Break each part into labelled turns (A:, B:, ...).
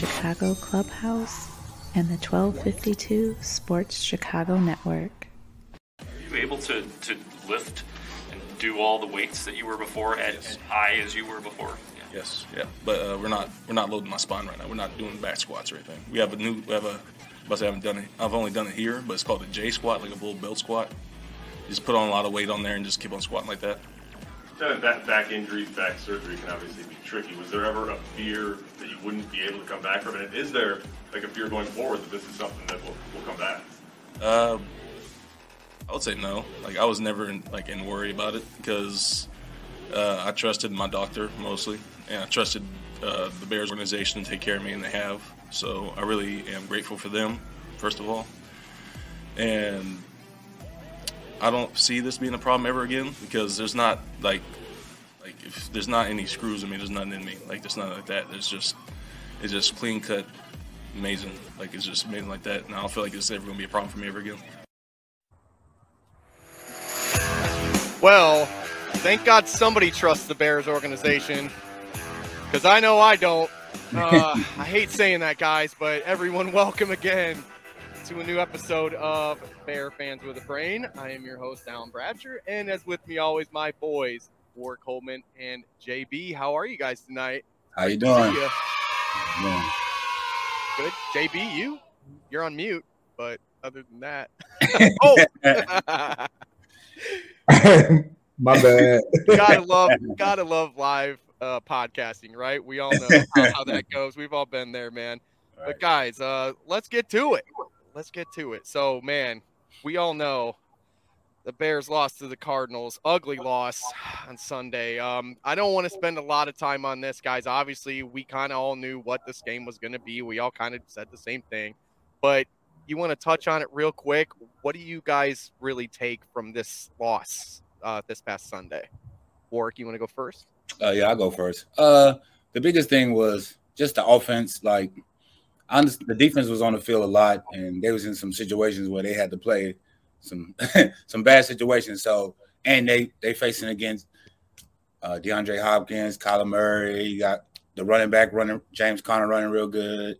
A: Chicago Clubhouse and the 1252 Sports Chicago Network.
B: Are you able to, to lift and do all the weights that you were before at as high as you were before? Yeah.
C: Yes, yeah, but uh, we're not we're not loading my spine right now. We're not doing back squats or anything. We have a new we have a but I haven't done it. I've only done it here, but it's called a J squat, like a little belt squat. You just put on a lot of weight on there and just keep on squatting like that.
D: Back, back injuries, back surgery can obviously be tricky. Was there ever a fear that you wouldn't be able to come back from it? Is there like a fear going forward that this is something that will, will come back?
C: Uh, I would say no. Like I was never in, like in worry about it because uh, I trusted my doctor mostly, and I trusted uh, the Bears organization to take care of me, and they have. So I really am grateful for them, first of all. And I don't see this being a problem ever again because there's not like like if there's not any screws in me, there's nothing in me. Like there's nothing like that. It's just it's just clean cut, amazing. Like it's just amazing like that. And I don't feel like it's ever gonna be a problem for me ever again.
E: Well, thank God somebody trusts the Bears organization because I know I don't. Uh, I hate saying that, guys, but everyone, welcome again to a new episode of Bear Fans with a Brain. I am your host, Alan Bratcher, and as with me always, my boys, Warrick Holdman and JB. How are you guys tonight?
F: How you doing?
E: You.
F: Yeah.
E: Good. JB, you? You're on mute, but other than that, oh,
F: My bad.
E: gotta love, gotta love live uh, podcasting, right? We all know how, how that goes. We've all been there, man. But guys, uh, let's get to it. Let's get to it. So, man, we all know the Bears lost to the Cardinals. Ugly loss on Sunday. Um, I don't want to spend a lot of time on this, guys. Obviously, we kind of all knew what this game was going to be. We all kind of said the same thing. But you want to touch on it real quick? What do you guys really take from this loss uh, this past Sunday? Warrick, you want to go first?
F: Uh, yeah, I'll go first. Uh, the biggest thing was just the offense. Like, I understand the defense was on the field a lot, and they was in some situations where they had to play some some bad situations. So, and they they facing against uh, DeAndre Hopkins, Kyler Murray. You got the running back running James Conner running real good.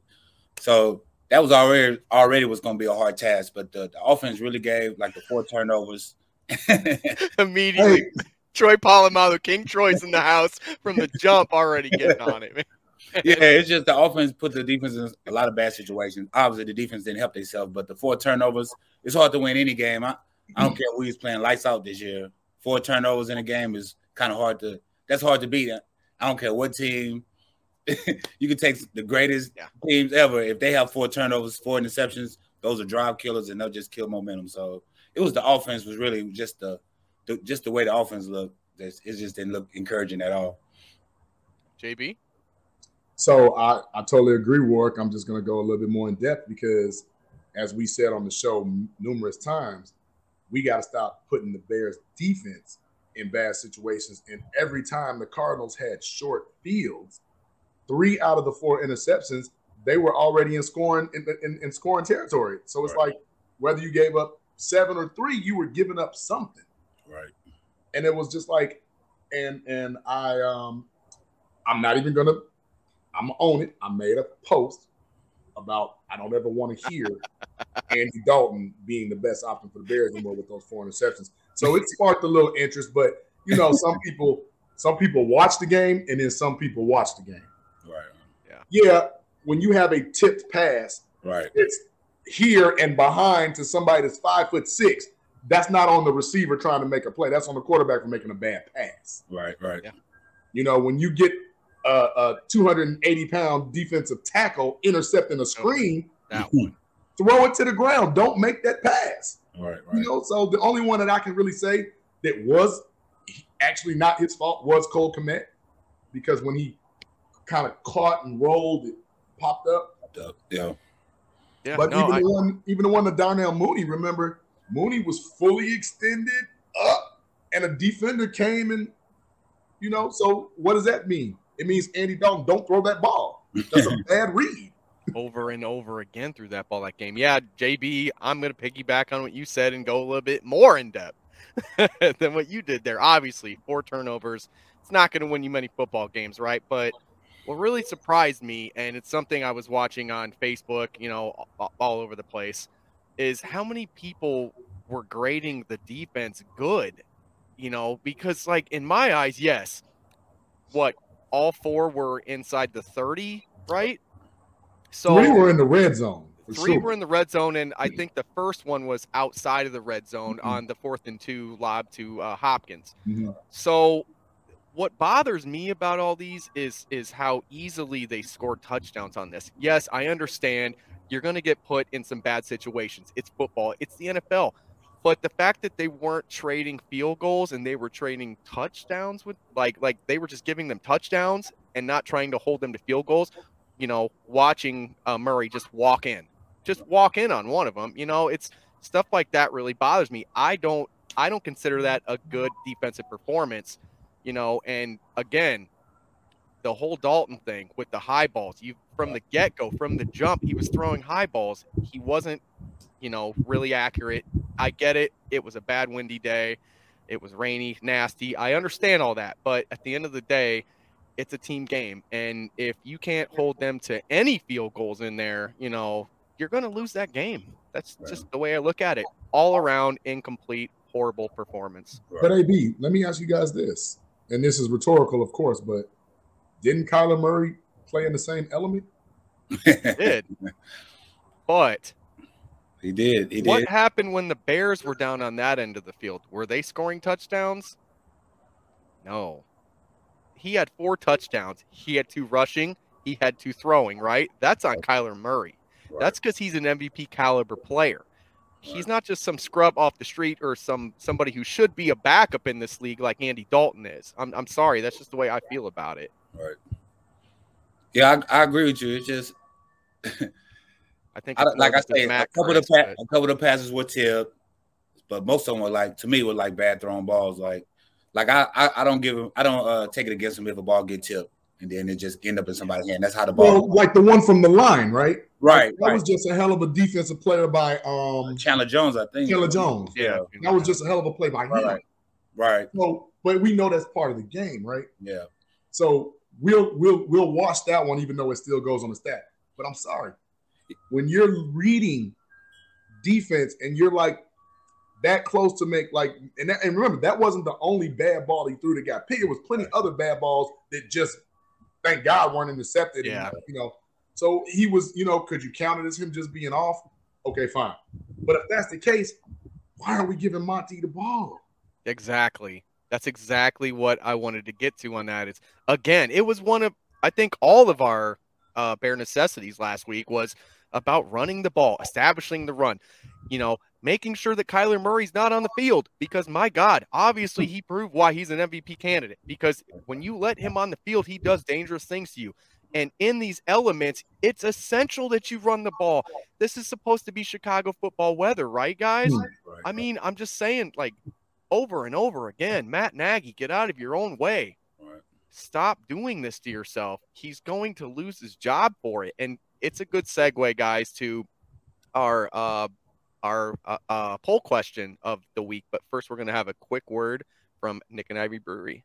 F: So that was already already was going to be a hard task. But the, the offense really gave like the four turnovers.
E: Immediately. Troy Polamalu, King Troy's in the house from the jump already getting on it. Man.
F: yeah, it's just the offense put the defense in a lot of bad situations. Obviously, the defense didn't help themselves, but the four turnovers, it's hard to win any game. I, I don't care who he's playing lights out this year. Four turnovers in a game is kind of hard to. That's hard to beat. I don't care what team. you can take the greatest
E: Yeah.
F: teams ever. If they have four turnovers, four interceptions, those are drive killers, and they'll just kill momentum. So it was the offense was really just the, the just the way the offense looked. It just didn't look encouraging at all.
E: JB?
G: So I, I totally agree, Warrick. I'm just going to go a little bit more in depth because, as we said on the show m- numerous times, we got to stop putting the Bears' defense in bad situations. And every time the Cardinals had short fields, three out of the four interceptions, they were already in scoring in, in, in scoring territory. So it's like whether you gave up seven or three, you were giving up something
F: Right.
G: and it was just like and and i um i'm not even gonna i'm gonna own it i made a post about i don't ever want to hear andy dalton being the best option for the bears anymore with those four interceptions so it sparked a little interest but you know some people some people watch the game and then some people watch the game
F: Right.
G: yeah when you have a tipped pass
F: Right.
G: it's here and behind to somebody that's five foot six that's not on the receiver trying to make a play that's on the quarterback for making a bad pass
F: Right. Right.
E: Yeah.
G: You know, when you get a, a 280 pound defensive tackle intercepting a screen,
E: That mm-hmm. one.
G: throw it to the ground. Don't make that pass.
F: Right.
G: You know, so the only one that I can really say that was actually not his fault was Cole Kmet because when he kind of caught and rolled, it popped up.
F: Yeah.
E: Yeah,
G: but
E: no,
G: even
E: I,
G: the one, even the one that Darnell Mooney, remember, Mooney was fully extended up, and a defender came and, you know. So what does that mean? It means Andy Dalton don't throw that ball. That's a bad read.
E: over and over again through that ball that game. Yeah, JB, I'm going to piggyback on what you said and go a little bit more in depth than what you did there. Obviously, four turnovers. It's not going to win you many football games, right? But what really surprised me, and it's something I was watching on Facebook, you know, all over the place, is how many people were grading the defense good. You know, because like in my eyes, yes, what all four were inside the 30, right?
G: So three were in the red zone.
E: Three sure. were in the red zone, and I think the first one was outside of the red zone mm-hmm. on the fourth and two lob to uh, Hopkins. Mm-hmm. So, what bothers me about all these is is how easily they score touchdowns on this. Yes, I understand you're going to get put in some bad situations. It's football. It's the NFL. But the fact that they weren't trading field goals and they were trading touchdowns with like like they were just giving them touchdowns and not trying to hold them to field goals, you know, watching uh, Murray just walk in just walk in on one of them. You know, it's stuff like that really bothers me. I don't I don't consider that a good defensive performance, you know, and again, the whole Dalton thing with the high balls, you from the get-go, from the jump, he was throwing high balls. He wasn't, you know, really accurate. I get it. It was a bad windy day. It was rainy, nasty. I understand all that, but at the end of the day, it's a team game and if you can't hold them to any field goals in there, you know, you're going to lose that game. That's right. just the way I look at it. All around incomplete, horrible performance.
G: But AB, let me ask you guys this, and this is rhetorical, of course, but didn't Kyler Murray play in the same element?
E: he did. But
F: he did. He
E: what
F: did.
E: happened when the Bears were down on that end of the field? Were they scoring touchdowns? No. He had four touchdowns. He had two rushing. He had two throwing, right? That's on Kyler Murray. Right. That's because he's an MVP caliber player. Right. He's not just some scrub off the street or some somebody who should be a backup in this league like Andy Dalton is. I'm, I'm sorry, that's just the way I feel about it.
F: Right. Yeah, I, I agree with you. It's just
E: I think
F: I, like I say, a couple of pa- a couple of passes were tipped, but most of them were like to me were like bad thrown balls. Like, like I I, I don't give him I don't uh, take it against him if a ball get tipped and then it just end up in somebody's hand. That's how the ball. Well,
G: like the one from the line, right?
F: Right.
G: That
F: right.
G: was just a hell of a defensive player by um
F: Chandler Jones, I think.
G: Chandler Jones.
F: Yeah.
G: That was just a hell of a play by
F: right.
G: him.
F: Right. Right.
G: So, but we know that's part of the game, right?
F: Yeah.
G: So we'll we'll we'll watch that one, even though it still goes on the stat. But I'm sorry, when you're reading defense and you're like that close to make like and, that, and remember that wasn't the only bad ball he threw that got picked. It was plenty right. other bad balls that just thank God weren't intercepted.
E: Yeah.
G: And, you know, so he was, you know, could you count it as him just being off? Okay, fine. But if that's the case, why aren't we giving Monty the ball?
E: Exactly. That's exactly what I wanted to get to on that. It's again, it was one of I think all of our uh, bare necessities last week was about running the ball, establishing the run. You know, making sure that Kyler Murray's not on the field because my God, obviously he proved why he's an MVP candidate. Because when you let him on the field, he does dangerous things to you. And in these elements, it's essential that you run the ball. This is supposed to be Chicago football weather, right, guys? Hmm. I mean, I'm just saying, like, over and over again, Matt Nagy, get out of your own way. Stop doing this to yourself. He's going to lose his job for it. And it's a good segue, guys, to our uh, our uh, uh, poll question of the week. But first, we're going to have a quick word from Nik and Ivy Brewery.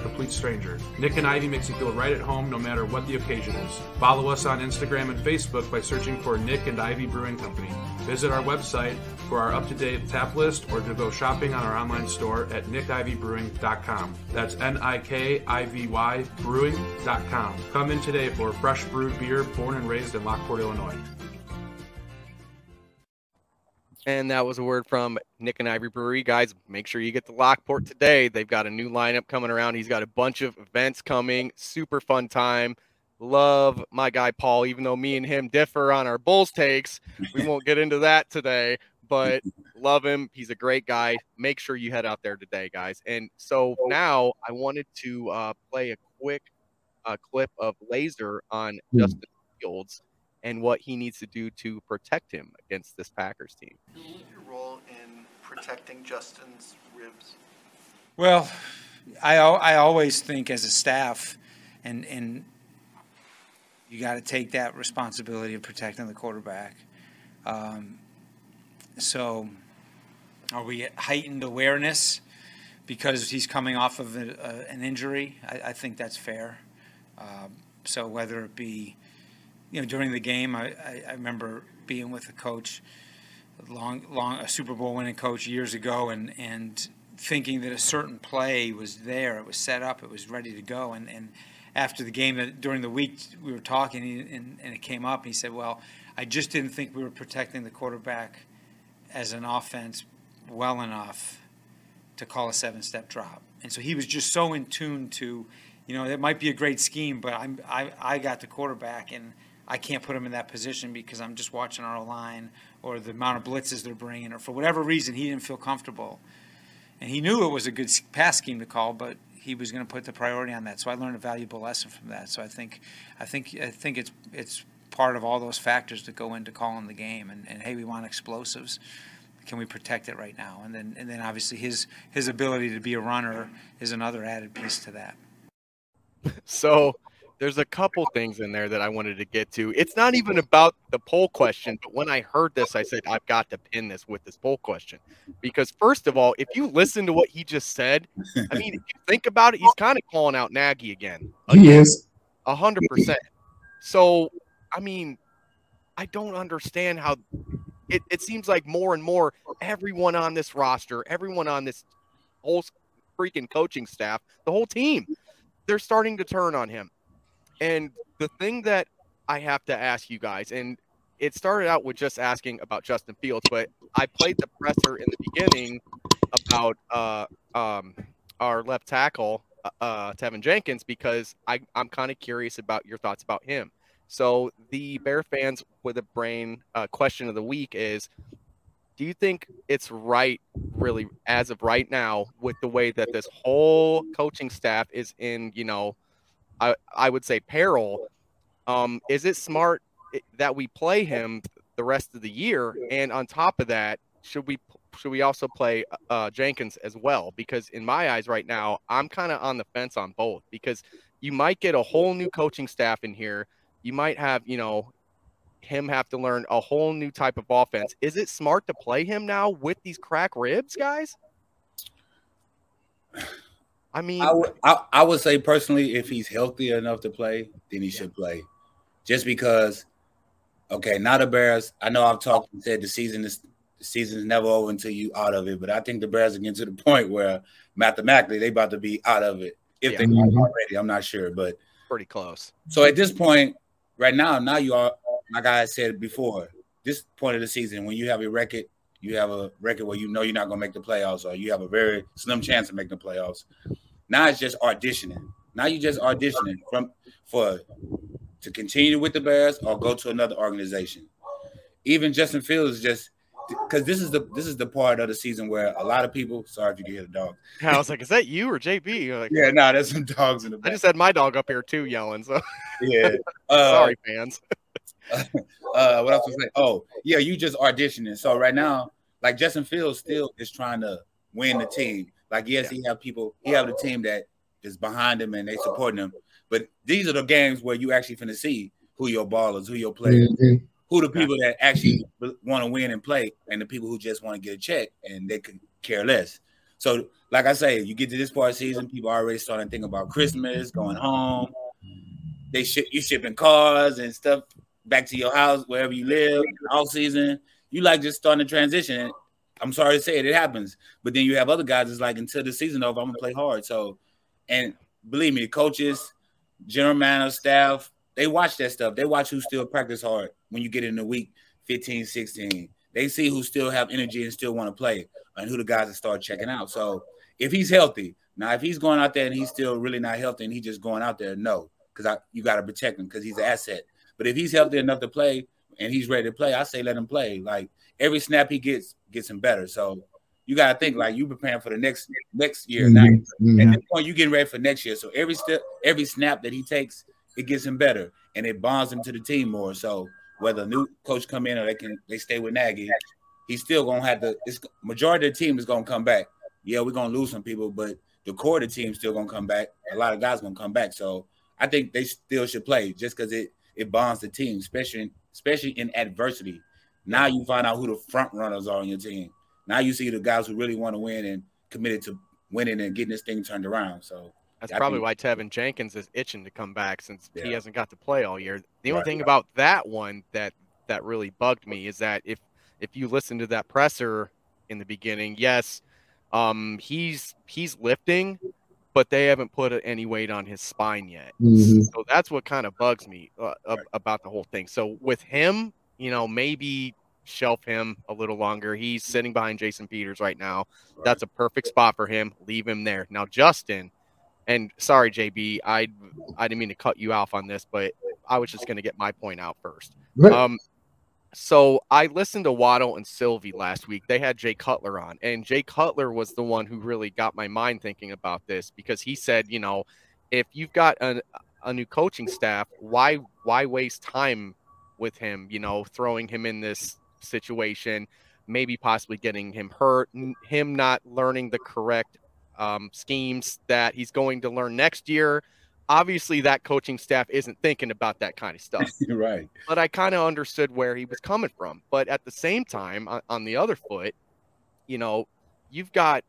H: complete stranger. Nik and Ivy makes you feel right at home no matter what the occasion is. Follow us on Instagram and Facebook by searching for Nik and Ivy Brewing Company. Visit our website for our up-to-date tap list or to go shopping on our online store at nikivybrewing.com. That's N-I-K-I-V-Y brewing.com. Come in today for fresh brewed beer born and raised in Lockport, Illinois.
E: And that was a word from Nik and Ivy Brewery. Guys, make sure you get to Lockport today. They've got a new lineup coming around. He's got a bunch of events coming. Super fun time. Love my guy Paul, even though me and him differ on our Bulls takes. We won't get into that today, but love him. He's a great guy. Make sure you head out there today, guys. And so now I wanted to uh, play a quick uh, clip of Lazor on
G: Hmm.
E: Justin Fields and what he needs to do to protect him against this Packers team.
I: your role in protecting Justin's ribs?
J: Well, I I always think as a staff, and and you got to take that responsibility of protecting the quarterback. Um, so, are we at heightened awareness because he's coming off of a, a, an injury? I, I think that's fair. Um, so whether it be, you know, during the game, I, I, I remember being with a coach, long, long, a Super Bowl winning coach years ago, and and thinking that a certain play was there, it was set up, it was ready to go, and and after the game, that during the week we were talking, and, and it came up, and he said, "Well, I just didn't think we were protecting the quarterback as an offense well enough to call a seven-step drop." And so he was just so in tune to, you know, it might be a great scheme, but I'm I, I got the quarterback and. I can't put him in that position because I'm just watching our line or the amount of blitzes they're bringing, or for whatever reason, he didn't feel comfortable. And he knew it was a good pass scheme to call, but he was going to put the priority on that. So I learned a valuable lesson from that. So I think, I think, I think it's it's part of all those factors that go into calling the game. And, and hey, we want explosives. Can we protect it right now? And then and then obviously his his ability to be a runner is another added piece to that.
E: So there's a couple things in there that I wanted to get to. It's not even about the poll question, but when I heard this, I said, I've got to pin this with this poll question. Because, first of all, if you listen to what he just said, I mean, if you think about it, he's kind of calling out Nagy again.
G: He is.
E: A hundred percent. So, I mean, I don't understand how it, it seems like more and more everyone on this roster, everyone on this whole freaking coaching staff, the whole team, they're starting to turn on him. And the thing that I have to ask you guys, and it started out with just asking about Justin Fields, but I played the presser in the beginning about uh, um, our left tackle, uh, uh, Tevin Jenkins, because I, I'm kind of curious about your thoughts about him. So the Bear fans with a brain uh, question of the week is: Do you think it's right, really, as of right now, with the way that this whole coaching staff is in, you know, I I would say peril? Um, is it smart that we play him the rest of the year? And on top of that, should we should we also play uh, Jenkins as well? Because in my eyes, right now, I'm kind of on the fence on both. Because you might get a whole new coaching staff in here. You might have, you know, him have to learn a whole new type of offense. Is it smart to play him now with these crack ribs, guys? I mean,
F: I would I, I would say personally, if he's healthy enough to play, then he should play. Just because, okay, not the Bears. I know I've talked and said the season is the season is never over until you out of it, but I think the Bears are getting to the point where mathematically they about to be out of it if
E: Yeah.
F: they're not already. I'm not sure, but
E: pretty close.
F: so at this point, right now, now you are like I said before. This point of the season, when you have a record, you have a record where you know you're not going to make the playoffs, or you have a very slim chance of making the playoffs. Now it's just auditioning. Now you're just auditioning from for to continue with the Bears or go to another organization. Even Justin Fields just because this is the this is the part of the season where a lot of people. Sorry if you can hear the dog.
E: I was like, is that you or JB? Like,
F: Yeah, no, nah, there's some dogs in the
E: I just had my dog up here too yelling. So
F: Yeah. Uh,
E: sorry, fans.
F: uh, what else was I say? Oh, yeah, you just auditioning. So right now, like Justin Fields still is trying to win the team. Like, yes, he have people, he have the team that is behind him and they supporting him. But these are the games where you actually finna see who your ballers, who your players,
G: Mhm.
F: who the people that actually want to win and play, and the people who just want to get a check and they could care less. So, like I say, you get to this part of the season, people already starting to think about Christmas, going home. They ship you shipping cars and stuff back to your house wherever you live all season. You like just starting to transition. I'm sorry to say it, it happens. But then you have other guys that's like until the season over, I'm gonna play hard. So, and believe me, the coaches, general manager, staff, they watch that stuff. They watch who still practice hard when you get in the week 15, 16. They see who still have energy and still want to play, and who the guys that start checking out. So if he's healthy, now if he's going out there and he's still really not healthy and he's just going out there, no, because you got to protect him because he's an asset. But if he's healthy enough to play and he's ready to play, I say let him play. Like every snap he gets gets him better. So you got to think like you preparing for the next next year. Now,
G: mhm.
F: at this point, you getting ready for next year. So every step, every snap that he takes, it gets him better, and it bonds him to the team more. So whether a new coach come in or they can they stay with Nagy, he's still gonna have to. It's majority of the team is gonna come back. Yeah, we're gonna lose some people, but the core of the team still gonna come back. A lot of guys gonna come back. So I think they still should play just because it it bonds the team, especially in, especially in adversity. Now you find out who the front runners are on your team. Now you see the guys who really want to win and committed to winning and getting this thing turned around. So
E: That's
F: I
E: probably
F: think-
E: why Tevin Jenkins is itching to come back since he hasn't got to play all year. The only
F: Right,
E: thing
F: right.
E: about that one that that really bugged me is that if if you listen to that presser in the beginning, yes, um, he's he's lifting, but they haven't put any weight on his spine yet.
G: Mhm.
E: So that's what kind of bugs me uh, ab- about the whole thing. So with him, you know, maybe shelf him a little longer. He's sitting behind Jason Peters right now. That's a perfect spot for him. Leave him there. Now Justin, and sorry JB, I I didn't mean to cut you off on this, but I was just going to get my point out first.
G: Right.
E: Um, so I listened to Waddle and Silvy last week. They had Jay Cutler on, and Jay Cutler was the one who really got my mind thinking about this because he said, you know, if you've got a, a new coaching staff, why why waste time with him? You know, throwing him in this situation, maybe possibly getting him hurt, him not learning the correct um, schemes that he's going to learn next year. Obviously, that coaching staff isn't thinking about that kind of stuff
F: right.
E: but I kind of understood where he was coming from. But at the same time, on, on the other foot, you know, you've got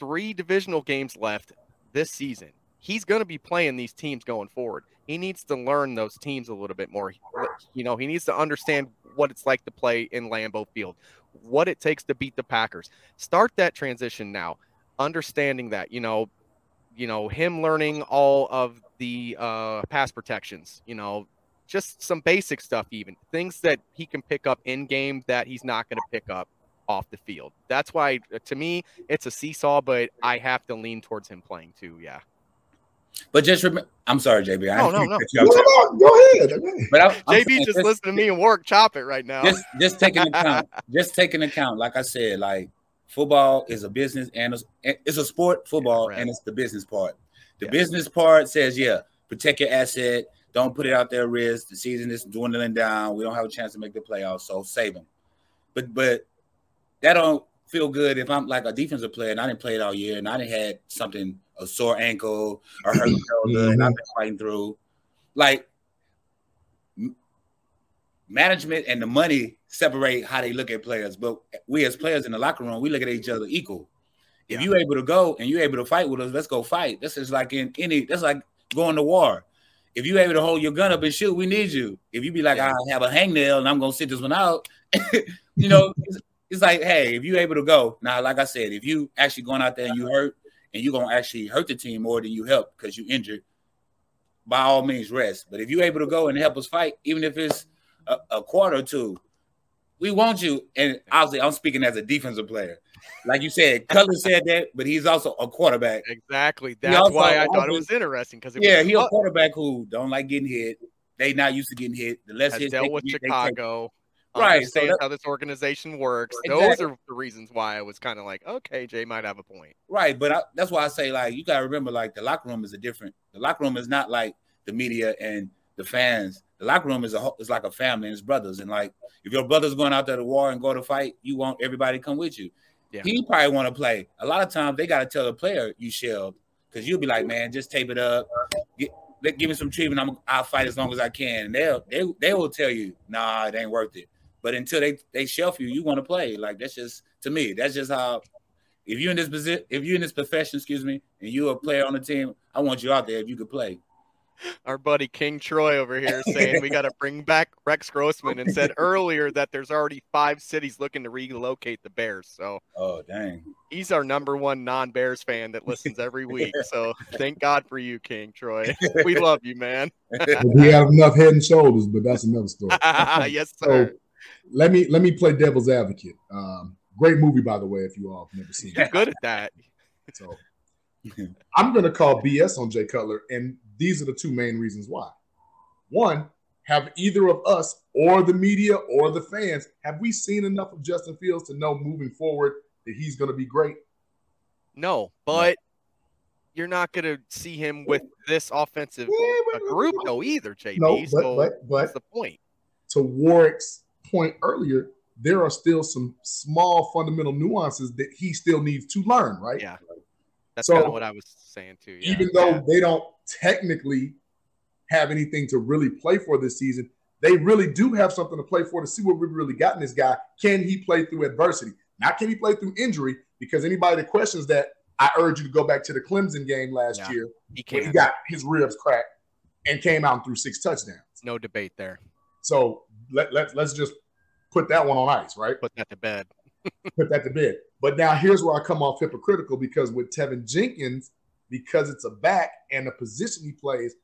E: three divisional games left this season. He's going to be playing these teams going forward. He needs to learn those teams a little bit more. You know, he needs to understand what it's like to play in Lambeau Field, what it takes to beat the Packers. Start that transition now, understanding that, you know, you know, him learning all of the uh, pass protections, you know, just some basic stuff, even things that he can pick up in game that he's not going to pick up off the field. That's why, uh, to me, it's a seesaw, but I have to lean towards him playing too. Yeah.
F: But just remember, I'm sorry, JB. I
E: No,
F: didn't
E: no, no.
F: you.
G: No, no, go ahead. Go.
F: But I'm, I'm
E: JB
F: saying
E: just listen to me and work chop it right now.
F: just just take into account just take into account like i said like football is a business and it's, it's a sport football
E: right.
F: and it's the business part. The
E: Yeah.
F: business part says yeah protect your asset. Don't put it out there at risk. The season is dwindling down we don't have a chance to make the playoffs so save them but but that don't feel good if i'm like a defensive player and i didn't play it all year and i didn't had something a sore ankle or hurt shoulder and i've mm-hmm. been fighting through. Like management and the money separate how they look at players, but we as players in the locker room, we look at each other equal. If
E: Yeah.
F: you able to go and you're able to fight with us, let's go fight. This is like in any. That's like going to war. If you able to hold your gun up and shoot, we need you. If you be like,
E: Yeah.
F: I have a hangnail and I'm gonna sit this one out, you know, it's, it's like, hey, if you able to go now, like I said, if you actually going out there and you hurt and you're gonna actually hurt the team more than you help because you injured, by all means rest. But if you able to go and help us fight, even if it's a, a quarter or two, we want you. And obviously, I'm speaking as a defensive player. Like you said, Cutler said that, but he's also a quarterback.
E: Exactly. That's
F: also
E: why I thought it was interesting because
F: Yeah,
E: was
F: he a quarterback who don't like getting hit. They not used to getting hit. The less hits
E: dealt with
F: get, they take.
E: Chicago.
F: Right, so that-
E: how this organization works.
F: Exactly.
E: Those are the reasons why I was kind of like, okay, Jay might have a point.
F: Right, but I, that's why I say like you gotta remember like the locker room is a different. The locker room is not like the media and the fans. The locker room is a is like a family and it's brothers. And like if your brother's going out there to war and go to fight, you want everybody to come with you.
E: Yeah.
F: He probably want to play. A lot of times they gotta tell the player you shelled because you'll be like, man, just tape it up. Get, give me some treatment. I'm I'll fight as long as I can. And they'll they they will tell you, nah, it ain't worth it. But until they they shelf you, you want to play. Like that's just to me. That's just how. If you're in this position, if you're in this profession, excuse me, and you're a player on the team, I want you out there if you could play.
E: Our buddy King Troy over here saying we got to bring back Rex Grossman and said earlier that there's already five cities looking to relocate the Bears. So
F: Oh dang!
E: he's our number one non-Bears fan that listens every week. So thank God for you, King Troy. We love you, man.
G: we have enough head and shoulders, but that's another story.
E: yes,
G: So
E: sir.
G: let me let me play devil's advocate. Um, great movie, by the way, if you all have never seen it.
E: You're Good at that.
G: So I'm going to call BS on Jay Cutler, and these are the two main reasons why. One, have either of us or the media or the fans have we seen enough of Justin Fields to know moving forward that he's going to be great?
E: No, but you're not going to see him with this offensive uh, group though either, JB.
G: No, but
E: so
G: but but
E: the point?
G: to Warrick's point earlier, there are still some small fundamental nuances that he still needs to learn, right?
E: Yeah. That's
G: So-
E: kind of what I was saying too. Yeah.
G: Even though they don't technically have anything to really play for this season, they really do have something to play for to see what we've really got in this guy. Can he play through adversity? Not can he play through injury? Because anybody that questions that, I urge you to go back to the Clemson game last
E: Yeah,
G: year
E: he
G: he got his ribs cracked and came out and threw six touchdowns.
E: no debate there.
G: So let, let, let's just put that one on ice, right?
E: Put that to bed.
G: put that to bed. But now here's where I come off hypocritical because with Tevin Jenkins, because it's a back and the position he plays,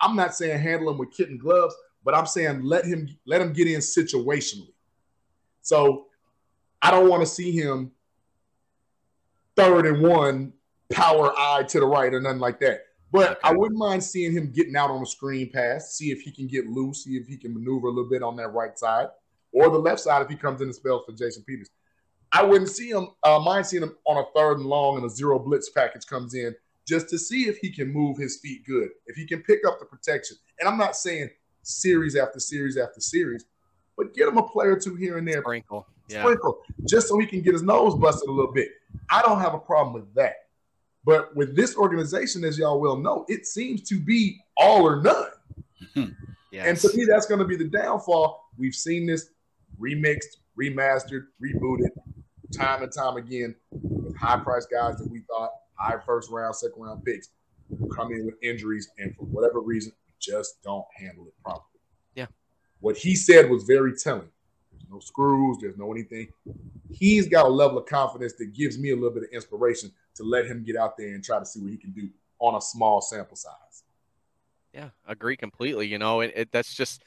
G: I'm not saying handle him with kitten gloves, but I'm saying let him let him get in situationally. So I don't want to see him third and one, power I to the right or nothing like that. But I wouldn't mind seeing him getting out on a screen pass, see if he can get loose, see if he can maneuver a little bit on that right side or the left side if he comes in and spells for Jason Peters. I wouldn't see him, uh, mind seeing him on a third and long and a zero blitz package comes in just to see if he can move his feet good, if he can pick up the protection. And I'm not saying series after series after series, but get him a player or two here and there,
E: Sprinkle. Yeah.
G: sprinkle, just so he can get his nose busted a little bit. I don't have a problem with that. But with this organization, as y'all well know, it seems to be all or none. Hmm. And
E: Yes.
G: to me, that's going to be the downfall. We've seen this remixed, remastered, rebooted time and time again with high priced guys that we thought high first round, second round picks come in with injuries and for whatever reason just don't handle it properly.
E: Yeah.
G: What he said was very telling. There's no screws, there's no anything. He's got a level of confidence that gives me a little bit of inspiration to let him get out there and try to see what he can do on a small sample size.
E: Yeah, agree completely. You know, it, it that's just.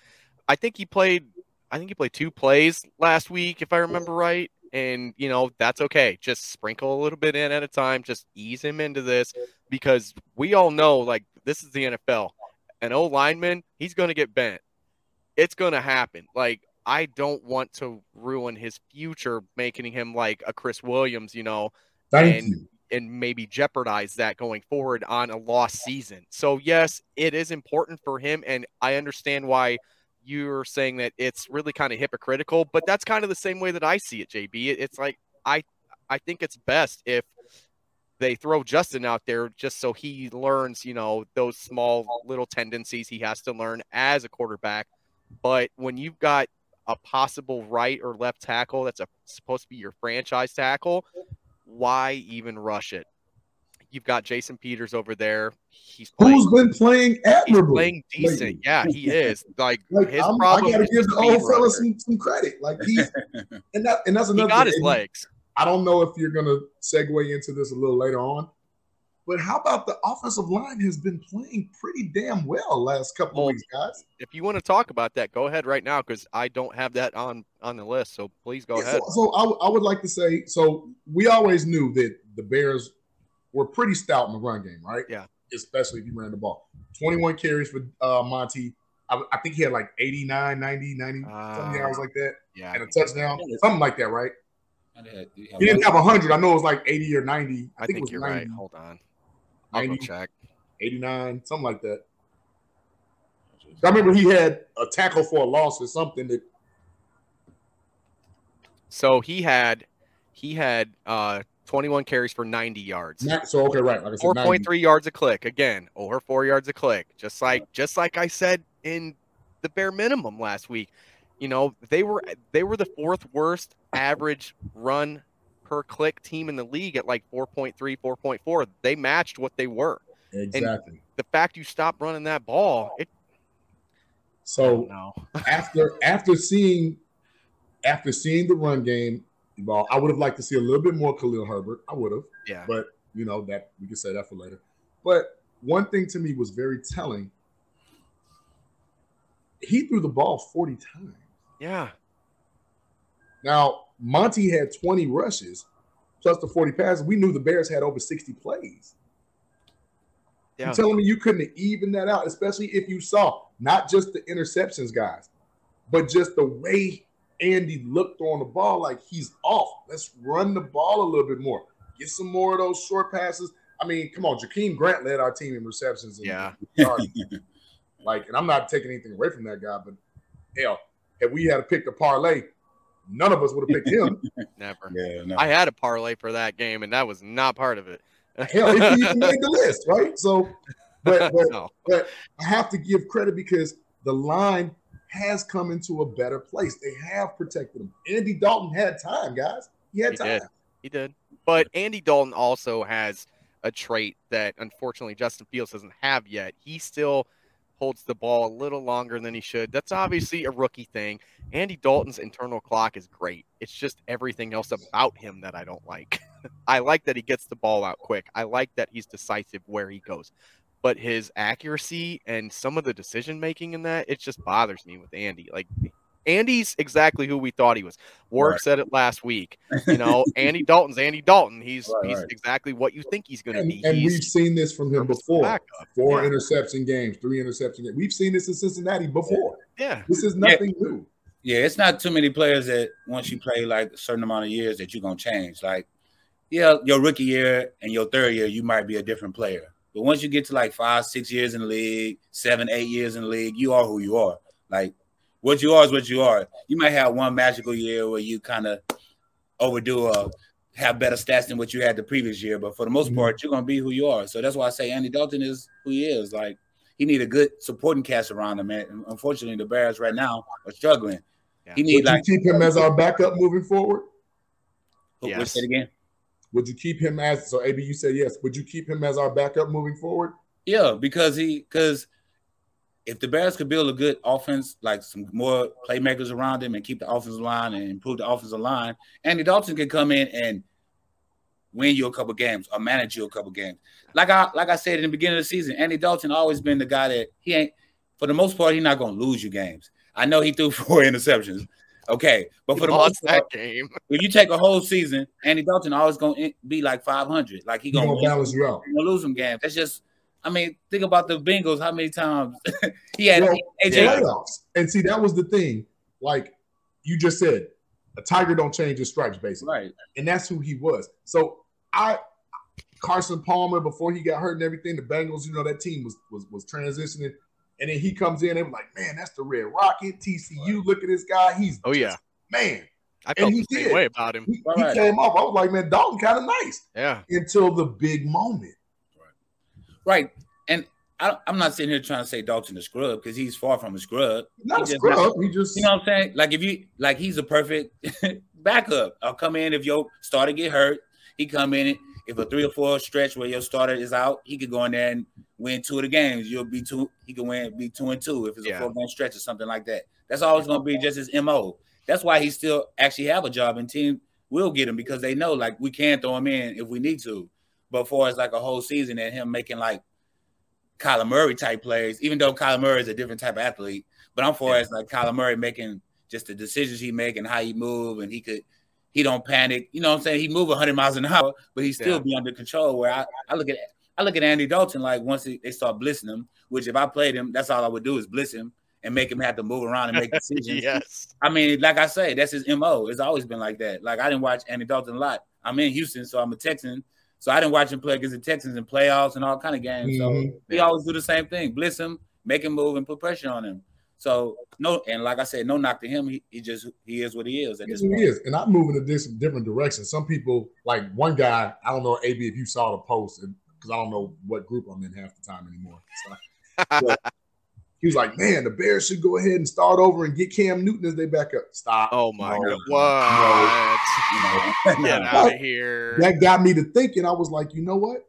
E: I think he played. I think he played two plays last week, if I remember right. And you know that's okay. Just sprinkle a little bit in at a time. Just ease him into this because we all know, like this is the NFL. An old lineman, he's going to get bent. It's going to happen. Like I don't want to ruin his future, making him like a Chris Williams. You know,
G: Thank
E: and
G: you.
E: and maybe jeopardize that going forward on a lost season. So yes, it is important for him, and I understand why you're saying that it's really kind of hypocritical, but that's kind of the same way that I see it, JB. It's like I I think it's best if they throw Justin out there just so he learns, you know, those small little tendencies he has to learn as a quarterback. But when you've got a possible right or left tackle that's a, supposed to be your franchise tackle, why even rush it? You've got Jason Peters over there. He's playing,
G: Who's been playing
E: he's
G: admirably?
E: playing decent. Yeah, he is. Like,
G: Like
E: his
G: I'm, I
E: problem
G: gotta
E: is
G: give the old fella some, some credit. Like he's and that and that's
E: He
G: another.
E: got
G: thing.
E: his legs.
G: I don't know if you're gonna segue into this a little later on, but how about the offensive line has been playing pretty damn well last couple
E: Well,
G: of weeks, guys.
E: If you want to talk about that, go ahead right now because I don't have that on on the list. So please go
G: Yeah,
E: ahead.
G: So, so I, w- I would like to say, so we always knew that the Bears were pretty stout in the run game, right?
E: Yeah.
G: Especially if you ran the ball. 21 carries for uh, Monty. I, I think he had like 89, 90, 90, something
E: Uh,
G: yards like that,
E: Yeah,
G: and a touchdown, something like that, right?
F: I
G: He didn't have 100. I know it was like 80 or 90. I,
E: I
G: think,
E: think
G: it
E: you're
G: was 90,
E: right. Hold on, I'll go
G: 90.
E: check.
G: 89, something like that. I remember he had a tackle for a loss or something that
E: So he had he had uh 21 carries for 90 yards.
G: not so okay, right? Like I said,
E: 4.3 yards a click again, over four yards a click. Just like just like I said in the bare minimum last week. You know, they were they were the fourth worst average run per click team in the league at like 4.3, 4.4. They matched what they were.
G: exactly.
E: The fact you stop running that ball, it
G: So
E: no.
G: after after seeing after seeing the run game evolve, I would have liked to see a little bit more Khalil Herbert. I would have,
E: Yeah.
G: but you know that we can say that for later. But one thing to me was very telling. He threw the ball 40 times.
E: Yeah.
G: Now, Monty had 20 rushes plus the 40 passes. We knew the Bears had over 60 plays.
E: Yeah.
G: You're telling me you couldn't even that out, especially if you saw not just the interceptions, guys, but just the way Andy looked on the ball like he's off. Let's run the ball a little bit more. Get some more of those short passes. I mean, come on, Jakeem Grant led our team in receptions. and
E: Yeah.
G: like, and I'm not taking anything away from that guy, but hell, if we had to pick a parlay, none of us would have picked him.
E: Never.
F: Yeah, no.
E: I had a parlay for that game, and that was not part of it.
G: Hell, if he even made the list, right? So, but but,
E: No.
G: but I have to give credit because the line has come into a better place. They have protected him. Andy Dalton had time, guys. He had
E: He
G: time.
E: did. He did. But Andy Dalton also has a trait that unfortunately Justin Fields doesn't have yet. He still holds the ball a little longer than he should. That's obviously a rookie thing. Andy Dalton's internal clock is great. It's just everything else about him that I don't like. I like that he gets the ball out quick. I like that he's decisive where he goes. But his accuracy and some of the decision making in that, it just bothers me with Andy. Like Andy's exactly who we thought he was. Warrick
F: Right.
E: said it last week. You know, Andy Dalton's Andy Dalton. He's
F: Right,
E: he's
F: right.
E: exactly what you think he's going to be.
G: and
E: He's
G: we've seen this from him before.
E: backup.
G: Four
E: Yeah.
G: interception games, three interception games. We've seen this in Cincinnati before.
E: yeah.
G: This is nothing new.
F: Yeah, it's not too many players that once you play like a certain amount of years that you're gonna change. Like, yeah, your rookie year and your third year, you might be a different player. But once you get to like five, six years in the league, seven, eight years in the league, you are who you are. Like, what you are is what you are. You might have one magical year where you kind of overdo or have better stats than what you had the previous year, but for the most
G: Mhm.
F: part, you're gonna be who you are. So that's why I say Andy Dalton is who he is. Like, he need a good supporting cast around him. And unfortunately, the Bears right now are struggling. He need
G: Would
F: like
G: you keep him as our backup moving forward?
E: Yes.
F: What's that again?
G: Would you keep him as so AB? You said yes. Would you keep him as our backup moving forward?
F: Yeah, because he because if the Bears could build a good offense, like some more playmakers around him, and keep the offensive line and improve the offensive line, Andy Dalton could come in and win you a couple games or manage you a couple games. Like I like I said in the beginning of the season, Andy Dalton always been the guy that he ain't for the most part he's not gonna lose you games. I know he threw four interceptions. Okay, but for the
E: lost
F: most part,
E: that game.
F: if you take a whole season, Andy Dalton always gonna be like 500. Like he
G: He
F: gonna,
G: gonna
F: win
G: balance you out.
F: gonna lose some games. That's just, I mean, think about the Bengals. How many times he had
G: Well,
F: AJ?
G: playoffs. And see, that was the thing. Like you just said, a tiger don't change his stripes, basically.
F: Right.
G: And that's who he was. So I Carson Palmer, before he got hurt and everything, the Bengals, you know, that team was was was transitioning. And then he comes in and like, man, that's the Red Rocket, TCU. Look at this guy. He's
E: Oh yeah.
G: man.
E: I
G: And
E: felt
G: he
E: the same
G: did.
E: way about him.
G: He, he
F: right.
G: came off. I was like, man, Dalton kind of nice
E: Yeah.
G: until the big moment.
F: Right. right. And I, I'm not sitting here trying to say Dalton a scrub because he's far from a scrub.
G: Not
F: He
G: a
F: just-
G: scrub. He just
F: You know what I'm saying? Like if you like, he's a perfect backup. I'll come in if your starter get hurt. He come in it. If a three or four stretch where your starter is out, he could go in there and win two of the games. You'll be two. He can win, be two and two if it's
E: Yeah.
F: a four game stretch or something like that. That's always going to be just his mo. That's why he still actually have a job, and team will get him because they know like we can throw him in if we need to. But for as like a whole season and him making like Kyler Murray type plays, even though Kyler Murray is a different type of athlete, but I'm for as like Kyler Murray making just the decisions he make and how he move, and he could he don't panic. You know what I'm saying? He move 100 miles an hour, but he still
E: Yeah.
F: be under control. Where I, I look at I look at Andy Dalton like once he, they start blitzing him, which if I played him, that's all I would do is blitz him and make him have to move around and make decisions.
E: yes.
F: I mean, like I say, that's his mo. It's always been like that. Like I didn't watch Andy Dalton a lot. I'm in Houston, so I'm a Texan. So I didn't watch him play against the Texans in playoffs and all kind of games. So
G: Mhm.
F: we always do the same thing: blitz him, make him move, and put pressure on him. So no, and like I said, no knock to him. He, he just he is what he is at
G: Yes,
F: this
G: he
F: point.
G: is. And I'm moving in this different direction. Some people, like one guy, I don't know, AB, if you saw the post, because I don't know what group I'm in half the time anymore. So, but he was like, man, the Bears should go ahead and start over and get Cam Newton as they back up. Stop.
E: Oh my
G: No,
E: god. What?
F: You
E: Get out of here.
G: That got me to thinking. I was like, you know what?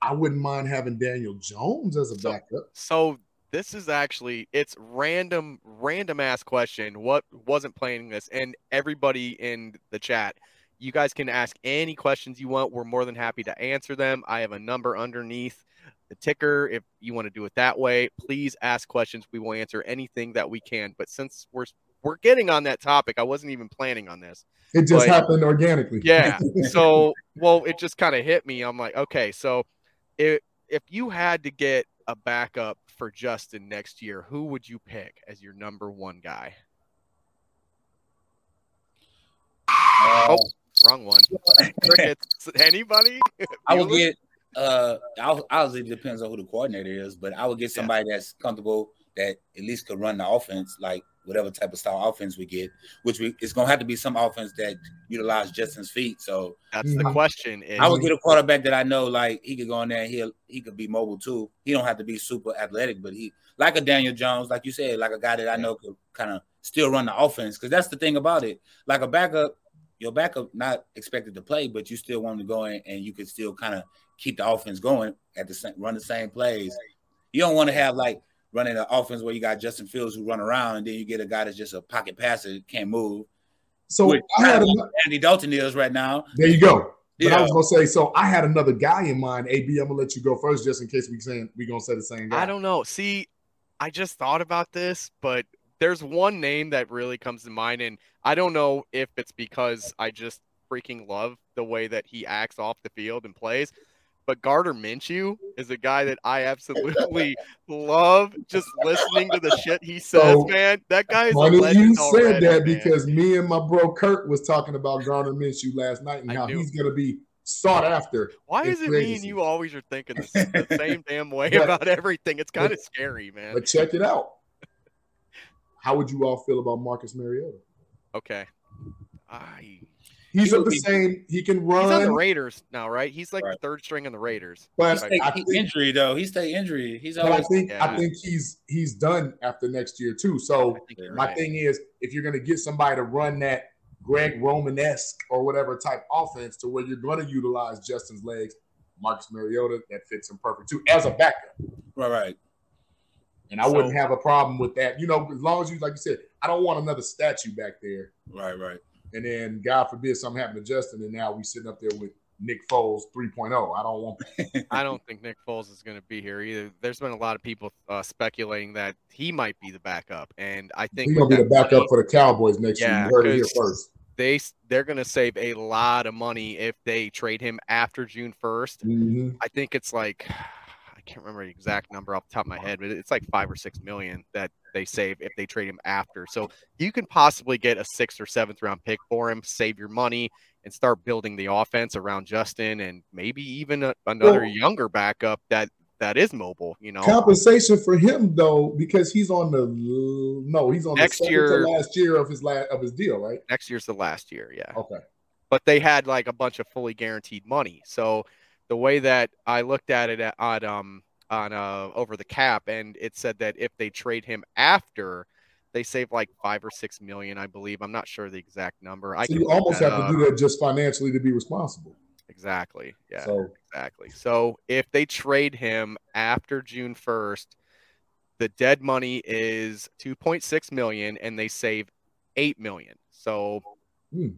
G: I wouldn't mind having Daniel Jones as a
E: So-
G: backup.
E: So this is actually it's random random ass question. What wasn't planning this and everybody in the chat. You guys can ask any questions you want. We're more than happy to answer them. I have a number underneath the ticker if you want to do it that way. Please ask questions. We will answer anything that we can. But since we're we're getting on that topic, I wasn't even planning on this.
G: It just
E: But-
G: happened organically.
E: Yeah. So, well, it just kind of hit me. I'm like, okay, so if if you had to get a backup for Justin next year, who would you pick as your number one guy? Uh, oh, wrong one. Anybody?
F: I would get. Uh, I'll, obviously depends on who the coordinator is, but I would get somebody yeah. that's comfortable that at least could run the offense. Like whatever type of style offense we get, which we it's gonna have to be some offense that utilize Justin's feet. So
E: That's the question. Is,
F: I would get a quarterback that I know like he could go in there and he'll he could be mobile too. He don't have to be super athletic, but he like a Daniel Jones, like you said, like a guy that I know could kind of still run the offense. Because that's the thing about it. Like a backup, your backup not expected to play, but you still want to go in and you could still kind of keep the offense going at the same run the same plays. You don't want to have like running an offense where you got Justin Fields who run around and then you get a guy that's just a pocket passer, can't move.
G: So
F: Which
G: I had
F: kinda
G: a,
F: Andy Dalton is right now.
G: there you go. But I was gonna say, so I had another guy in mind. AB, I'm gonna let you go first, just in case we saying we gonna say the same guy.
E: I don't know. See, I just thought about this, but there's one name that really comes to mind, and I don't know if it's because I just freaking love the way that he acts off the field and plays. But Gardner Minshew is a guy that I absolutely love just listening to the shit he says,
G: So,
E: man. That guy is a
G: Funny you said
E: already,
G: that
E: man.
G: because me and my bro Kurt was talking about Gardner Minshew last night and
E: I
G: how
E: knew.
G: he's gonna be sought after.
E: Why is it
G: free
E: me and you always are thinking the, the same damn way
G: But-
E: about everything? It's kind of scary, man.
G: But check it out. How would you all feel about Marcus Mariota?
E: Okay. I
G: He's
F: He
G: of the
F: be-
G: same. He can run.
E: He's on the Raiders now, right? He's like
F: Right.
E: the third string in the Raiders.
G: but
E: Right.
F: He,
G: I think,
F: injury though. He stay injury. He's
G: but I
F: always
G: think I think he's he's done after next year too. So my
E: right.
G: thing is, if you're gonna get somebody to run that Greg Romanesque or whatever type offense to where you're going to utilize Justin's legs, Marcus Mariota, that fits him perfect too as a backup.
F: right, right.
G: And I
E: So-
G: wouldn't have a problem with that. You know, as long as you, like you said, I don't want another statue back there.
F: Right, right.
G: And then, God forbid, something happened to Justin, and now we're sitting up there with Nick Foles 3.0. I don't want.
E: I don't think Nick Foles is going to be here either. There's been a lot of people uh, speculating that he might be the backup, and I think
G: He's going to be the backup
E: money,
G: for the Cowboys next
E: Yeah,
G: year. You heard it here first.
E: They they're going to save a lot of money if they trade him after June 1st.
G: Mhm.
E: I think it's like I can't remember the exact number off the top of my head, but it's like five or six million that they save if they trade him after. So you can possibly get a sixth or seventh round pick for him, save your money, and start building the offense around Justin, and maybe even a, another
G: Well-
E: younger backup that that is mobile. You know,
G: Compensation for him though, because he's on the no, he's on
E: Next
G: the
E: year-
G: last year of his last of his deal, right?
E: next year's the last year. Yeah.
G: Okay.
E: but they had like a bunch of fully guaranteed money. So the way that I looked at it at, on um on uh over the cap, and it said that if they trade him after, they save like five or six million, I believe. I'm not sure the exact number.
G: So
E: can
G: you almost have to do that just financially to be responsible.
E: exactly. Yeah,
G: So
E: exactly. So if they trade him after June 1st, the dead money is 2.6 million, and they save eight million. So
G: Hmm.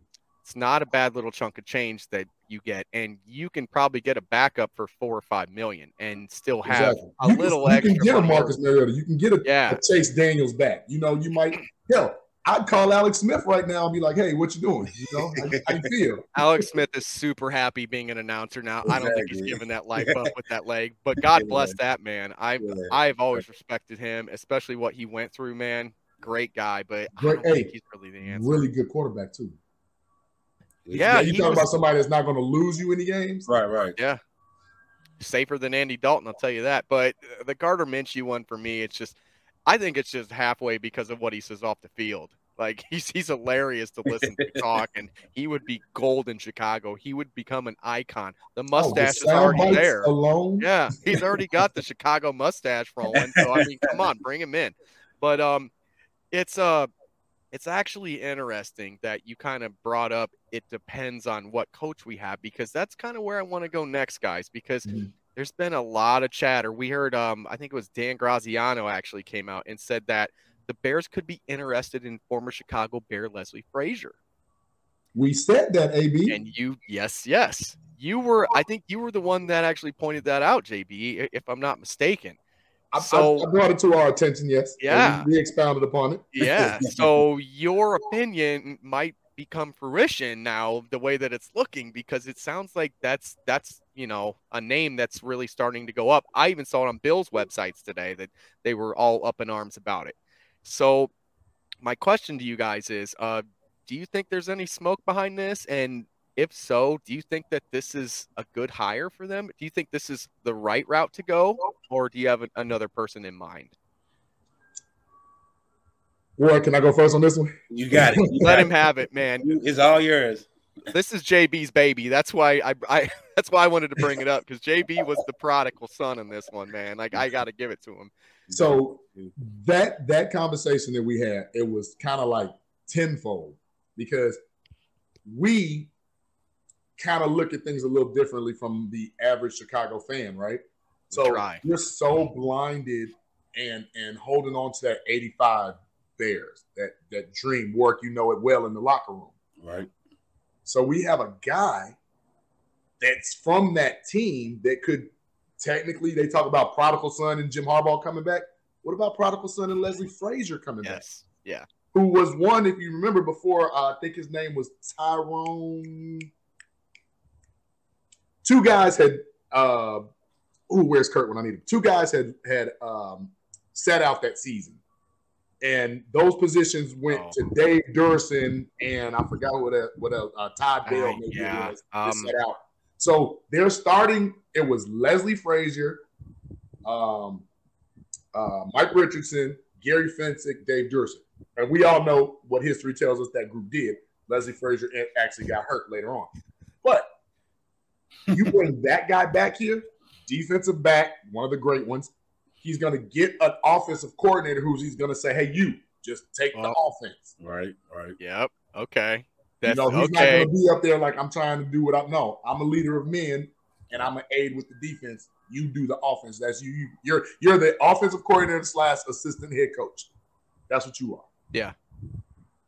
E: It's not a bad little chunk of change that you get, and you can probably get a backup for four or five million and still have
G: exactly.
E: a
G: you
E: little
G: can,
E: extra.
G: You can get a. Marcus Mariota. You can get a,
E: Yeah.
G: a Chase Daniels back. You know, you might hell. I'd call Alex Smith right now and be like, "Hey, what you doing? You know, how, how you feel?"
E: Alex Smith is super happy being an announcer now. I don't think he's
F: Exactly.
E: given that life up with that leg, but God bless that man. I've
F: Yeah.
E: I've always respected him, especially what he went through, man. Great guy, but I
G: Great-
E: don't think he's really the answer.
G: Really good quarterback too.
E: Yeah,
G: you
E: he
G: talking
E: was-
G: about somebody that's not going to lose you any games.
F: Right, right.
E: Yeah, safer than Andy Dalton, I'll tell you that. But uh, the Gardner Minshew one for me, it's just, I think it's just halfway because of what he says off the field. Like he's he's hilarious to listen to talk, and he would be gold in Chicago. He would become an icon. The
G: Oh, the
E: mustache is already there.
G: Alone.
E: Yeah, he's already got the Chicago mustache rolling. So I mean, come on, bring him in. But um, it's uh, it's actually interesting that you kind of brought up. It depends on what coach we have because that's kind of where I want to go next, guys. Because
G: Mhm.
E: there's been a lot of chatter. We heard um, I think it was Dan Graziano actually came out and said that the Bears could be interested in former Chicago Bear Leslie Frazier.
G: We said that, AB.
E: And you, yes, yes, you were. I think you were the one that actually pointed that out, JB, if I'm not mistaken.
G: I, I-
E: So
G: I brought it to our attention. Yes.
E: Yeah.
G: We, we expounded upon it.
E: yeah, so your opinion might become fruition now, the way that it's looking, because it sounds like that's that's you know a name that's really starting to go up. I even saw it on Bill's websites today that they were all up in arms about it. So my question to you guys is, uh, do you think there's any smoke behind this? And if so, do you think that this is a good hire for them? Do you think this is the right route to go, or do you have another person in mind?
G: Roy, can I go first on this one?
F: You got it. You
E: Let
F: got
E: him have it, man.
F: It's all yours.
E: This is JB's baby. That's why I, I that's why I wanted to bring it up because JB was the prodigal son in this one, man. Like I got to give it to him.
G: So that that conversation that we had, it was kind of like tenfold because we kind of look at things a little differently from the average Chicago fan, right? So you're so blinded and and holding on to that 85 Bears, that that dream work, you know it well in the locker room.
F: Right.
G: So we have a guy that's from that team that could technically they talk about prodigal son and Jim Harbaugh coming back. What about prodigal son and Leslie Frazier coming back?
E: Yes. Yeah.
G: Who was one, if you remember before, uh, I think his name was Tyrone. Two guys had uh ooh, where's Kurt when I need him? Two guys had had um set out that season. And those positions went
E: Oh.
G: to Dave Duerson and I forgot what a, what else uh, Todd Bell maybe
E: yeah,
G: it was
E: um,
G: set out. So they're starting. It was Leslie Frazier, um, uh, Mike Richardson, Gary Fencik, Dave Duerson, and we all know what history tells us that group did. Leslie Frazier actually got hurt later on, but you bring that guy back here, defensive back, one of the great ones. He's going to get an offensive coordinator who's he's going to say, "Hey, you just take the oh. offense."
F: Right. Right.
E: Yep. Okay.
G: You
E: That's
G: know, he's not
E: okay.
G: going to be up there like I'm trying to do what I'm. No, I'm a leader of men, and I'm an aid with the defense. You do the offense. That's you. you you're you're the offensive coordinator slash assistant head coach. That's what you are.
E: Yeah.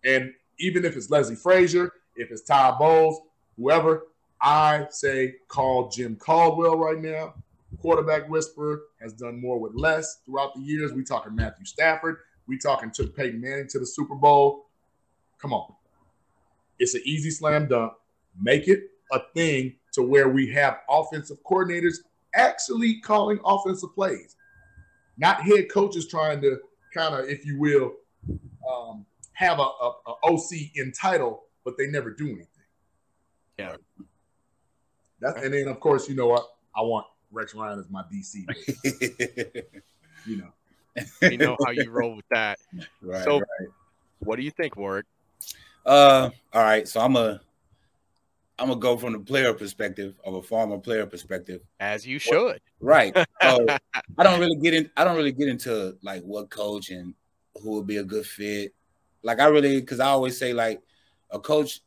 G: And even if it's Leslie Frazier, if it's Todd Bowles, whoever, I say call Jim Caldwell right now. Quarterback whisperer has done more with less throughout the years. We talking Matthew Stafford. We talking took Peyton Manning to the Super Bowl. Come on. It's an easy slam dunk. Make it a thing to where we have offensive coordinators actually calling offensive plays, not head coaches trying to kind of, if you will, um, have a, a, a OC in title, but they never do anything.
E: Yeah.
G: That's, and then of course, you know what? I want Rex Ryan is my DC. you know.
E: we know how you roll with that.
F: Right,
E: so,
F: right.
E: what do you think, Warrick?
F: Uh, all right. So I'm a, I'm gonna go from the player perspective of a former player perspective.
E: As you should.
F: Right. So I don't really get in. I don't really get into like what coach and who would be a good fit. Like I really, because I always say like a coach,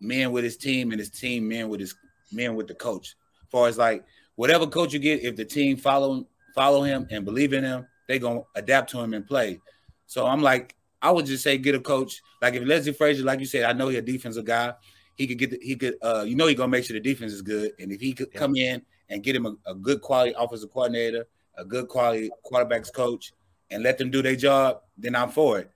F: man with his team, and his team man with his man with the coach. As far as like whatever coach you get, if the team follow follow him and believe in him, they gonna adapt to him and play. So I'm like, I would just say get a coach. Like if Leslie Frazier, like you said, I know he's a defensive guy. He could get the, he could uh you know he gonna make sure the defense is good. And if he could come in and get him a, a good quality offensive coordinator, a good quality quarterbacks coach, and let them do their job, then I'm for it.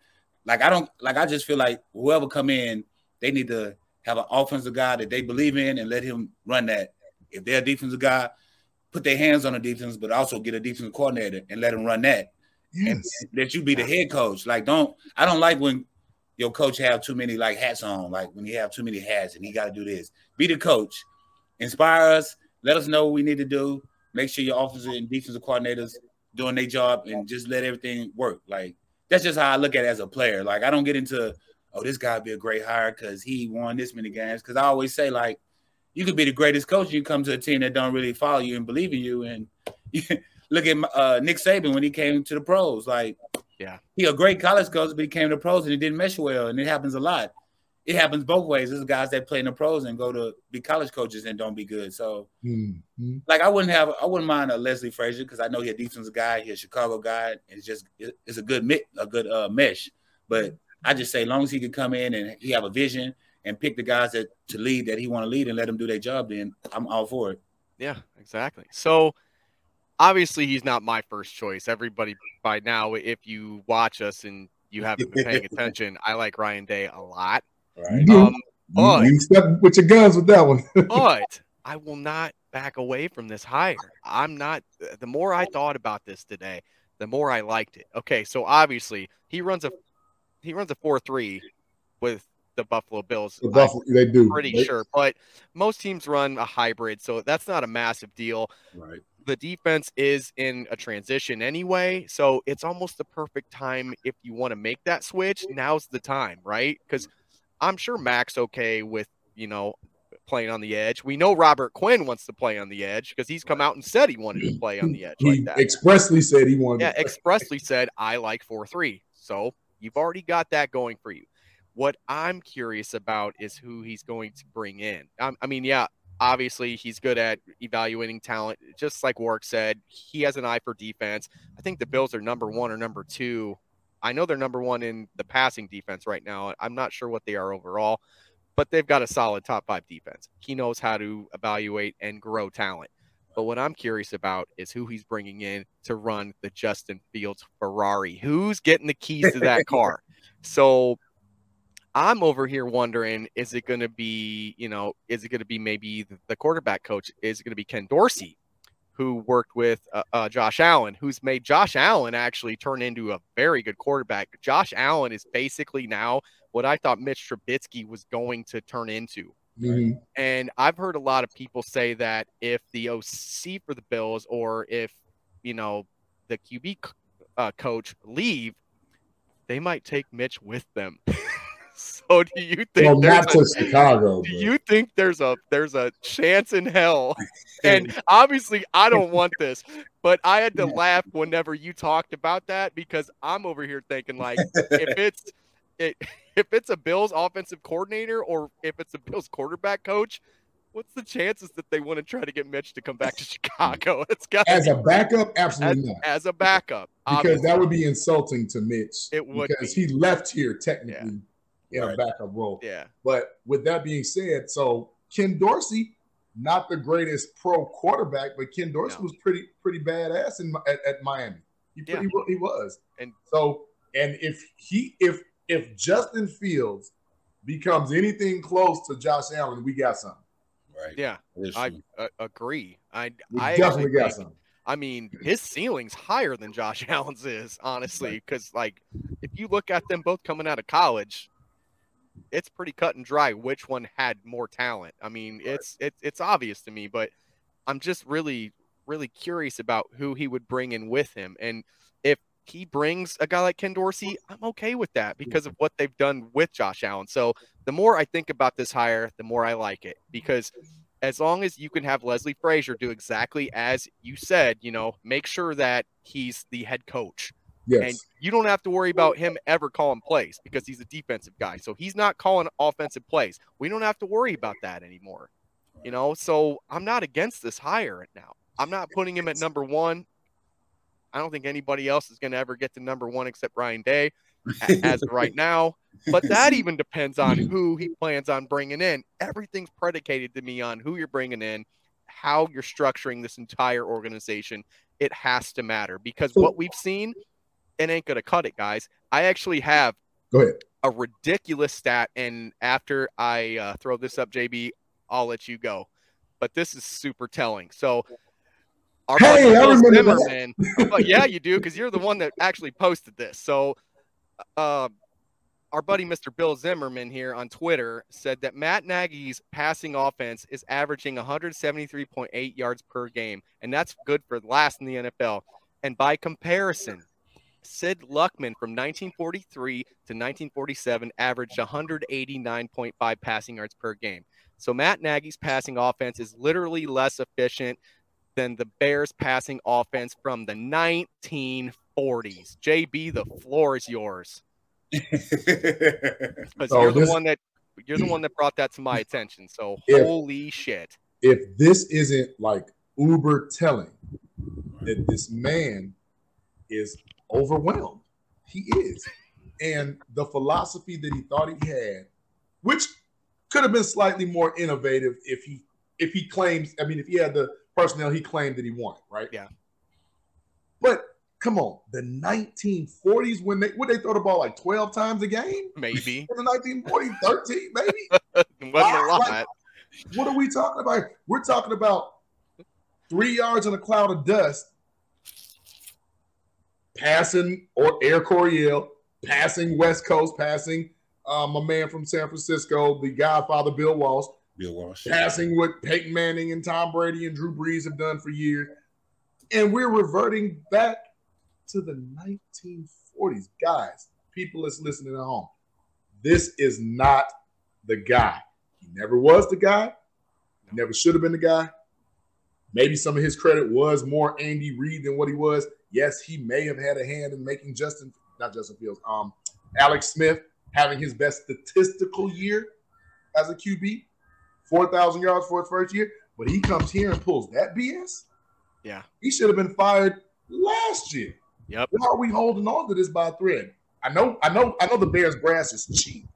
F: Like I don't like I just feel like whoever come in, they need to have an offensive guy that they believe in and let him run that. If they're a defensive guy, put their hands on the defense, but also get a defensive coordinator and let them run that. And let you be the head coach. Like, don't I don't like when your coach have too many like hats on, like when you have too many hats and he got to do this. Be the coach, inspire us, let us know what we need to do. Make sure your offensive and defensive coordinators doing their job and just let everything work. Like that's just how I look at it as a player. Like I don't get into oh this guy be a great hire because he won this many games. Because I always say like you could be the greatest coach. You come to a team that don't really follow you and believe in you. And look at uh, Nick Saban when he came to the pros. Like,
E: yeah,
F: he a great college coach, but he came to the pros and it didn't mesh well. And it happens a lot. It happens both ways. There's guys that play in the pros and go to be college coaches and don't be good. So,
G: Mhm.
F: like, I wouldn't have, I wouldn't mind a Leslie Frazier because I know he's a defensive guy. He's a Chicago guy. It's just, it's a good mix, a good uh, mesh. But I just say, as long as he can come in and he have a vision and pick the guys that to lead that he want to lead and let them do their job, then I'm all for it.
E: Yeah, exactly. So obviously he's not my first choice. Everybody by now, if you watch us and you haven't been paying attention, I like Ryan Day a lot.
G: You.
E: Um,
G: You-
E: but
G: you step with your guns with that one.
E: but I will not back away from this hire. I'm not. The more I thought about this today, the more I liked it. Okay, so obviously he runs a he runs a four three with the Buffalo Bills.
G: The Buffalo, they do.
E: Pretty
G: They-
E: sure, but most teams run a hybrid, so that's not a massive deal.
F: Right.
E: The defense is in a transition anyway, so it's almost the perfect time if you want to make that switch. Now's the time, right? Because I'm sure Mack's okay with you know playing on the edge. We know Robert Quinn wants to play on the edge because he's come out and said he wanted to play on the edge
G: He
E: like that.
G: expressly said he wanted.
E: Yeah,
G: to
E: expressly said I like four three. So you've already got that going for you. What I'm curious about is who he's going to bring in. Um, I mean, yeah, obviously he's good at evaluating talent. Just like Warrick said, he has an eye for defense. I think the Bills are number one or number two. I know they're number one in the passing defense right now. I'm not sure what they are overall, but they've got a solid top five defense. He knows how to evaluate and grow talent. But what I'm curious about is who he's bringing in to run the Justin Fields Ferrari. Who's getting the keys to that car? So I'm over here wondering is it going to be, you know, is it going to be maybe the- quarterback coach? Is it going to be Ken Dorsey, who worked with uh, uh, Josh Allen, who's made Josh Allen actually turn into a very good quarterback? Josh Allen is basically now what I thought Mitch Trubisky was going to turn into.
G: Mhm.
E: And I've heard a lot of people say that if the OC for the Bills or if, you know, the QB uh, coach leave, they might take Mitch with them. so do you think
G: Well,
E: there's
G: not
E: a-
G: to Chicago.
E: do
G: but-
E: you think there's a there's a chance in hell? And obviously I don't want this, but I had to laugh whenever you talked about that because I'm over here thinking like if it's it, if it's a Bills offensive coordinator or if it's a Bills quarterback coach, what's the chances that they want to try to get Mitch to come back to Chicago? It's got
G: As a backup,
E: as,
G: absolutely not.
E: as a backup.
G: Because
E: obviously.
G: that would be insulting to Mitch.
E: It would
G: because
E: be.
G: he left here technically in a backup role.
E: yeah.
G: But with that being said, so Ken Dorsey, not the greatest pro quarterback, but Ken Dorsey
E: No.
G: was pretty pretty badass in at, at Miami. He
E: Yeah.
G: pretty he was.
E: And-
G: so and if he if if Justin Fields becomes anything close to Josh Allen, we got something.
F: Right.
E: Yeah. I uh, agree. I
G: We
E: I
G: definitely
E: actually
G: got
E: think-
G: something.
E: I mean, his ceiling's higher than Josh Allen's is, honestly, because like if you look at them both coming out of college, it's pretty cut and dry which one had more talent. I mean, it's it's it's obvious to me, but I'm just really really curious about who he would bring in with him, and if he brings a guy like Ken Dorsey, I'm okay with that because of what they've done with Josh Allen. So the more I think about this hire, the more I like it because as long as you can have Leslie Frazier do exactly as you said, you know, make sure that he's the head coach.
G: Yes.
E: And you don't have to worry about him ever calling plays because he's a defensive guy. So he's not calling offensive plays. We don't have to worry about that anymore. You know, so I'm not against this hire right now. I'm not putting him at number one. I don't think anybody else is going to ever get to number one except Ryan Day as of right now. But that even depends on who he plans on bringing in. Everything's predicated to me on who you're bringing in, how you're structuring this entire organization. It has to matter because what we've seen, it ain't to cut it, guys. I actually have
G: Go ahead.
E: a ridiculous stat, and after I uh, throw this up, JB, I'll let you go. But this is super telling. So, our
G: Hey, I remember that.
E: Zimmerman, but yeah, you do because you're the one that actually posted this. So, uh, our buddy Mr. Bill Zimmerman here on Twitter said that Matt Nagy's passing offense is averaging 173.8 yards per game, and that's good for last in the NFL. And by comparison, Sid Luckman from 1943 to 1947 averaged 189.5 passing yards per game. So Matt Nagy's passing offense is literally less efficient than the Bears passing offense from the 1940s. JB, the floor is yours. Because
G: So
E: you're the
G: this-
E: one that you're the one that brought that to my attention. So
G: If-
E: holy shit.
G: if this isn't like uber telling that this man is overwhelmed he is and the philosophy that he thought he had which could have been slightly more innovative if he if he claims i mean if he had the personnel he claimed that he wanted right
E: Yeah.
G: but come on the 1940s when they would they throw the ball like 12 times a game
E: Maybe.
G: in the 1940s 13 maybe
E: wasn't a
G: Like,
E: lot.
G: what are we talking about? We're talking about three yards in a cloud of dust, passing or Air Coryell, passing West Coast, passing uh, my man from San Francisco, the Godfather Bill Walsh,
F: Bill Walsh.
G: passing what Peyton Manning and Tom Brady and Drew Brees have done for years. And we're reverting back to the 1940s. Guys, people that's listening at home, this is not the guy. He never was the guy. He never should have been the guy. Maybe some of his credit was more Andy Reid than what he was. Yes, he may have had a hand in making Justin, not Justin Fields, um, Alex Smith having his best statistical year as a QB, 4,000 yards for his first year. But he comes here and pulls that BS.
E: Yeah.
G: He should have been fired last year.
E: Yep.
G: Why are we holding on to this by a thread? I know, I know, I know the Bears brass is cheap.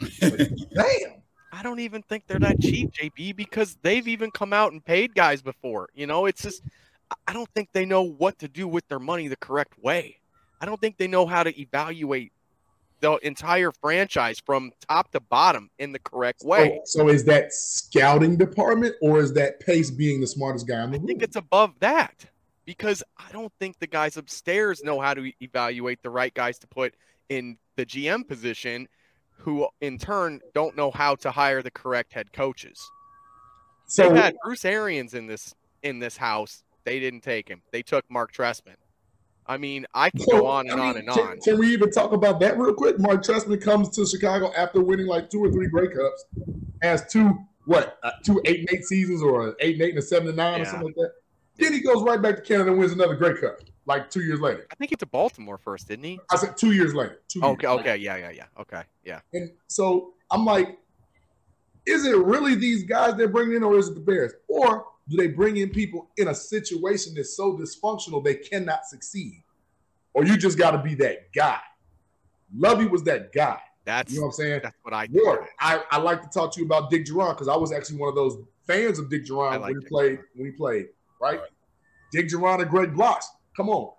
G: Damn.
E: I don't even think they're that cheap, JB, because they've even come out and paid guys before. You know, it's just I- don't think they know what to do with their money the correct way. I don't think they know how to evaluate the entire franchise from top to bottom in the correct way.
G: So, so is that scouting department or is that Pace being the smartest guy in the
E: I
G: room?
E: think it's above that because I don't think the guys upstairs know how to evaluate the right guys to put in the GM position, who in turn don't know how to hire the correct head coaches.
G: so
E: They've had Bruce Arians in this in this house. They didn't take him. They took Mark Trestman. I mean, I can
G: So,
E: go on and
G: I
E: on and
G: can,
E: on.
G: Can we even talk about that real quick? Mark Trestman comes to Chicago after winning like two or three Grey Cups, has two what uh, two eight and eight seasons or an eight and eight and a seven and nine or something like that. Then he goes right back to Canada and wins another Grey Cup like two years later.
E: I think he to Baltimore first, didn't he?
G: I said two years later. Two years
E: Okay,
G: later.
E: okay, yeah, yeah, yeah. Okay, yeah.
G: And so I'm like, is it really these guys they're bringing in, or is it the Bears? Or do they bring in people in a situation that's so dysfunctional they cannot succeed? Or you just got to be that guy? Lovie was that guy.
E: That's
G: You know what I'm saying?
E: that's what I think.
G: Ward, I, I like to talk to you about Dick Jauron because I was actually one of those fans of Dick
E: I
G: Jauron
E: like
G: when he
E: Dick
G: played. When he played, right? Dick Jauron and Greg Blocks. Come on,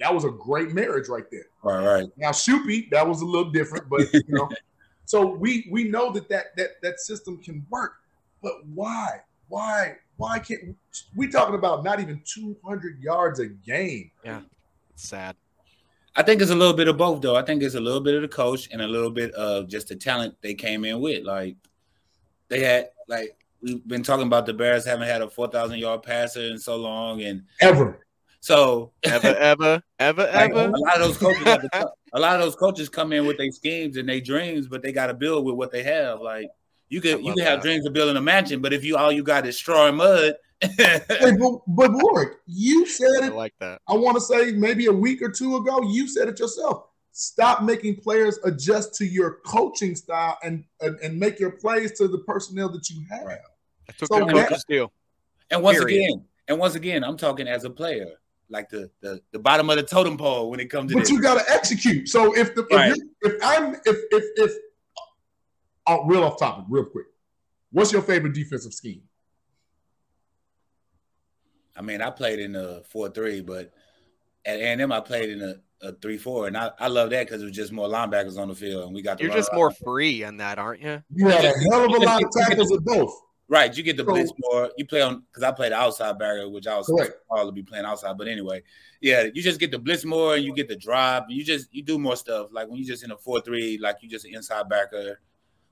G: that was a great marriage right there.
F: Right, right.
G: Now Shoopy, that was a little different, but you know. so we we know that that that that system can work, but why? Why? Why can't we talking about not even 200 yards a game?
E: It's sad.
F: I think it's a little bit of both, though. I think it's a little bit of the coach and a little bit of just the talent they came in with. Like they had, like we've been talking about the Bears haven't had a four thousand yard passer in so long, and
G: Ever.
F: so
E: Ever, ever, ever,
F: like,
E: ever.
F: a lot of those coaches, have to co- a lot of those coaches come in with their schemes and their dreams, but they got to build with what they have. Like you
E: I
F: could you
E: love
F: can have
E: that.
F: dreams of building a mansion, but if you all you got is straw and mud,
G: Hey, but, but Warrick, you said
E: I
G: it
E: like that.
G: I want to say maybe a week or two ago, you said it yourself. Stop making players adjust to your coaching style and and, and make your plays to the personnel that you have.
E: That's what
G: So
E: good
G: that-
E: coaches do.
F: And once
E: Period.
F: again, and once again, I'm talking as a player, like the the, the bottom of the totem pole when it comes to
G: But
F: this.
G: you got to execute. So if the
F: Right.
G: if, you're, if I'm if if if oh, real off topic, real quick, what's your favorite defensive scheme?
F: I mean, I played in a four three, but at A&M I played in a, a three four, and I, I love that because it was just more linebackers on the field, and we got to
E: You're just more free in that, aren't you?
G: You had a hell of a lot of
F: get- you get
G: tackles at both.
F: right. You get the
G: So-
F: blitz more. You play on because I played outside barrier, which I was
G: Correct.
F: all to be playing outside. But anyway, yeah, you just get the blitz more, and you get the drop. You just you do more stuff. Like when you just in a four three, like you just an inside backer,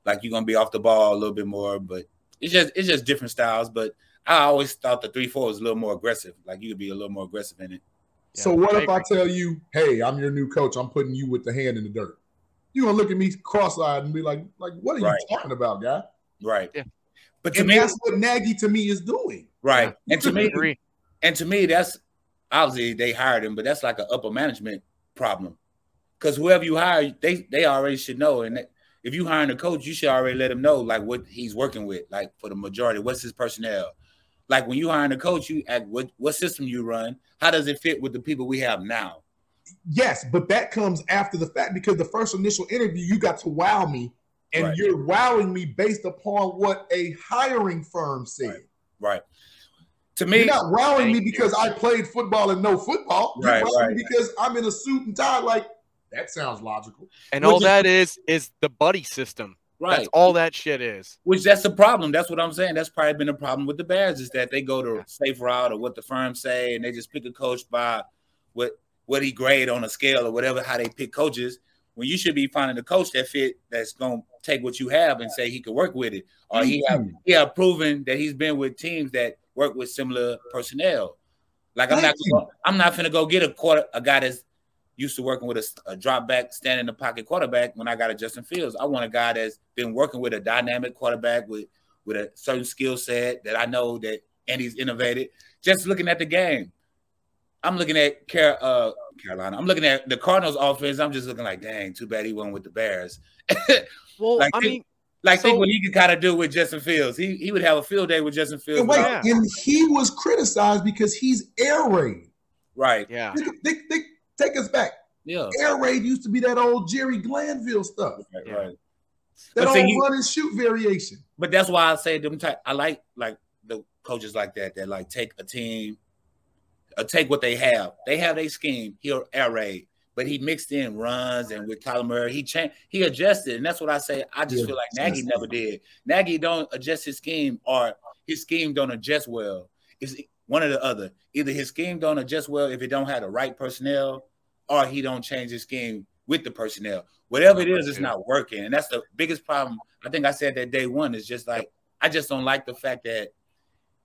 F: like you're gonna be off the ball a little bit more. But it's just it's just different styles. But I always thought the three four was a little more aggressive. Like you could be a little more aggressive in it.
G: So what
E: I
G: if I tell you, hey, I'm your new coach. I'm putting you with the hand in the dirt. You're gonna look at me cross-eyed and be like, like, what are
F: Right.
G: you talking about, guy?
F: Right.
E: Yeah.
F: But to
G: And
F: me,
G: that's what Nagy to me is doing.
F: right. And to me,
E: agree.
F: and to me, that's obviously they hired him, but that's like an upper management problem. Because whoever you hire, they they already should know. And that- if you hiring a coach, you should already let him know like what he's working with. Like for the majority, what's his personnel? Like when you hiring a coach, you act what what system you run. How does it fit with the people we have now?
G: Yes, but that comes after the fact because the first initial interview, you got to wow me, and
F: Right.
G: you're wowing me based upon what a hiring firm said.
F: Right. To me,
G: You're not wowing me
E: you.
G: because I played football and know football. You're
F: Right,
G: wowing
F: right.
G: me because I'm in a suit and tie. Like that sounds logical.
E: And
F: Which
E: all
F: is-
E: that is is the buddy system.
F: right.
E: That's all that shit is.
F: Which that's the problem. That's what I'm saying. That's probably been a problem with the Bears is that they go to safe route or what the firms say, and they just pick a coach by what what he grade on a scale or whatever how they pick coaches. when you should be finding a coach that fit that's gonna take what you have and say he could work with it, or he have
G: mm-hmm.
F: he have proven that he's been with teams that work with similar personnel. Like I'm
G: Thank
F: not gonna, I'm not gonna go get a quarter a guy that's used to working with a, a drop back, stand in the pocket quarterback when I got a Justin Fields. I want a guy that's been working with a dynamic quarterback with with a certain skill set that I know that and he's innovated. Just looking at the game. I'm looking at Car- uh, Carolina. I'm looking at the Cardinals offense. I'm just looking like, dang, too bad he went with the Bears.
E: Well,
F: like,
E: I
F: think-
E: mean,
F: like think what he could kind of do with Justin Fields. He he would have a field day with Justin Fields.
G: And wait,
E: Yeah.
G: and he was criticized because he's air raid.
F: Right.
E: yeah.
G: Think, think, think, take us back.
F: Yeah.
G: Air raid used to be that old Jerry Glanville stuff.
F: Right,
E: Yeah.
F: right.
G: That
F: But
G: old
F: see,
G: run and shoot variation.
F: But that's why I say them type. I like like the coaches like that that like take a team, uh, take what they have. They have their scheme. He'll air raid, but he mixed in runs and with Kyler Murray, he changed, he adjusted, and that's what I say. I just
G: Yeah,
F: feel like Nagy never did. Nagy don't adjust his scheme, or his scheme don't adjust well. It's one or the other. Either his scheme don't adjust well if it don't have the right personnel, or he don't change his scheme with the personnel. Whatever it is, it's not working, and that's the biggest problem. I think I said that day one is just like I just don't like the fact that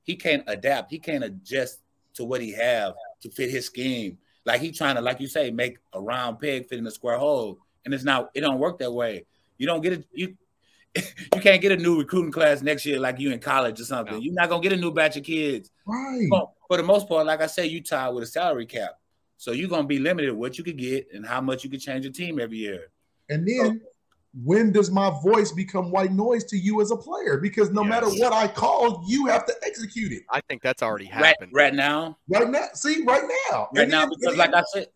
F: he can't adapt. He can't adjust to what he have to fit his scheme. Like he trying to, like you say, make a round peg fit in a square hole, and it's not. It don't work that way. You don't get it. You you can't get a new recruiting class next year like you in college or something.
E: No.
F: You're not gonna get a new batch of kids.
G: Right.
F: Well, for the most part, like I say, you tied with a salary cap, so you're gonna be limited what you could get and how much you could change your team every year.
G: And then when does my voice become white noise to you as a player? Because no matter what I call, you have to execute it.
E: I think that's already happened.
F: right now,
G: Right now, see, right now.
F: right
G: And
F: now,
G: then-
F: because
G: and
F: like I said,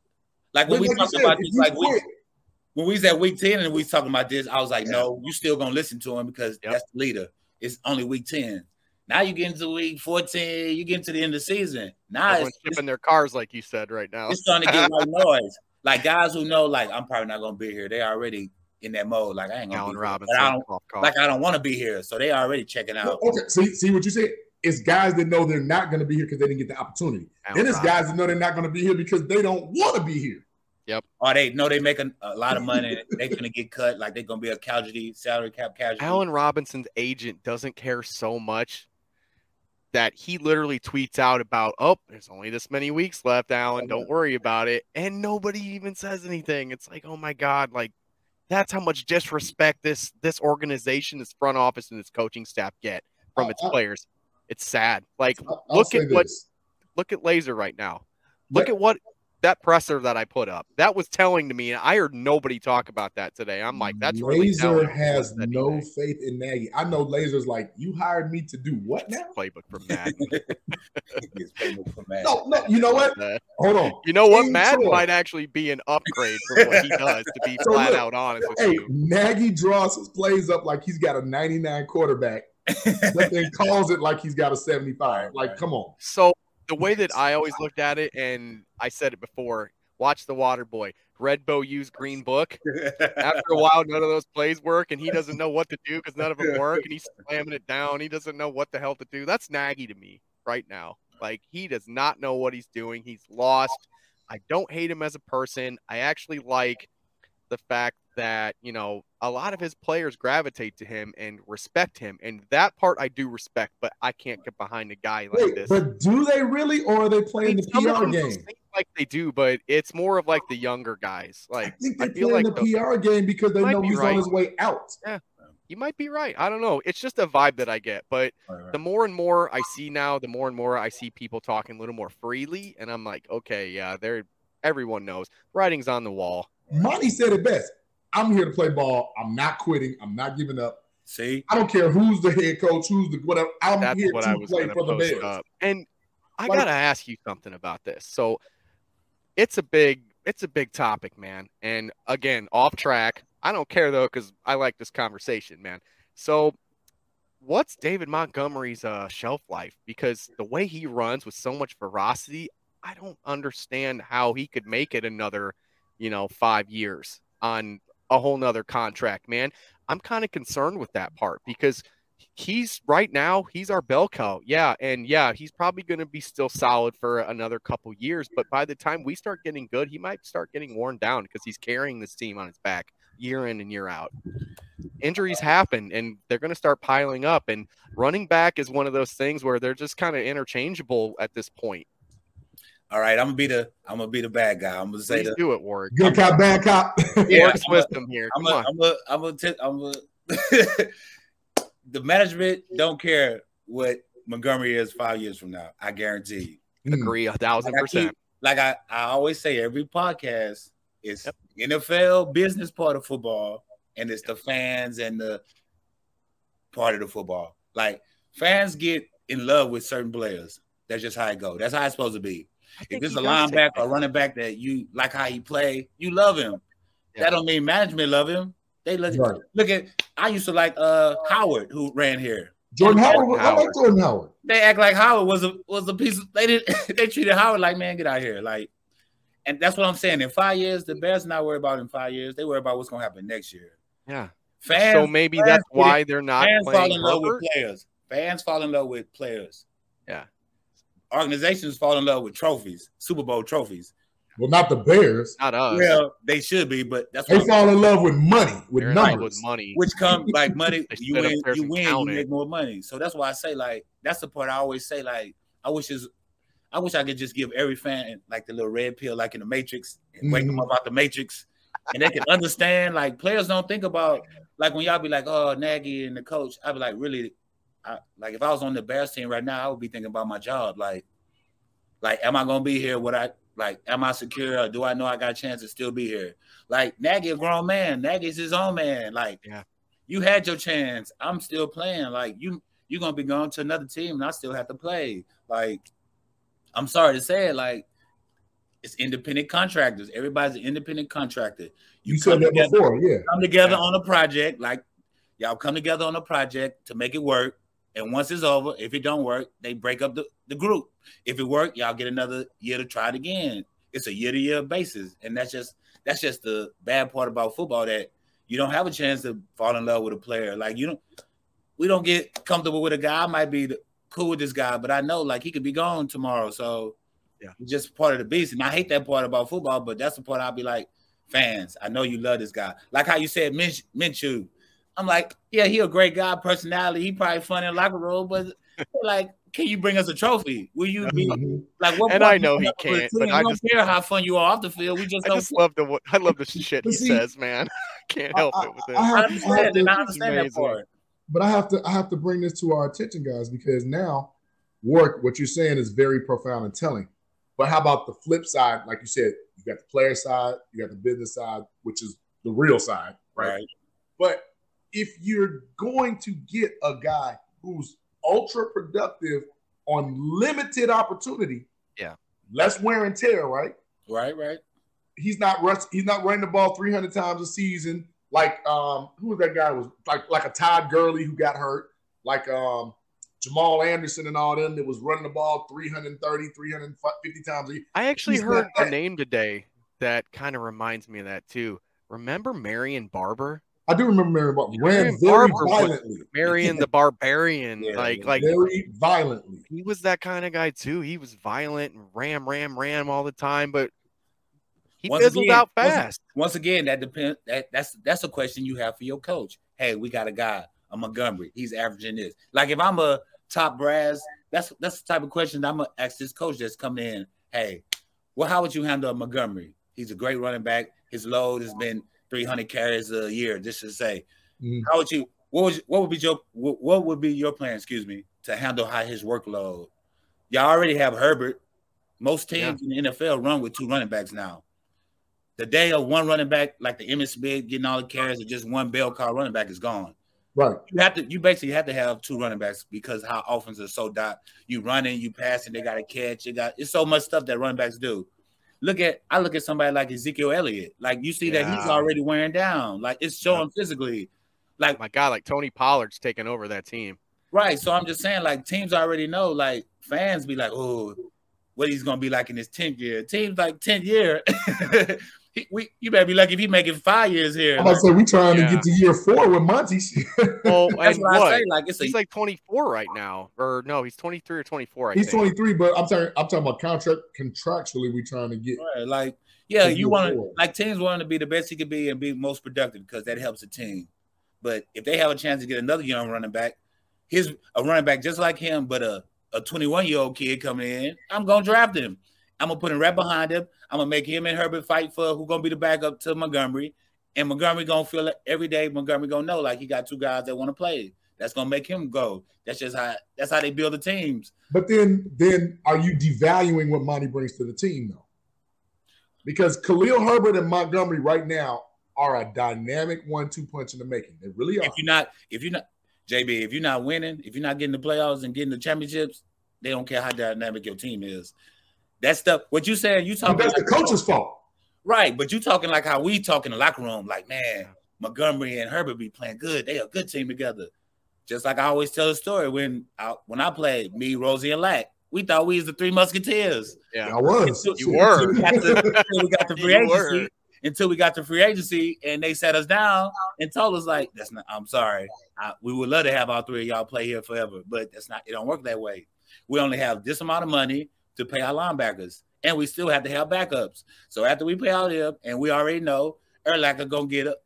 F: like when
G: but
F: we
G: like
F: talked
G: said,
F: about
G: if
F: this,
G: you
F: like we
G: quit,
F: when we was at week 10 and we was talking about this, I was like,
E: Yeah.
F: no, you still gonna listen to him because
E: Yep.
F: that's the leader. It's only week 10. Now you get into week 14, you get into the end of the season. Now
E: Everyone's
F: it's, it's,
E: shipping their cars, like you said, right now.
F: it's starting to get white noise. Like guys who know, like, I'm probably not gonna be here. They already in that mode. Like I ain't gonna
E: Allen
F: be
E: Robinson.
F: Here. But I don't
E: cough, cough.
F: like I don't want to be here. So they already checking out.
G: okay, see, see what you said? It's guys that know they're not going to be here because they didn't get the opportunity.
E: Allen
G: then it's
E: Robinson.
G: guys that know they're not going to be here because they don't want to be here.
F: Or they know they make a, a lot of money and they gonna get cut, like they're gonna be a casualty, salary cap casualty.
E: Allen Robinson's agent doesn't care so much that he literally tweets out about, oh, there's only this many weeks left, Allen. Don't worry about it. And nobody even says anything. It's like, oh my God, like that's how much disrespect this this organization, this front office, and this coaching staff get from its
G: Uh, uh,
E: players. It's sad. Like
G: I'll-
E: look at what
G: this.
E: look at Lazor right now. Look
G: Yeah.
E: at what that presser that I put up. That was telling to me. and I heard nobody talk about that today. I'm like, that's
G: Lazor
E: telling
G: has no faith in Nagy. I know Lazor's like, you hired me to do what now?
E: playbook from Madden.
F: It's for Madden.
G: No, no, you know what? Hold on.
E: You know what? Madden might actually be an upgrade from what he does, to be
G: So
E: flat
G: look,
E: out honest with
G: Hey,
E: you.
G: Nagy draws his plays up like he's got a 99 quarterback, but then calls it like he's got a 75. Like, come on.
E: So the way that I always looked at it, and I said it before, watch the water boy. Red Bow use green book. After a while, none of those plays work, and he doesn't know what to do because none of them work, and he's slamming it down. He doesn't know what the hell to do. That's Nagy to me right now. Like he does not know what he's doing. He's lost. I don't hate him as a person. I actually like the fact that you know a lot of his players gravitate to him and respect him, and that part I do respect. But I can't get behind a guy like
G: Wait,
E: this.
G: but do they really, or are they
E: I
G: playing
E: mean,
G: the PR game?
E: seem like they do, but it's more of like the younger guys. Like I think
G: they're
E: feel
G: playing
E: like
G: the PR game because they know
E: be
G: he's
E: right.
G: on his way out.
E: you might be right. I don't know. It's just a vibe that I get. But the more and more I see now, the more and more I see people talking a little more freely, and I'm like, okay, yeah, they're everyone knows writing's on the wall.
G: Monty said it best. I'm here to play ball. I'm not quitting. I'm not giving up.
F: See,
G: I don't care who's the head coach, who's the whatever. I'm
E: That's
G: here to play for the Bears.
E: up. And I
G: Like-
E: gotta ask you something about this. So it's a big, it's a big topic, man. And again, off track. I don't care though, because I like this conversation, man. So what's David Montgomery's uh, shelf life? Because the way he runs with so much ferocity, I don't understand how he could make it another, you know, five years on a whole nother contract, man. I'm kind of concerned with that part because he's right now he's our bell cow. Yeah and yeah he's probably going to be still solid for another couple years but by the time we start getting good he might start getting worn down because he's carrying this team on his back year in and year out. Injuries happen and they're going to start piling up and running back is one of those things where they're just kind of interchangeable at this point
F: All right, I'm gonna be the I'm gonna be the bad guy. I'm gonna say
E: Please
F: the
E: do it Warrick
G: Good cop, bad cop.
F: Yeah,
E: Warrick's
F: I'm
E: wisdom here
F: I'm
E: come
F: a,
E: on
F: I'm a, I'm a, t- I'm a the management don't care what Montgomery is five years from now. I guarantee you. Hmm.
E: agree a thousand
F: Like I,
E: percent
F: keep- like I, I always say, every podcast is NFL business part of football, and it's the fans and the part of the football. Like fans get in love with certain players. That's just how it go. That's how it's supposed to be. If
E: think
F: it's a linebacker or running back that you like how he play, you love him. That don't mean management love him. They look
G: Right.
F: look at. I used to like uh Howard who ran here.
G: Jordan Howard, was- I like Jordan Howard.
F: They act like Howard was a was a piece. Of, they didn't They treated Howard like man, get out here. Like, and that's what I'm saying. In five years, the Bears not worry about in five years. They worry about what's gonna happen next year.
E: yeah
F: Fans,
E: so maybe
F: fans
E: that's why they're not
F: fans fall
E: playing
F: in love
E: Herbert.
F: with players. Fans fall in love with players.
E: Yeah.
F: Organizations fall in love with trophies, Super Bowl trophies.
G: Well, not the Bears.
E: not us
F: Well, they should be, but that's
G: They
F: what
G: fall in love with money, with
E: They're in love
G: numbers.
E: with money
F: which come like money. You win, you
E: and
F: win, you
E: count it.
F: make more money. So that's why I say like that's the part I always say like I wish is I wish I could just give every fan like the little red pill like in the Matrix and wake them
G: Mhm.
F: up out the Matrix and they can understand like players don't think about like when y'all be like oh Nagy and the coach I'd be like really I, like if I was on the Bears team right now I would be thinking about my job like like am I gonna be here? What I like am I secure? Or do I know I got a chance to still be here? Like Nagy a grown man. Nagy's his own man. Like
E: Yeah.
F: you had your chance. I'm still playing. Like you you're gonna be going to another team and I still have to play. Like I'm sorry to say it, like it's independent contractors. Everybody's an independent contractor.
G: You
F: come
G: said that
F: together-
G: before, yeah.
F: come together on a project, like y'all come together on a project to make it work. And once it's over, if it don't work, they break up the, the group. If it work, y'all get another year to try it again. It's a year to year basis. And that's just that's just the bad part about football that you don't have a chance to fall in love with a player. Like you don't we don't get comfortable with a guy. I might be cool with this guy, but I know like he could be gone tomorrow. So
E: Yeah.
F: it's just part of the beast. And I hate that part about football, but that's the part I'll be like, fans, I know you love this guy. Like how you said Minch, Minshew. I'm like, yeah, he a great guy, personality. He probably fun in the locker room, but like, can you bring us a trophy? Will you be
G: Mhm.
F: like what
E: And I know he
F: up with a
E: can't, but I
F: don't
E: just-
F: care how fun you are off the field. We just
E: I
F: don't
E: just love the I love the shit he
G: see-
E: says, man. Can't help it with it.
G: I
F: I
G: have, I have
F: understand,
G: to,
F: I understand that part.
G: but I have to I have to bring this to our attention, guys, because now work what you're saying is very profound and telling. But how about the flip side? Like you said, you got the player side, you got the business side, which is the real side, right?
F: Right.
G: But if you're going to get a guy who's ultra productive on limited opportunity,
E: Yeah.
G: less wear and tear, right?
F: Right, right.
G: He's not rush, he's not running the ball 300 times a season. Like um, who was that guy? Was like like a Todd Gurley who got hurt, like um Jamal Anderson and all them that was running the ball 330, 350 times a year.
E: I actually
G: He's
E: heard a name today that kind of reminds me of that too. Remember Marion Barber?
G: I do remember Marion Barber ran
E: Marion
G: very
E: Barber
G: violently.
E: Marion the Barbarian.
F: Yeah,
E: like like
G: very violently.
E: he was that kind of guy too. He was violent and ram, ram, ram all the time, but he
F: Once
E: fizzled
F: again-
E: out
F: once-
E: fast.
F: Once again, that depends. That that's that's a question you have for your coach. Hey, we got a guy, a Montgomery. He's averaging this. Like if I'm a top brass, that's that's the type of question I'm gonna ask this coach that's coming in. Hey, well, how would you handle a Montgomery? He's a great running back. His load has been 300 carries a year. Just to say,
G: Mhm.
F: how would you? What would what would be your what, would be your plan? Excuse me, to handle high his workload. Y'all already have Herbert. Most teams in the NFL run with two running backs now. The day of one running back, like the Emmitt Smith getting all the carries, or just one bell car running back is gone.
G: Right.
F: You have to, you basically have to have two running backs because how offenses are so dot. You running, you passing, they got to catch. You got it's so much stuff that running backs do. Look at I look at somebody like Ezekiel Elliott. Like you see that he's already wearing down. Like it's showing physically. Like
E: My guy, like Tony Pollard's taking over that team.
F: Right. So I'm just saying, like, teams already know, like, fans be like, oh, what he's gonna be like in his 10th year. Teams like 10th year. he, we you better be lucky if he making five years here.
G: I'm about to say we trying
E: Yeah.
G: to get to year four with Monty.
E: Well,
F: That's
E: and
F: what I
E: what?
F: say. Like it's a
E: He's like 24 right now, or no, he's 23 or 24. I
G: He's
E: think.
G: 23, but I'm talking I'm talking about contract contractually. We trying to get.
F: Right, like yeah, you want to like teams want to be the best he could be and be most productive because that helps the team. But if they have a chance to get another young running back, his a running back just like him, but a a 21 year old kid coming in, I'm gonna draft him. I'm gonna put him right behind him. I'm gonna make him and Herbert fight for who gonna be the backup to Montgomery, and Montgomery gonna feel it every day. Montgomery gonna know like he got two guys that want to play. That's gonna make him go. That's just how that's how they build the teams.
G: But then, then are you devaluing what Monty brings to the team, though? Because Khalil Herbert and Montgomery right now are a dynamic one-two punch in the making. They really are.
F: if you're not, if you're not, JB, if you're not winning, if you're not getting the playoffs and getting the championships, they don't care how dynamic your team is. That stuff. What you saying? You
G: But
F: talking?
G: that's the coach's fault.
F: right? But you talking like how we talk in the locker room? Like, man, Montgomery and Herbert be playing good. They a good team together. Just like I always tell the story when I when I played me, Rosie, and Lack, we thought we was the three musketeers.
E: Yeah.
G: I was.
F: Until-
E: You were.
F: Until we got the, until we got the free
E: You
F: agency.
E: were.
F: Until we got the free agency, and they sat us down and told us like, "That's not. I'm sorry. I, we would love to have all three of y'all play here forever, but that's not. It don't work that way. We only have this amount of money to pay our linebackers, and we still have to have backups. So after we pay out him, and we already know Urlacher gonna get a,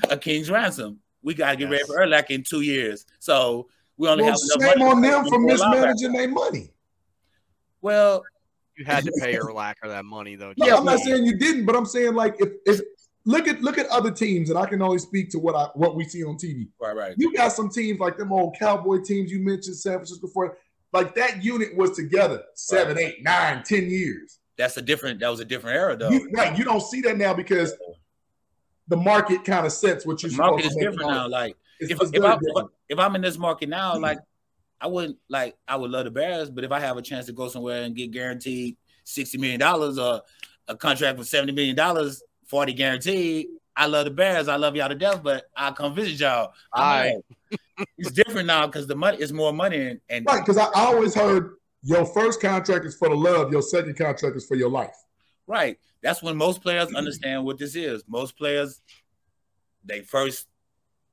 F: a, king's ransom, we got to get ready for Urlacher in two years. So we only
G: Well,
F: have enough
G: shame
F: money
G: on them for mismanaging their money.
F: Well,
E: You had to pay Urlacher that money though.
G: No,
F: Yeah,
G: I'm not saying you didn't, but I'm saying like if, if look at look at other teams, and I can only speak to what I what we see on TV.
F: right, right.
G: You got some teams like them old cowboy teams you mentioned, San Francisco before. Like that unit was together seven, eight, nine, ten years.
F: That's a different. That was a different era, though.
G: You, right, you don't see that now because the market kind of sets what you're
F: The market is
G: to
F: different now. Like
G: It's,
F: if,
G: it's
F: if, I, if, I,
G: different.
F: if I'm in this market now, hmm. like I wouldn't like I would love the Bears, but if I have a chance to go somewhere and get guaranteed sixty million dollars or a contract for seventy million dollars, forty guaranteed, I love the Bears. I love y'all to death, but I'll come visit y'all.
E: Aye.
F: I'm like, it's different now because the money is more money and, and
G: right, because I, I always heard your first contract is for the love, your second contract is for your life.
F: Right. That's when most players understand what this is. Most players, they first,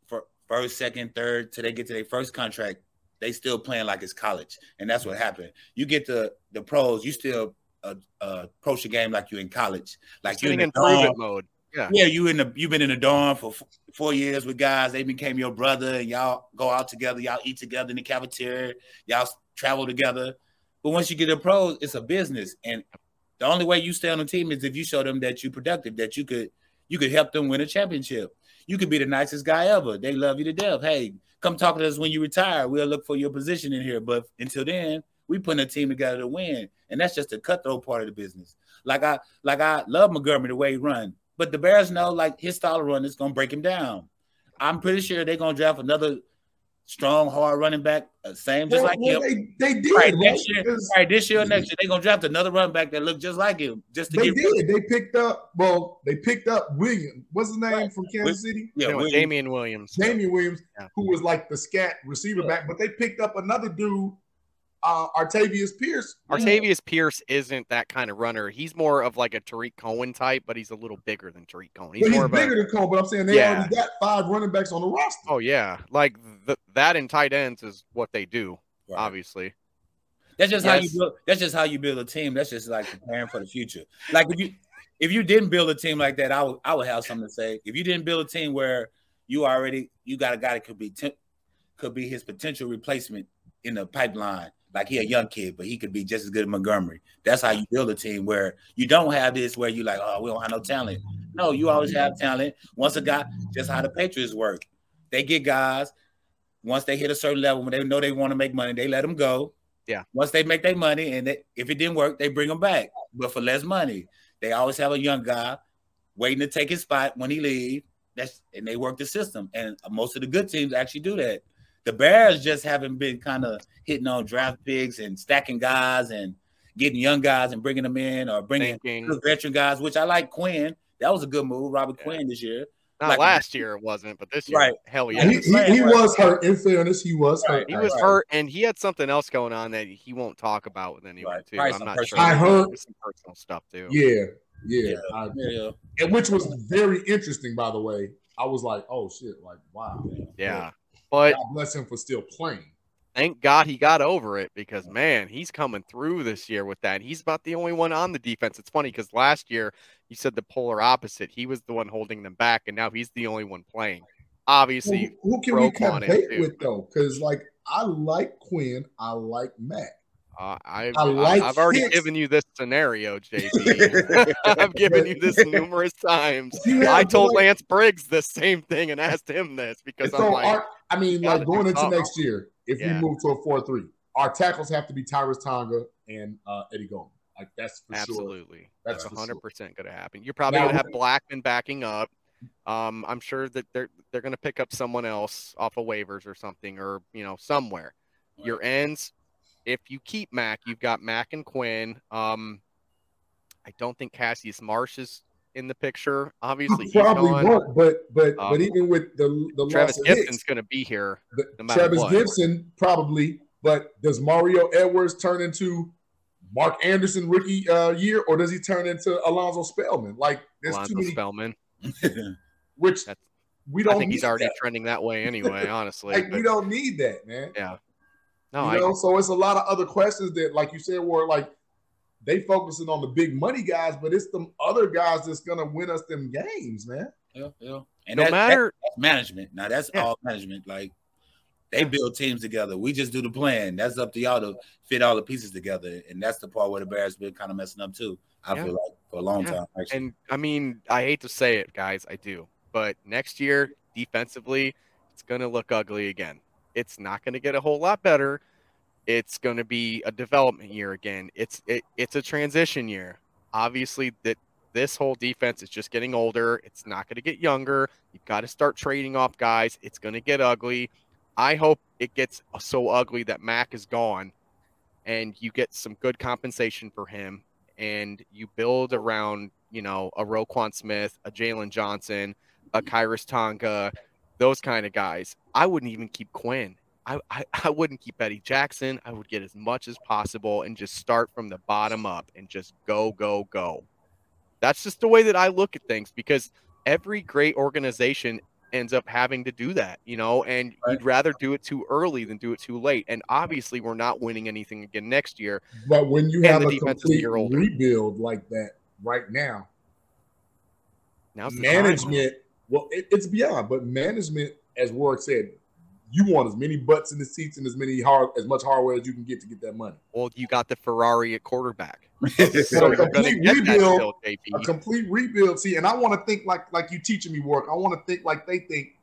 F: fir- first, second, third, till they get to their first contract, they still playing like it's college, and that's what happened. You get to the pros, you still uh, uh, approach the game like you in college, like you
E: Sitting
F: in
E: in
F: the
E: prove it mode. Yeah.
F: Yeah, you in the you've been in the dorm for f- four years with guys. They became your brother, and y'all go out together. Y'all eat together in the cafeteria. Y'all travel together. But once you get to pros, it's a business, and the only way you stay on the team is if you show them that you're productive, that you could you could help them win a championship. You could be the nicest guy ever. They love you to death. Hey, come talk to us when you retire. We'll look for your position in here. But until then, we putting a team together to win, and that's just the cutthroat part of the business. Like I like I love Montgomery the way he run, but the Bears know like his style of run is gonna break him down. I'm pretty sure they're gonna draft another strong, hard running back, uh, same just
G: Well,
F: like
G: well,
F: him.
G: they, they did.
F: Right
G: right?
F: next year,
G: Because
F: right this year, or next year, they're gonna draft another running back that look just like him, just to
G: They
F: get
G: did. They picked up. Well, they picked up William. What's his name from Kansas City?
F: Yeah,
E: You know,
F: Williams.
E: Damien Williams.
G: Damien Williams,
E: Yeah.
G: who was like the scat receiver back, but they picked up another dude, uh, Artavius Pierce.
E: Artavius Pierce isn't that kind of runner. He's more of like a Tarik Cohen type, but he's a little bigger than Tarik Cohen. He's
G: But he's
E: more of
G: bigger
E: a
G: than Cohen, but I'm saying they
E: Yeah.
G: already got five running backs on the roster.
E: oh yeah, like th- that in tight ends is what they do.
F: Right.
E: Obviously,
F: That's just how you build. That's just how you build a team. That's just like preparing for the future. Like if you if you didn't build a team like that, I would I would have something to say. If you didn't build a team where you already you got a guy that could be tem- could be his potential replacement in the pipeline. Like he a young kid, but he could be just as good as Montgomery. That's how you build a team where you don't have this where you like, oh, we don't have no talent. No, you always have talent. Once a guy, just how the Patriots work. They get guys. Once they hit a certain level, when they know they want to make money, they let them go.
E: Yeah.
F: Once they make their money, and they, if it didn't work, they bring them back, but for less money. They always have a young guy waiting to take his spot when he leave. That's and they work the system, and most of the good teams actually do that. The Bears just haven't been kind of hitting on draft picks and stacking guys and getting young guys and bringing them in or bringing
E: thinking
F: veteran guys, which I like Quinn. That was a good move, Robert
E: Yeah.
F: Quinn this year.
E: Not
F: like-
E: last year it wasn't, but this year,
F: Right.
E: hell
F: Yeah,
E: yeah.
G: He, he, he was hurt. In fairness, he was hurt.
E: He was
F: Right.
E: hurt, and he had something else going on that he won't talk about with anyone
F: Right.
E: too.
F: Probably
E: I'm not
F: personal-
E: sure.
G: I heard-
E: There's some personal stuff too.
G: Yeah, yeah.
F: Yeah.
G: I-
F: Yeah.
G: and which was very interesting, by the way. I was like, oh shit, like wow.
E: Yeah. But
G: God bless him for still playing.
E: thank God he got over it because man, he's coming through this year with that. He's about the only one on the defense. It's funny because last year you said the polar opposite. He was the one holding them back, and now he's the only one playing. Obviously,
G: Who, who can we
E: broke on
G: cut
E: it,
G: with though? Because like I like Quinn, I like Matt.
E: uh, I've,
G: I like
E: I've already given you this scenario, JB. I've given you this numerous times. I told Lance Briggs the same thing and asked him this because
G: so
E: I'm like,
G: our, I mean,
E: gotta
G: like going into next year, if
E: Yeah.
G: we move to a four three, our tackles have to be Khyiris Tonga and uh, Eddie Goldman. Like that's for sure.
E: Absolutely.
G: That's
E: That's
G: one
E: hundred percent gonna happen. You're probably gonna have Blackson backing up. Um, I'm sure that they're they're gonna pick up someone else off of waivers or something, or you know, somewhere. Your ends, if you keep Mack, you've got Mack and Quinn. Um, I don't think Cassius Marsh is in the picture. Obviously, he's
G: Probably
E: gone.
G: won't, but but
E: Um,
G: but even with the the
E: Trevis
G: Gipson's
E: gonna be here.
G: the-
E: no matter
G: Trevis
E: what.
G: Gipson probably. But does Mario Edwards turn into Mark Anderson rookie uh, year, or does he turn into Alonzo Spellman? Like there's
E: Alonzo
G: too many.
E: Spellman.
G: Which
E: That's-
G: we don't.
E: think he's already
G: that.
E: trending that way anyway. Honestly,
G: Like we don't need that, man.
E: yeah. No,
G: you
E: I,
G: know, so it's a lot of other questions that, like you said, were like they focusing on the big money guys, but it's the other guys that's gonna win us them games, man.
F: Yeah, yeah. And
E: no
F: that- that-
E: matter
F: that's management. Now that's
E: Yeah.
F: all management. Like they build teams together. We just do the plan. That's up to y'all to fit all the pieces together. And that's the part where the Bears been kind of messing up too. I
E: Yeah.
F: feel like for a long
E: Yeah.
F: time. Actually.
E: And I mean, I hate to say it, guys, I do. But next year, defensively, it's going to look ugly again. It's not going to get a whole lot better. It's going to be a development year again. It's it, it's a transition year. Obviously, that this whole defense is just getting older. It's not going to get younger. You've got to start trading off guys. It's going to get ugly. I hope it gets so ugly that Mack is gone and you get some good compensation for him and you build around, you know, a Roquan Smith, a Jaylon Johnson, a Khyiris Tonga, those kind of guys. I wouldn't even keep Quinn. I, I, I wouldn't keep Eddie Jackson. I would get as much as possible and just start from the bottom up and just go, go, go. That's just the way that I look at things because every great organization ends up having to do that, you know, and you'd rather do it too early than do it too late. And obviously, we're not winning anything again next year.
G: But when you have a complete rebuild like that right now,
E: time.
G: management, well, it, it's beyond, but management, as Warrick said, you want as many butts in the seats and as many hard, as much hardware as you can get to get that money.
E: Well, you got the Ferrari at quarterback.
G: So
E: So
G: a
E: you're going to
G: complete rebuild,
E: still,
G: a complete rebuild. See, and I want to think like like you teaching me work. I want to think like they think.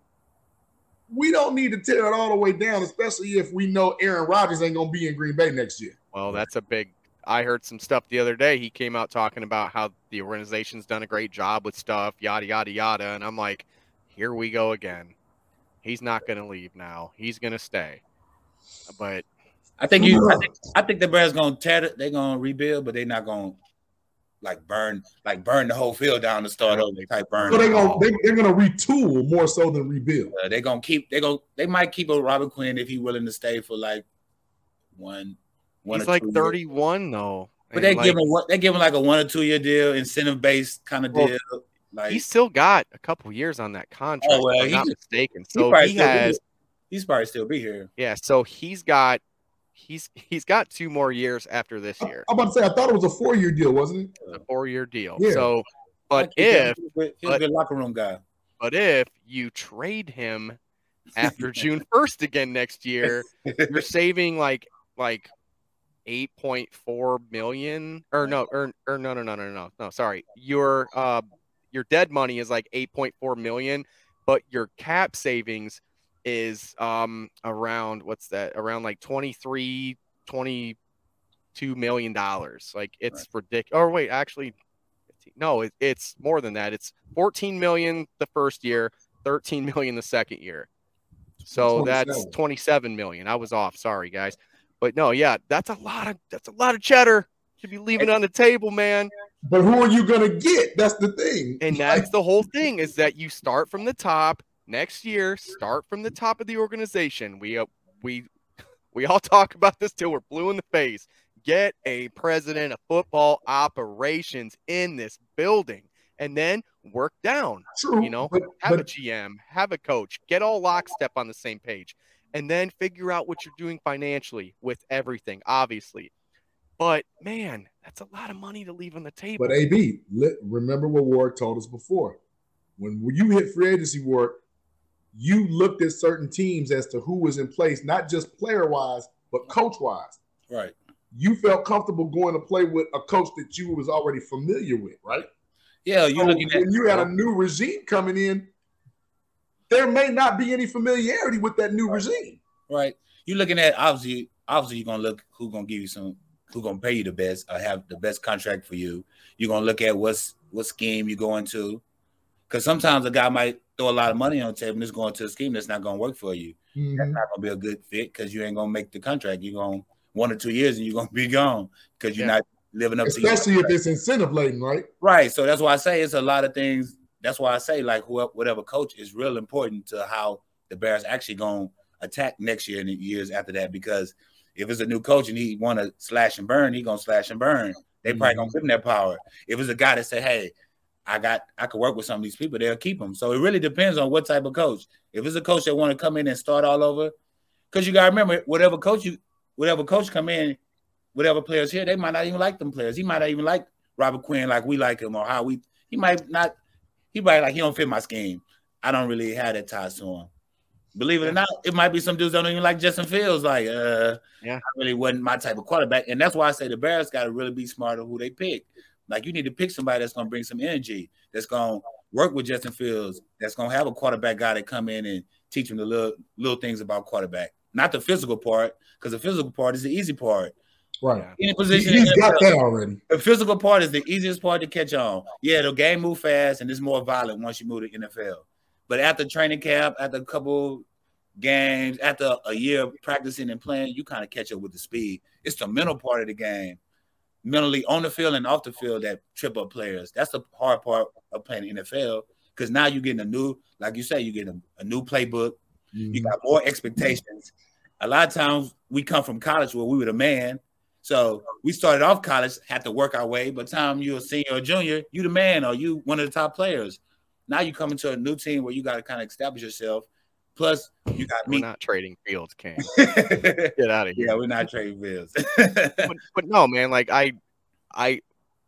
G: We don't need to tear it all the way down, especially if we know Aaron Rodgers ain't gonna be in Green Bay next year.
E: Well, that's a big. I heard some stuff the other day. He came out talking about how the organization's done a great job with stuff, yada yada yada, and I'm like, here we go again. He's not going to leave now. He's going to stay. But
F: I think you. I think, I think the Bears gonna tear it. They're gonna rebuild, but they're not gonna like burn like burn the whole field down to start over. Type burn.
G: So they
F: it
G: gonna
F: all.
G: they, they're gonna retool more so than rebuild.
F: Uh, they're gonna keep. They go. They might keep a Robert Quinn if he's willing to stay for like one. one
E: he's like 31 though.
F: But
E: and,
F: they
E: like,
F: give him what they give him like a one or two year deal, incentive based kind of
E: Well,
F: deal. Like
E: he's still got a couple years on that contract.
F: Oh, well,
E: if I'm
F: he
E: not mistaken. So
F: probably
E: he has.
F: he's probably still be here.
E: Yeah. So he's got. He's he's got two more years after this year.
G: I'm about to say I thought it was a four year deal, wasn't it?
E: a four year deal.
G: Yeah.
E: So, but if
F: he's a
E: but-
F: good locker room guy.
E: but if you trade him after June first again next year, you're saving like like eight point four million or no or, or no no no no no no sorry your uh your dead money is like eight point four million, but your cap savings is um around what's that? Around like 23 22 million dollars. Like it's ridiculous or wait actually no it, it's more than that. It's 14 million the first year 13 million the second year. So that's
G: 27.
E: 27 million. I was off. Sorry guys. But no yeah that's a lot of that's a lot of cheddar to be leaving on the table man
G: But who are you gonna get? That's the thing.
E: And that's the whole thing is that you start from the top next year. Start from the top of the organization. We uh, we we all talk about this till we're blue in the face. Get a president of football operations in this building, and then work down.
G: True,
E: You know,
G: but-
E: have a GM, have a coach, get all lockstep on the same page, and then figure out what you're doing financially with everything. Obviously, but man, that's a lot of money to leave on the table.
G: But AB, let, remember what Ward told us before. When you hit free agency work, you looked at certain teams as to who was in place, not just player wise, but coach wise.
F: Right.
G: You felt comfortable going to play with a coach that you was already familiar with, right?
F: Yeah, you're
G: So
F: looking at
G: when you had a new regime coming in, there may not be any familiarity with that new regime.
F: right. You're looking at obviously, obviously you're gonna look who's gonna give you some, who's gonna pay you the best, or have the best contract for you. You're gonna look at what's what scheme you go into, because sometimes a guy might throw a lot of money on the table and it's going to a scheme that's not gonna work for you. That's mm-hmm. not gonna be a good fit because you ain't gonna make the contract. You're gonna one or two years and you're gonna be gone because you're
G: Yeah.
F: not living up to your
G: Especially if it's incentive laden, right?
F: Right. So that's why I say it's a lot of things. That's why I say like whoever, whatever coach is real important to how the Bears actually going to attack next year and the years after that. Because if it's a new coach and he want to slash and burn, he gonna slash and burn. They probably gonna mm-hmm. give him that power. If it's a guy that say, "Hey, I got, I could work with some of these people," they'll keep him. So it really depends on what type of coach. If it's a coach that want to come in and start all over, because you gotta remember, whatever coach you, whatever coach come in, whatever players here, they might not even like them players. He might not even like Robert Quinn like we like him or how we. He might not. He might like he don't fit my scheme. I don't really have that ties to him. Believe it or not, it might be some dudes that don't even like Justin Fields. Like, uh,
E: yeah,
F: I really wasn't my type of quarterback, and that's why I say the Bears got to really be smart on who they pick. Like, you need to pick somebody that's gonna bring some energy, that's gonna work with Justin Fields, that's gonna have a quarterback guy that come in and teach him the little little things about quarterback, not the physical part, because the physical part is the easy part.
G: Right.
F: Any position,
G: He- he's got that already.
F: The physical part is the easiest part to catch on. Yeah, the game move fast and it's more violent once you move to NFL. But after training camp, after a couple games, after a year of practicing and playing, you kind of catch up with the speed. It's the mental part of the game, mentally on the field and off the field that trip up players. That's the hard part of playing NFL because now you're getting a new, like you say, you're getting a, a new playbook. You mm-hmm. got more expectations. A lot of times we come from college where we were the man. So we started off college, had to work our way. But the time you're a senior or junior, you the man or you one of the top players. Now you come into a new team where you got to kind of establish yourself. Plus, you got
E: We're
F: me.
E: not trading Fields, King. Get out of here.
F: Yeah, we're not trading Fields.
E: but, but no, man, like I I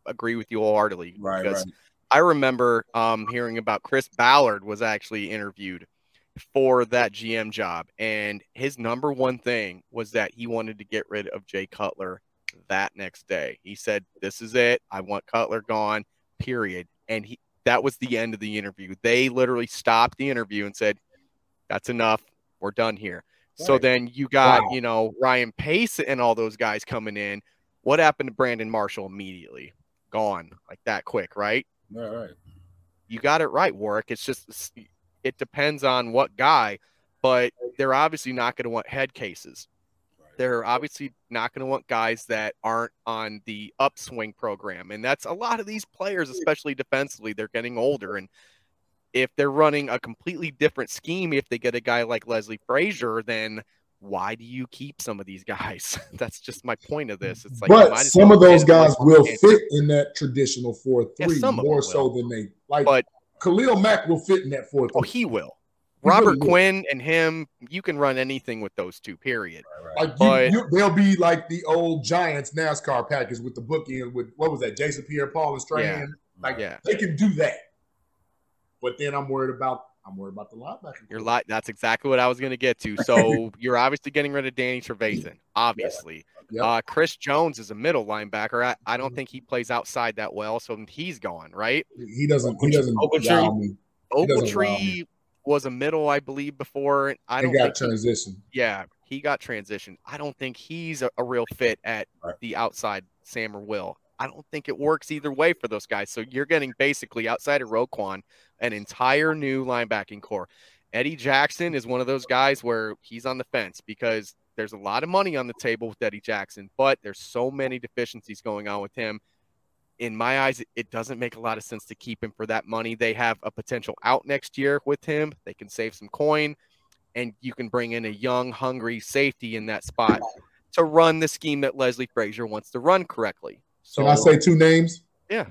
E: agree with you wholeheartedly
F: Right,
E: because
F: right.
E: I remember um hearing about Chris Ballard was actually interviewed for that GM job, and his number one thing was that he wanted to get rid of Jay Cutler that next day. He said, "This is it. I want Cutler gone." Period. And he that was the end of the interview. They literally stopped the interview and said, "That's enough. We're done here." So then you got,
K: Wow.
E: you know, Ryan Pace and all those guys coming in. What happened to Brandon Marshall immediately? Gone like that quick, right?
F: All right.
E: You got it right, Warrick. It's just it depends on what guy, but they're obviously not going to want head cases. They're obviously not going to want guys that aren't on the upswing program. And that's a lot of these players, hmm. especially defensively, they're getting older. And if they're running a completely different scheme, if they get a guy like Leslie Frazier, then why do you keep some of these guys? that's just my point of this. It's like,
G: but some of those guys will fit in that traditional four
E: Yeah,
G: three
E: some of
G: more so than they like.
E: But-
G: Khalil Mack will fit in that four oh, three.
E: Oh, he will.
G: He really
E: Robert
G: will.
E: Quinn and him, you can run anything with those two, period.
G: Like you,
E: But-
G: you, they'll be like the old Giants NASCAR package with the bookend with what was that? Jason Pierre-Paul and Strahan.
E: Yeah.
G: Like
E: Yeah.
G: they can do that. But then I'm worried about I'm worried about the linebacker.
E: You're li- That's exactly what I was going to get to. So you're obviously getting rid of Danny Trevathan, obviously.
G: Yep.
E: Uh, Chris Jones is a middle linebacker. I, I don't think he plays outside that well, so he's gone, right?
G: He doesn't. He doesn't. wow me. He doesn't.
E: Ogletree was a middle, I believe, before. I don't he
G: got
E: think he-
G: transition.
E: yeah, he got transitioned. I don't think he's a, a real fit at the outside Sam or Will. I don't think it works either way for those guys. So you're getting basically outside of Roquan an entire new linebacking core. Eddie Jackson is one of those guys where he's on the fence because there's a lot of money on the table with Eddie Jackson, but there's so many deficiencies going on with him. In my eyes, it, it doesn't make a lot of sense to keep him for that money. They have a potential out next year with him. They can save some coin, and you can bring in a young, hungry safety in that spot to run the scheme that Leslie Frazier wants to run correctly. So
G: Can I say two names?
E: Yeah.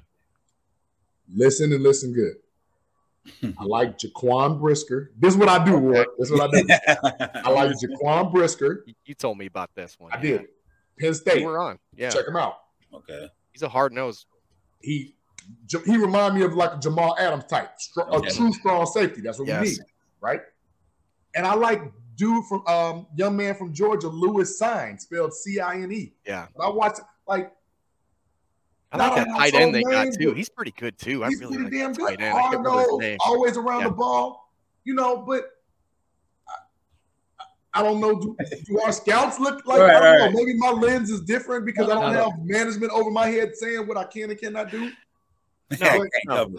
G: Listen and listen good. I like Jaquan Brisker. This is what I do, Ward. This is what I do. I like Jaquan Brisker.
E: You told me about this one.
G: I did. Penn State.
E: We're on. Yeah.
G: Check him out.
F: Okay.
E: He's a hard nose.
G: He he remind me of like a Jamal Adams type, a
F: Okay.
G: true strong safety. That's what
E: Yes.
G: we need, right? And I like dude from um young man from Georgia, Lewis Sign, spelled C I N E.
E: Yeah.
G: I watched like
E: I like that tight end they got too. He's pretty good too. I
G: he's
E: really
G: pretty
E: like
G: damn good.
E: tight end. I can't
G: Hard
E: remember his
G: nose,
E: name.
G: always around
E: Yeah.
G: the ball, you know. But I, I don't know. Do, do our scouts look like?
F: Right,
G: I don't
F: right.
G: know. Maybe my lens is different because I don't
E: No, no.
G: have management over my head saying what I can and cannot do.
E: No,
F: no.
E: Um,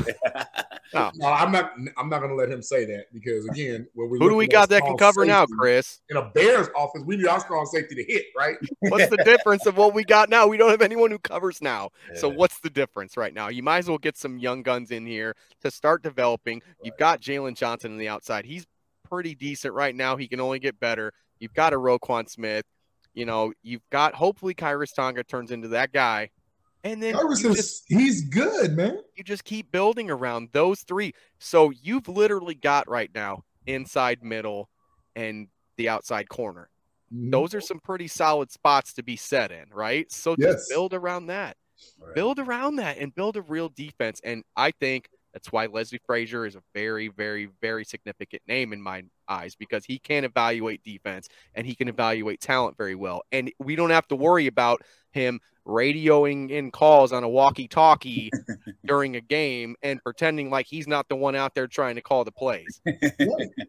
E: no.
G: No, I'm not. I'm not going to let him say that because again, when we
E: Who do we got that can cover now, Chris?
G: In a Bears office, we need our strong safety to hit, right?
E: What's the difference of what we got now? We don't have anyone who covers now. So what's the difference right now? You might as well get some young guns in here to start developing. You've got Jaylon Johnson on the outside. He's pretty decent right now. He can only get better. You've got a Roquan Smith. You know, you've got hopefully Khyiris Tonga turns into that guy. And then just,
G: he's good, man.
E: you just keep building around those three. So you've literally got right now inside middle and the outside corner.
G: Mhm.
E: Those are some pretty solid spots to be set in, right? So
G: Yes.
E: just build around that.
F: Right.
E: Build around that and build a real defense. And I think that's why Leslie Frazier is a very, very, very significant name in my eyes because he can evaluate defense and he can evaluate talent very well. And we don't have to worry about him radioing in calls on a walkie-talkie during a game and pretending like he's not the one out there trying to call the plays.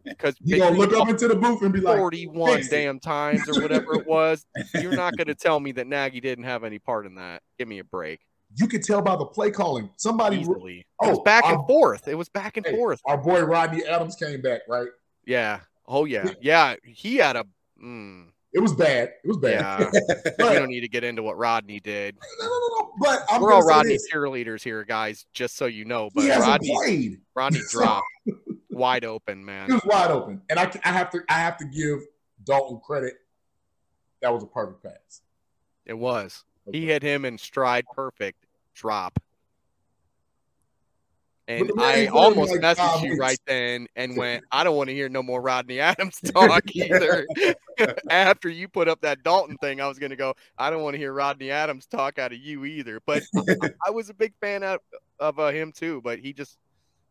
E: Because
G: You gonna look up into the booth and be like,
E: 41 damn times or whatever it was. You're not going to tell me that Nagy didn't have any part in that. Give me a break.
G: You could tell by the play calling. Somebody,
E: Easily. It was
G: Oh,
E: back and forth. It was back and
G: Hey,
E: forth.
G: our boy Rodney Adams came back, right?
E: Yeah. Oh yeah. Yeah. He had a. Mm,
G: It was bad. It was bad.
E: yeah. we don't need to get into what Rodney did.
G: no, no, no, no. But I'm
E: We're all Rodney
G: this.
E: cheerleaders here, guys. Just so you know. But
G: He hasn't
E: Rodney,
G: played.
E: Rodney dropped wide open, man.
G: He was wide open, and I, I have to I have to give Dalton credit. That was a perfect pass.
E: It was. He hit him in stride perfect drop. And I almost
G: like
E: messaged you right then and went, I don't want to hear no more Rodney Adams talk either. After you put up that Dalton thing, I was going to go, I don't want to hear Rodney Adams talk out of you either. But I, I was a big fan of, of uh, him too, but he just,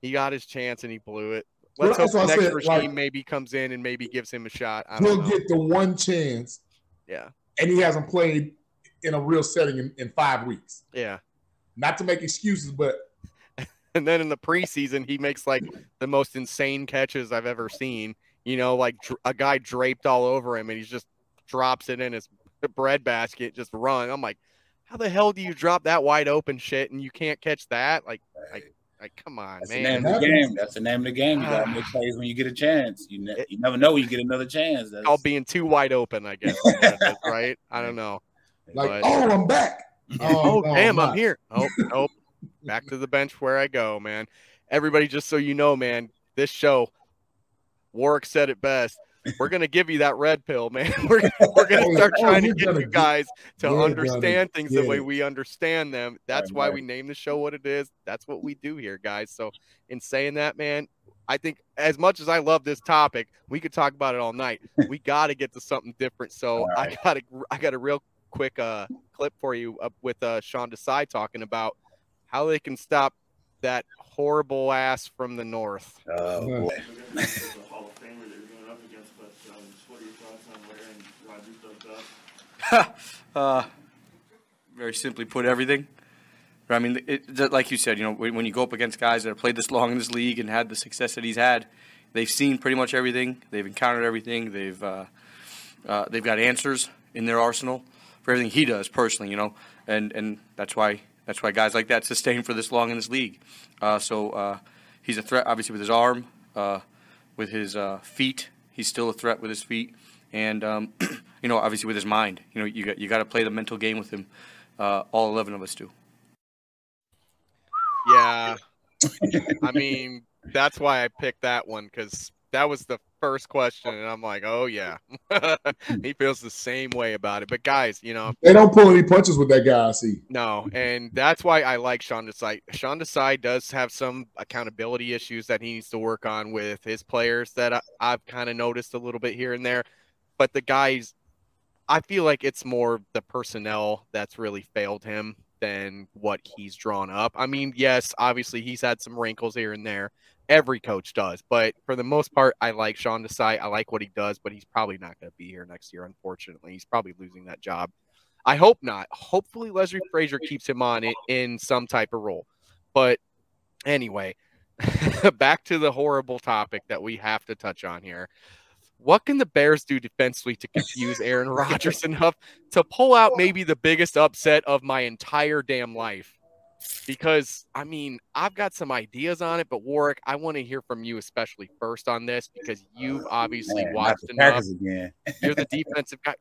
E: he got his chance and he blew it. Let's hope the next
G: said,
E: regime
G: like-
E: maybe comes in and maybe gives him a shot. I
G: He'll
E: know.
G: get the one chance,
E: Yeah.
G: and he hasn't played in a real setting in, in five weeks.
E: Yeah.
G: Not to make excuses, but
E: And then in the preseason, he makes like the most insane catches I've ever seen. You know, like dr- a guy draped all over him, and he just drops it in his bread basket, just run. I'm like, how the hell do you drop that wide open shit and you can't catch that? Like, like, like, come on,
F: That's the
E: man.
F: name of the game. That's the name of the game. You gotta ah. make plays when you get a chance. You, ne- you never know when you get another chance. That's,
E: All being too wide open, I guess. is what it is, right? I don't know.
G: like,
E: But-
G: oh, I'm back.
E: Oh,
G: no,
E: damn, I'm
G: not.
E: here. Oh, nope. Back to the bench where I go, man. Everybody, just so you know, man, this show, Warrick said it best. We're gonna give you that red pill, man. We're, we're gonna
G: Oh,
E: start
G: oh,
E: trying to get
G: gonna
E: you guys to
G: you're gonna
E: understand things the way we understand them. That's
F: Right,
E: why
F: right.
E: we name the show what it is. That's what we do here, guys. So, in saying that, man, I think as much as I love this topic, we could talk about it all night. We got to get to something different. So
F: All
E: I
F: right.
E: got a I got a real quick uh clip for you uh, with uh Sean Desai talking about how they can stop that horrible ass from the north.
F: Oh, boy.
K: Hall of Famer that you're going up against, but um, what are your thoughts on what Rodgers
L: uh, very simply put, everything. I mean, it, it- like you said, you know, when, when you go up against guys that have played this long in this league and had the success that he's had, they've seen pretty much everything. They've encountered everything. They've uh, uh, they've got answers in their arsenal for everything he does personally. You know, and and that's why that's why guys like that sustain for this long in this league. Uh, so uh, he's a threat, obviously, with his arm, uh, with his uh, feet. He's still a threat with his feet, and um, you know, obviously with his mind. You know, you got you got to play the mental game with him. Uh, all eleven of us do.
E: Yeah. I mean, that's why I picked that one because that was the first question, and I'm like, oh yeah, he feels the same way about it. But guys, you know,
G: They don't pull any punches with that guy. I see.
E: no, and that's why I like Sean Desai. Sean Desai does have some accountability issues that he needs to work on with his players that I, I've kind of noticed a little bit here and there. But the guys, I feel like it's more the personnel that's really failed him than what he's drawn up. I mean, yes, obviously he's had some wrinkles here and there. Every coach does, but for the most part, I like Sean Desai. I like what he does, but he's probably not going to be here next year. Unfortunately, he's probably losing that job. I hope not. Hopefully, Leslie Frazier keeps him on it in some type of role. But anyway, back to the horrible topic that we have to touch on here. What can the Bears do defensively to confuse Aaron Rodgers enough to pull out maybe the biggest upset of my entire damn life? Because I mean, I've got some ideas on it, but Warrick, I want to hear from you especially first on this because you've obviously
F: Man,
E: watched
F: the
E: enough.
F: Again.
E: You're the defensive guy.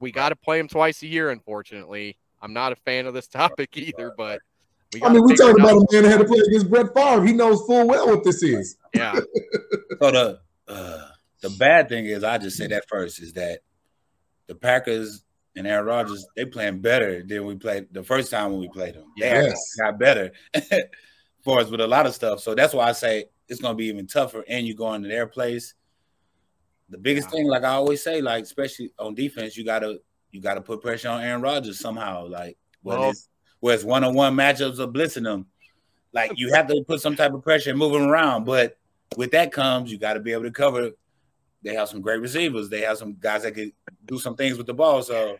E: We got to play him twice a year, unfortunately. I'm not a fan of this topic either, but
G: I mean, we
E: talked
G: about
E: out.
G: a man that had to play against Brett Favre. He knows full well what this is.
E: Yeah.
F: So the uh, the bad thing is, I just say that first is that the Packers and Aaron Rodgers they playing better than we played the first time when we played them. They
G: Yes.
F: got better for us with a lot of stuff. So that's why I say it's going to be even tougher. And you going to their place. The biggest thing, like I always say, like especially on defense, you gotta you gotta put pressure on Aaron Rodgers somehow. Like whether
E: Well-
F: it's where it's one on one matchups or blitzing them. Like you have to put some type of pressure and move them around. But with that comes you got to be able to cover. They have some great receivers. They have some guys that can do some things with the ball. So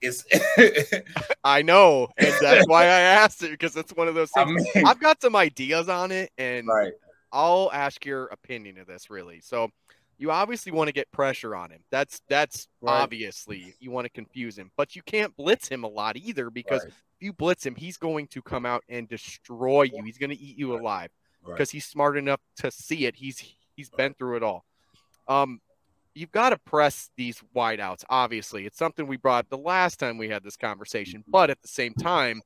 F: it's
E: I know, and that's why I asked it because it's one of those
F: I
E: things.
F: mean-
E: I've got some ideas on it, and
F: right.
E: I'll ask your opinion of this. Really, so you obviously want to get pressure on him. That's that's
F: Right.
E: obviously you want to confuse him, but you can't blitz him a lot either because
F: Right.
E: if you blitz him, he's going to come out and destroy you. He's going to eat you alive because he's smart enough to see it. He's he's been through it all. Um, you've got to press these wideouts. Obviously, it's something we brought the last time we had this conversation. But at the same time,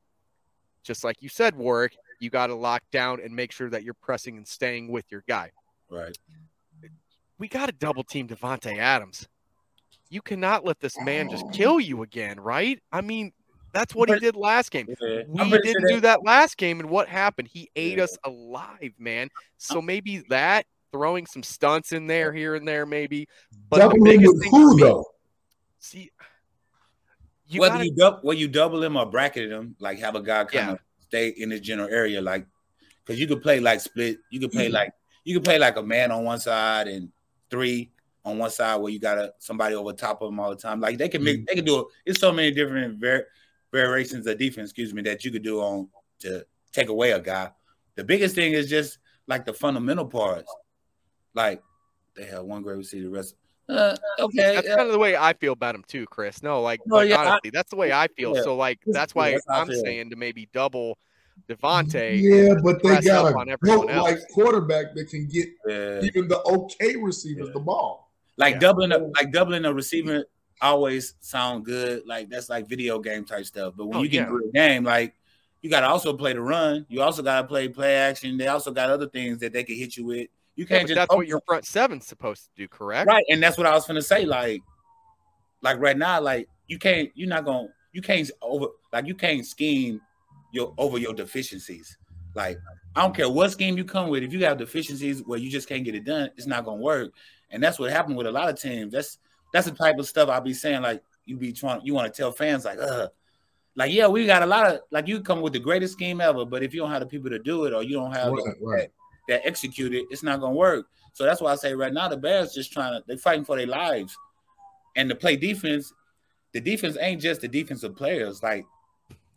E: just like you said, Warrick, you got to lock down and make sure that you're pressing and staying with your guy.
F: Right.
E: We got to double team Davante Adams. You cannot let this man just kill you again, right? I mean, that's what he did last game. We didn't do
F: that-
E: that last game, and what happened? He ate us alive, man. So maybe that throwing some stunts in there, here and there, maybe. But the
G: Double him
E: biggest thing
G: who
E: for me,
G: though?
E: see, you
F: whether
E: gotta,
F: you double whether you double him or bracket him, like have a guy kind
E: Yeah.
F: of stay in his general area, like because you could play like split, you could play
E: Mm-hmm.
F: like you could play like a man on one side and three on one side where you got a somebody over top of them all the time. Like they can
E: Mm-hmm.
F: make they can do it. It's so many different var- variations of defense, excuse me, that you could do on to take away a guy. The biggest thing is just like the fundamental parts. Like they have one great receiver, the rest. Uh, okay,
E: that's
F: uh,
E: kind of the way I feel about him too, Chris. No, like,
F: Well,
E: like,
F: yeah, I-
E: honestly, that's the way I feel.
F: yeah.
E: So like, that's why
F: that's I
E: I'm saying to maybe double Davante.
G: Yeah, but they got a
E: on everyone
G: goat
E: else.
G: like quarterback that can get
F: yeah.
G: even the okay receivers the ball.
F: Like
E: Yeah.
F: doubling up, like doubling a receiver always sound good. Like that's like video game type stuff. But when
E: Oh,
F: you get
E: yeah.
F: into a game, like you gotta also play the run. You also gotta play play action. They also got other things that they can hit you with. You can't
E: but
F: just
E: that's what your front seven's supposed to do, correct?
F: right. And that's what I was gonna say. Like, like right now, like you can't. You're not gonna. You can't over. Like you can't scheme your over your deficiencies. Like I don't care what scheme you come with. If you have deficiencies where you just can't get it done, it's not gonna work. And that's what happened with a lot of teams. That's that's the type of stuff I'll be saying. Like you be trying, you want to tell fans like, uh, like yeah, we got a lot of like you come with the greatest scheme ever, but if you don't have the people to do it or you don't have
G: Right,
F: the-
G: right.
F: That execute it, it's not gonna work. So that's why I say right now the Bears just trying to they're fighting for their lives. And to play defense, the defense ain't just the defensive players, like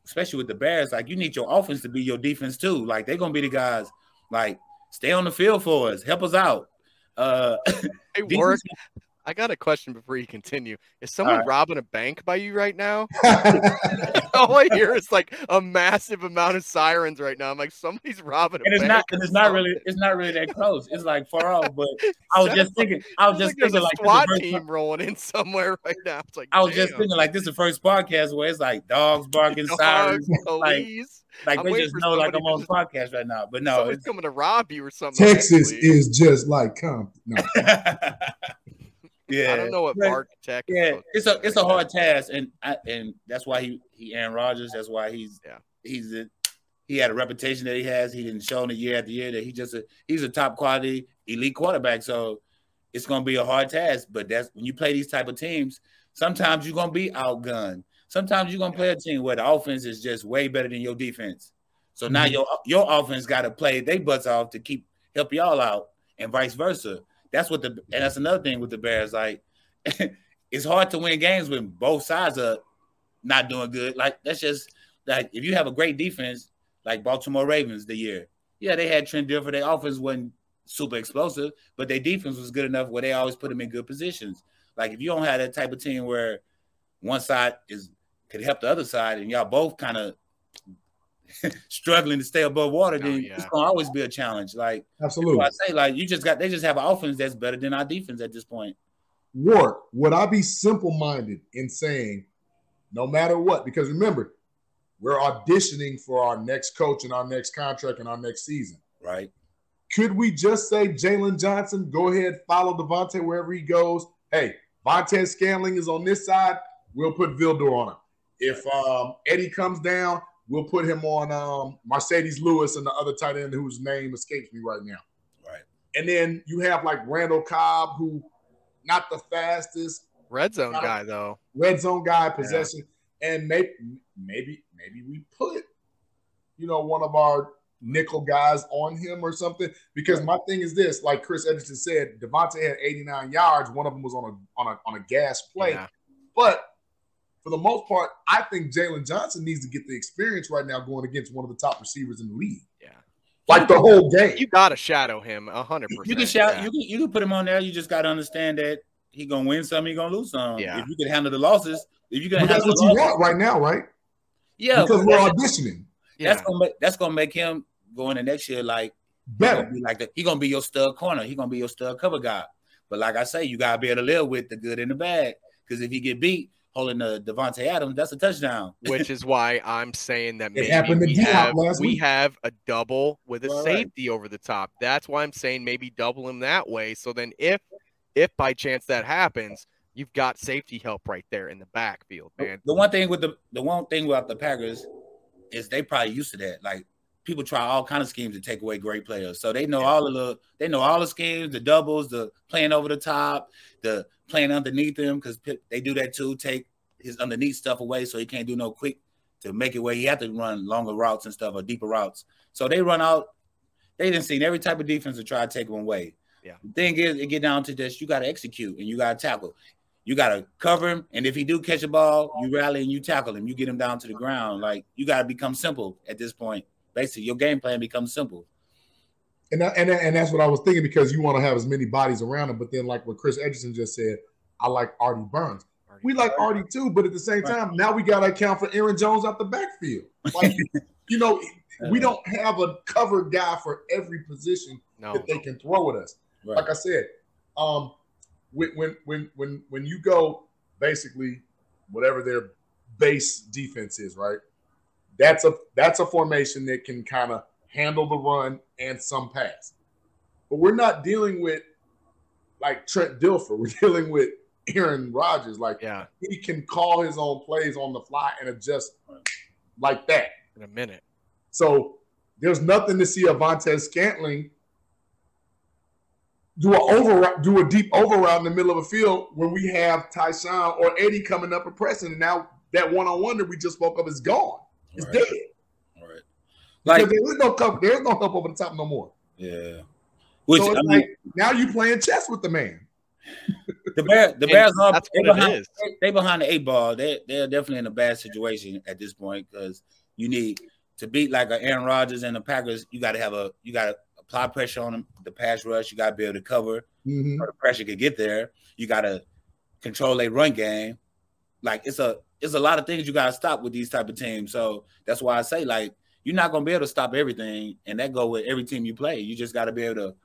F: especially with the Bears, like you need your offense to be your defense too. Like they're gonna be the guys like stay on the field for us, help us out. Uh
E: Hey,
F: defense-
E: Warrick, I got a question before you continue. Is someone
F: right.
E: robbing a bank by you right now? All I hear is like a massive amount of sirens right now. I'm like, somebody's robbing a
F: and it's
E: bank.
F: not and it's not really it's not really that close. It's like far off, but I was just thinking I was just
E: like
F: thinking
E: a
F: like this is the
E: SWAT
F: first
E: team rolling in somewhere right now. It's like
F: I was just thinking like this is the first podcast where it's like dogs barking,
E: Dogs,
F: sirens, like
E: police.
F: like
E: I'm
F: they just know like I'm on
E: just-
F: podcast right now. But no, it's,
E: coming to rob you or something.
G: Texas
E: eventually.
G: is just like Compton. No.
F: Yeah.
E: I don't know what
F: But-
E: Mark Tech.
F: Yeah, it's a it's a
E: right
F: hard task, and I, and that's why he he Aaron Rodgers. That's why he's
E: Yeah.
F: he's a, he had a reputation that he has. He didn't show it year after year that he just a, he's a top quality elite quarterback. So it's gonna be a hard task. But that's when you play these type of teams. Sometimes you're gonna be outgunned. Sometimes you're gonna play a team where the offense is just way better than your defense. So now
G: Mhm.
F: your your offense got to play they butts off to keep help y'all out, and vice versa. That's what the and that's another thing with the Bears. Like it's hard to win games when both sides are not doing good. Like that's just like if you have a great defense, like Baltimore Ravens the year. Yeah, they had Trent Dilfer. Their offense wasn't super explosive, but their defense was good enough where they always put them in good positions. Like if you don't have that type of team where one side is could help the other side, and y'all both kind of struggling to stay above water, then
E: yeah.
F: it's gonna always be a challenge. Like
G: Absolutely.
F: I say, like you just got they just have an offense that's better than our defense at this point.
G: Ward, would I be simple minded in saying, no matter what? Because remember, we're auditioning for our next coach and our next contract and our next season.
F: Right.
G: Could we just say Jaylon Johnson, go ahead, follow Davante wherever he goes? Hey, Vontez Scantling is on this side. We'll put Vildor on him. If um, Eddie comes down, we'll put him on um, Marcedes Lewis and the other tight end whose name escapes me right now.
F: Right.
G: And then you have like Randall Cobb, who not the fastest,
E: Red zone
G: Not a-
E: guy though.
G: red zone guy possession, and maybe maybe maybe we put you know one of our nickel guys on him or something. Because my thing is this, like Chris Edgerton said, Davante had 89 yards. One of them was on a on a on a gas play,
E: Yeah.
G: but for the most part, I think Jaylon Johnson needs to get the experience right now going against one of the top receivers in the league.
E: Yeah.
G: Like the whole game.
E: You gotta shadow him a hundred percent.
F: You can shout.
E: yeah.
F: You can you can put him on there. You just got to understand that he gonna win some. He gonna lose some.
E: Yeah.
F: If you can handle the losses, if you can
G: But that's
F: handle
G: what
F: the
G: you
F: losses,
G: want right now, right?
F: yeah,
G: Because we're
F: that's,
G: auditioning.
F: that's gonna make that's gonna make him go into next year like he
G: Better.
F: gonna be like the, he gonna be your stud corner. He gonna be your stud cover guy. But like I say, you gotta be able to live with the good and the bad. Because if he get beat holding the Davante Adams, that's a touchdown.
E: which is why I'm saying that maybe we have, we have a double with a
F: Right, right.
E: safety over the top. That's why I'm saying maybe double him that way. So then if if by chance that happens, you've got safety help right there in the backfield, man.
F: The one thing with the the one thing about the Packers is they probably used to that. Like people try all kind of schemes to take away great players, so they know all of the they know all the schemes, the doubles, the playing over the top, the playing underneath them because they do that too. Take his underneath stuff away so he can't do no quick to make it where he have to run longer routes and stuff or deeper routes. So they run out. They didn't see every type of defense to try to take him away.
E: Yeah.
F: The thing is, it get down to this: you got to execute and you got to tackle. You got to cover him, and if he do catch a ball, you rally and you tackle him. You get him down to the ground. Like you got to become simple at this point. Basically, your game plan becomes simple.
G: And and and that's what I was thinking because you want to have as many bodies around him. But then, like what Chris Edgerton just said, I like Artie Burns. We like Artie too, but at the same time, now we got to account for Aaron Jones out the backfield. Like, you know, we don't have a cover guy for every position
E: No.
G: that they can throw at us.
F: Right.
G: Like I said, um, when when when when when you go basically whatever their base defense is, right? That's a that's a formation that can kind of handle the run and some pass. But we're not dealing with like Trent Dilfer. We're dealing with Aaron Rodgers. Like
E: Yeah,
G: he can call his own plays on the fly and adjust like that.
E: in a minute.
G: So there's nothing to see Avante Scantling do a over do a deep over route in the middle of a field when we have Tyshawn or Eddie coming up and pressing. And now that one on one that we just spoke of is gone. It's
F: Right.
G: dead.
F: Right.
G: Like
F: Like
G: there is no cover, there is no help over the top no more.
F: yeah. Which
G: so
F: I mean,
G: like now you playing chess with the man.
F: the bear the
E: And
F: Bears are they
E: what
F: behind, they- they behind the eight ball. They they're definitely in a bad situation at this point because you need to beat like a Aaron Rodgers and the Packers. You got to have a you got a apply pressure on them. The pass rush, you got to be able to cover.
G: Mhm.
F: So the pressure could get there. You got to control a run game. Like it's a it's a lot of things you got to stop with these type of teams. So that's why I say like you're not gonna be able to stop everything, and that go with every team you play. You just got to be able to.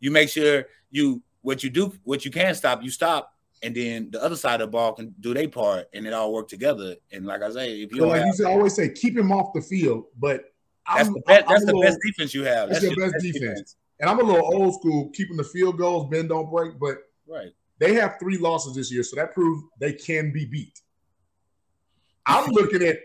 F: You make sure you what you do, what you can stop, you stop, and then the other side of the ball can do their part, and it all work together. And like I say, if you
G: like you always say, keep him off the field. But
F: that's
G: I'm,
F: the best.
G: I'm-
F: That's the
G: little-
F: best defense you have.
G: That's
F: That's
G: your best defense. And I'm a little old school, keeping the field goals, bend don't break. But
F: Right.
G: they have three losses this year, so that proves they can be beat. I'm looking at,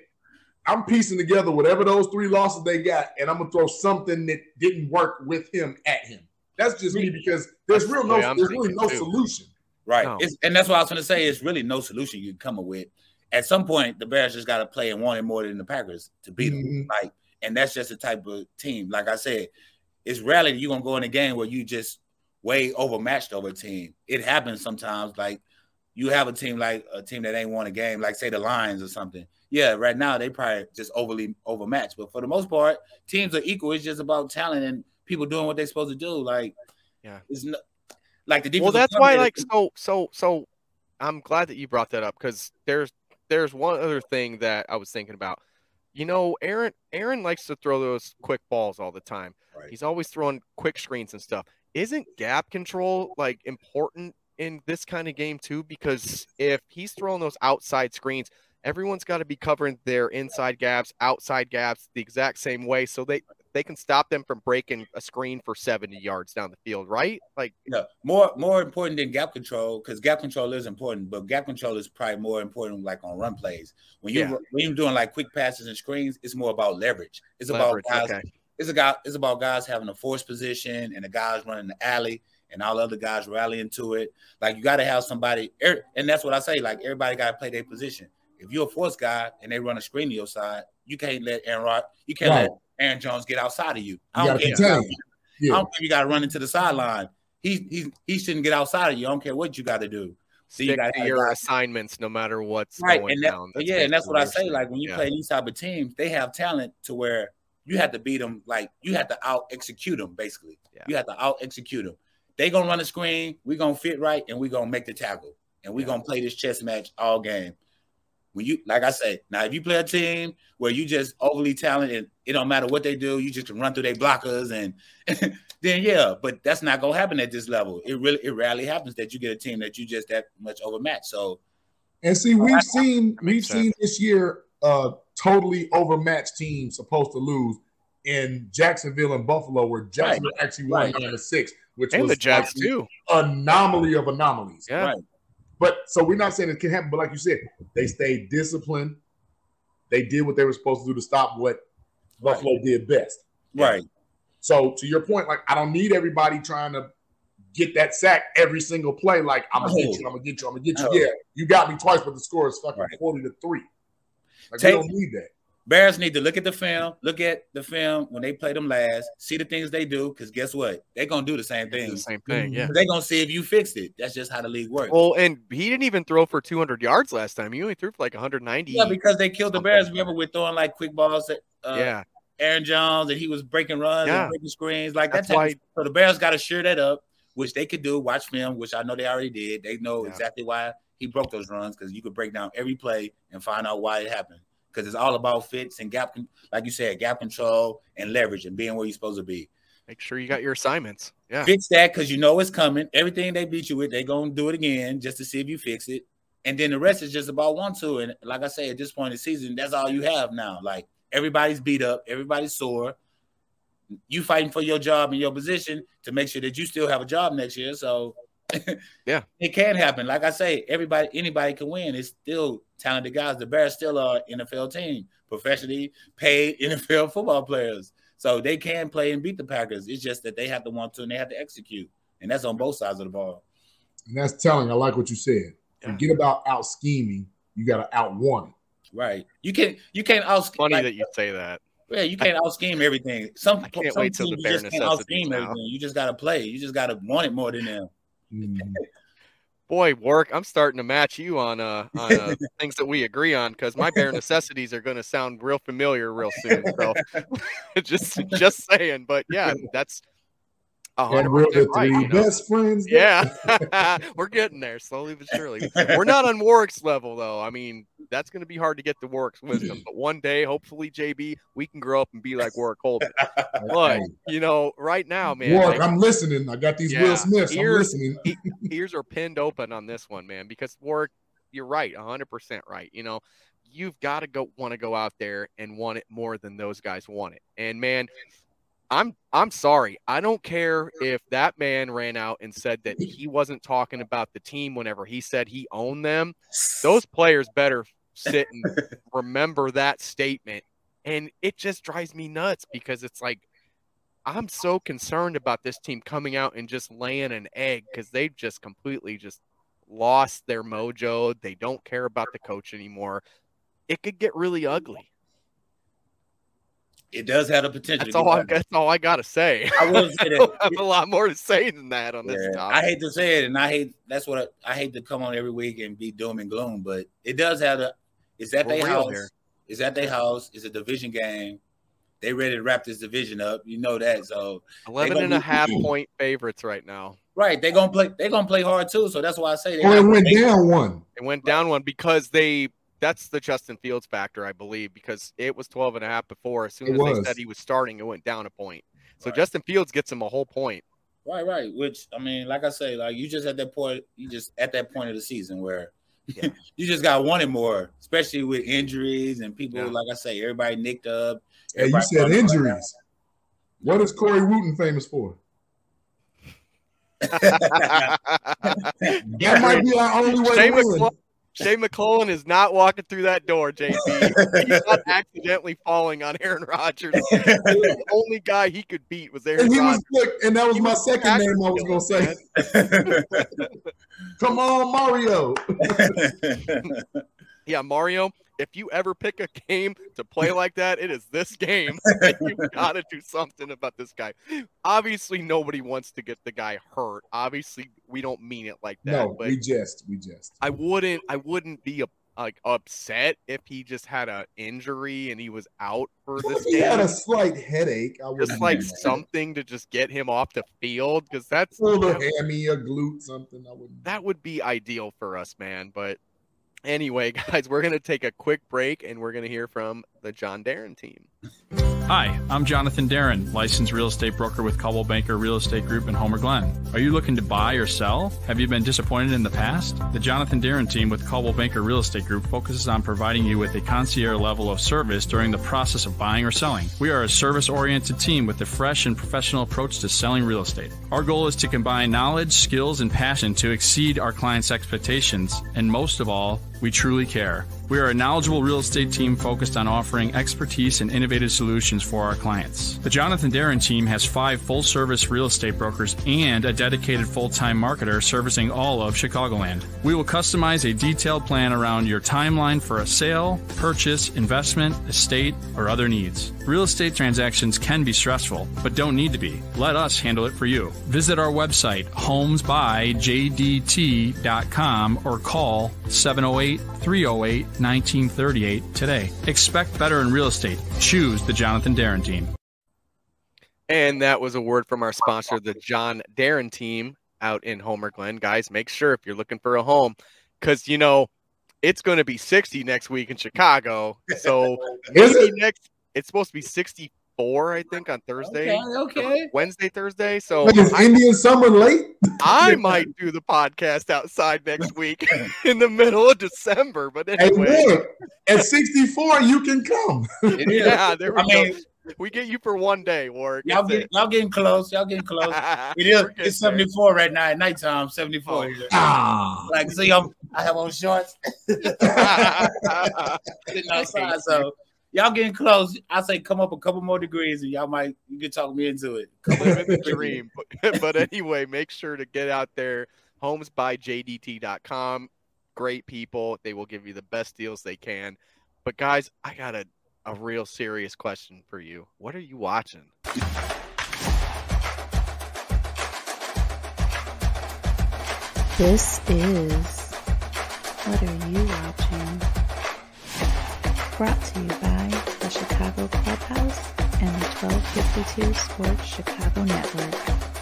G: I'm piecing together whatever those three losses they got, and I'm gonna throw something that didn't work with him at him. That's just me because there's real no,
F: the way I'm
G: there's really no
F: too.
G: solution.
F: Right.
G: No.
F: It's, and that's what I was going to say. It's really no solution you can come up with. At some point, the Bears just got to play and want it more than the Packers to beat them.
G: Mhm.
F: Like, and that's just the type of team. Like I said, it's rarely you're gonna go in a game where you just way overmatched over a team. It happens sometimes. Like you have a team like a team that ain't won a game, like say the Lions or something. Yeah, right now they probably just overly overmatched. But for the most part, teams are equal. It's just about talent and people doing what they're supposed to do. Like,
E: yeah,
F: it's not like the
E: defense.
F: well,
E: that's why, like, so, so, so, I'm glad that you brought that up because there's, there's one other thing that I was thinking about. You know, Aaron, Aaron likes to throw those quick balls all the time. He's always throwing quick screens and stuff. Isn't gap control like important in this kind of game too? Because if he's throwing those outside screens, everyone's got to be covering their inside gaps, outside gaps the exact same way, so they they can stop them from breaking a screen for 70 yards down the field, right? Like,
F: No, more more important than gap control because gap control is important, but gap control is probably more important like on run plays. When you
E: Yeah.
F: when you're doing like quick passes and screens, it's more about leverage. It's
E: Leverage,
F: about guys.
E: okay.
F: It's a guy. It's about guys having a force position and the guys running the alley and all other guys rallying to it. Like you got to have somebody, er- and that's what I say. Like everybody got to play their position. If you're a force guy and they run a screen to your side, you can't let Aaron Rod, you can't
G: Right.
F: let Aaron Jones get outside of you.
G: You
F: I don't
G: gotta
F: care.
G: Yeah.
F: I don't care if you got to run into the sideline. He he he shouldn't get outside of you. I don't care what you got to do. So you
E: stick
F: got
E: to your assignments no matter what's
F: right,
E: going
F: and that,
E: down.
F: yeah, and that's what I say. Like when you
E: yeah.
F: play these type of teams, they have talent to where you have to beat them. Like you have to out execute them. Basically, you have to out execute them. They gonna run the screen. We gonna fit right, and we gonna make the tackle, and we gonna play this chess match all game. When you, like I say, now if you play a team where you just overly talented, it don't matter what they do, you just can run through their blockers, and then yeah, but that's not gonna happen at this level. It really, it rarely happens that you get a team that you just that much overmatched. So
G: And see, we've seen we've seen this year uh totally overmatched team supposed to lose in Jacksonville and Buffalo, where Jacksonville actually won
E: Right.
G: nine to six, which
E: And
G: was
E: the Jags,
G: like the
E: too.
G: Anomaly of anomalies.
E: Yeah. Right.
G: But so we're not saying it can happen, but like you said, they stayed disciplined. They did what they were supposed to do to stop what Buffalo did best.
F: Right.
G: So to your point, like I don't need everybody trying to get that sack every single play. Like I'm gonna get you, I'm gonna get you, I'm gonna get you.
F: No.
G: Yeah, you got me twice, but the score is fucking forty to three. Like
F: Take-
G: we don't need that.
F: Bears need to look at the film, look at the film when they play them last, see the things they do, because guess what? They're gonna do the same thing.
E: the same thing, yeah.
F: They're gonna see if you fixed it. That's just how the league works.
E: Well, and he didn't even throw for 200 yards last time. He only threw for like 190.
F: yeah, because they killed the Bears. Remember, we're throwing like quick balls at uh,
E: Yeah.
F: Aaron Jones, and he was breaking runs
E: Yeah.
F: and breaking screens. Like
E: That's
F: that's why.
E: why-
F: So the Bears got to shore that up, which they could do. Watch film, which I know they already did. They know exactly why he broke those runs because you could break down every play and find out why it happened. Because it's all about fits and gap, like you said, gap control and leverage and being where you're supposed to be.
E: Make sure you got your assignments. Yeah.
F: Fix that because you know it's coming. Everything they beat you with, they gonna do it again just to see if you fix it. And then the rest is just about one two. And like I say, at this point in the season, that's all you have now. Like everybody's beat up, everybody's sore. You fighting for your job and your position to make sure that you still have a job next year. So
E: yeah,
F: it can happen. Like I say, everybody, anybody can win. It's still talented guys. The Bears still are NFL team, professionally paid NFL football players. So they can play and beat the Packers. It's just that they have to want to and they have to execute. And that's on both sides of the ball.
G: And that's telling. I like what you said. Forget about out scheming. You got to out one it.
F: Right. You can you can't out
E: Funny
F: like,
E: that you say that.
F: Yeah, you can't out scheme everything. Some
E: I can't
F: some
E: wait till the
F: teams
E: bare
F: you just can't out scheme everything. You just gotta play. You just gotta want it more than them.
E: Boy, work. I'm starting to match you on uh on uh, things that we agree on because my bare necessities are going to sound real familiar real soon. So just just saying, but yeah, that's
G: And we're the
E: percent right,
G: three
E: you know?
G: best friends.
E: Yeah, we're getting there slowly but surely. We're not on Warrick's level though. I mean, that's going to be hard to get to Warrick's wisdom. But one day, hopefully, JB, we can grow up and be like Warrick Holdman. But you know, right now, man,
G: Warrick,
E: like-
G: I'm listening. I got these
E: Yeah,
G: Will Smiths. I'm
E: ears-
G: listening.
E: e- ears are pinned open on this one, man, because Warrick, you're right, 100% right. You know, you've got to go want to go out there and want it more than those guys want it. And man, I'm I'm sorry. I don't care if that man ran out and said that he wasn't talking about the team whenever he said he owned them. Those players better sit and remember that statement. And it just drives me nuts because it's like I'm so concerned about this team coming out and just laying an egg because they've just completely just lost their mojo. They don't care about the coach anymore. It could get really ugly.
F: It does have the potential.
E: That's all. I, that's all I gotta say.
F: I will say
E: I don't have a lot more to say than that on this topic.
F: I hate to say it, and I hate that's what I, I hate to come on every week and be doom and gloom, but it does have a. It's at
E: We're
F: their house.
E: here.
F: that at their house. Is a division game. They ready to wrap this division up. You know that. So they
E: 11 and a
F: be-
E: half point favorites right now.
F: Right. They're gonna play. They're gonna play hard too. So that's why I say they.
G: Oh, it went down one.
E: It went down one because they that's the Justin Fields factor, I believe, because it was 12 and a half before. As soon
G: It
E: as they said he was starting, it went down a point. So Justin Fields gets him a whole point.
F: Right, right. Which I mean, like I say, like you just at that point, you just at that point of the season where you just got wanted more, especially with injuries and people. Like I say, everybody nicked up.
G: Hey, you said
F: running around.
G: injuries. What is Corey Wootton famous for?
E: that
G: That might be our only way
E: Shea,
G: to win.
E: McClellin, Shea McClellin is not walking through that door, JB. He's not accidentally falling on Aaron Rodgers. the only guy he could beat was Aaron
G: And he
E: Rodgers.
G: was look, and that was
E: He
G: my
E: was
G: second name I was gonna say. Come on, Mario.
E: Yeah, Mario, if you ever pick a game to play like that, it is this game. you got to do something about this guy. Obviously, nobody wants to get the guy hurt. Obviously, we don't mean it like that.
G: no, we just, we just.
E: I wouldn't I wouldn't be uh, like upset if he just had an injury and he was out for
G: If
E: this
G: he had a slight headache, I would
E: Just like something to just get him off the field because that's
G: a hammy, a glute, something. I wouldn't.
E: that would be ideal for us, man. But anyway, guys, we're gonna take a quick break and we're gonna hear from the John Darren team.
M: Hi, I'm Jonathan Darren, licensed real estate broker with Coldwell Banker Real Estate Group in Homer Glen. Are you looking to buy or sell? Have you been disappointed in the past? The Jonathan Darren team with Coldwell Banker Real Estate Group focuses on providing you with a concierge level of service during the process of buying or selling. We are a service oriented team with a fresh and professional approach to selling real estate. Our goal is to combine knowledge, skills, and passion to exceed our clients' expectations, and most of all, we truly care. We are a knowledgeable real estate team focused on offering expertise and innovative solutions for our clients. The Jonathan Darren team has five full service real estate brokers and a dedicated full time marketer servicing all of Chicagoland. We will customize a detailed plan around your timeline for a sale, purchase, investment, estate, or other needs. Real estate transactions can be stressful, but don't need to be. Let us handle it for you. Visit our website, homesbyjdt.com, or call 708 308 1938 today. Expect better in real estate. Choose the Jonathan Darren team.
E: And that was a word from our sponsor, the John Darren team out in Homer Glen. Guys, make sure if you're looking for a home, because you know it's going to be 60 next week in Chicago. So maybe next it's supposed to be 64, I think, on Thursday.
F: Okay, okay.
E: Wednesday, Thursday. So
G: Wait, is
E: I,
G: Indian summer late?
E: I might do the podcast outside next week in the middle of December. But
G: Hey,
E: anyway,
G: look, at 64, you can come.
E: Yeah, there we
F: I mean.
E: We get you for one day, Warrick.
F: y'all get y'all getting close. Y'all getting close. It is.
E: Getting
F: It's seventy four right now at nighttime. Seventy four.
G: Ah.
F: Like see, I'm, I have on shorts
E: there.
F: sitting outside. So y'all getting close. I say come up a couple more degrees, and y'all might you can talk me into it.
E: living the dream. But, but anyway, make sure to get out there. Homesbyjdt.com. Great people. They will give you the best deals they can. But guys, I got a, a real serious question for you. What are you watching?
A: This is What Are You Watching? Brought to you by the Chicago Clubhouse and the 1252 Sports Chicago Network.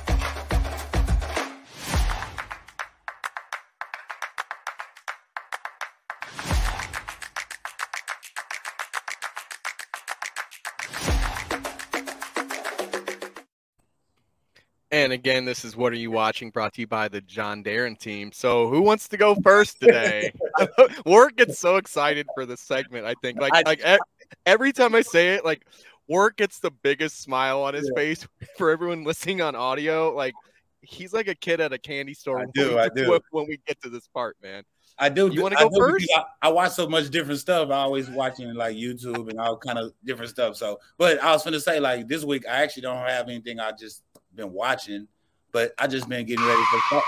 E: And again, this is What Are You Watching? brought to you by the John Darren team. So, who wants to go first today? Work gets so excited for this segment. I think, like, like e- every time I say it, like, Work gets the biggest smile on his face for everyone listening on audio. Like, he's like a kid at a candy store.
F: I do, I do.
E: When we get to this part, man.
F: I do.
E: You want to go first?
F: I, I watch so much different stuff. I always watching like YouTube and all kind of different stuff. So, but I was gonna say like this week I actually don't have anything. I just been watching, but I just been getting ready for.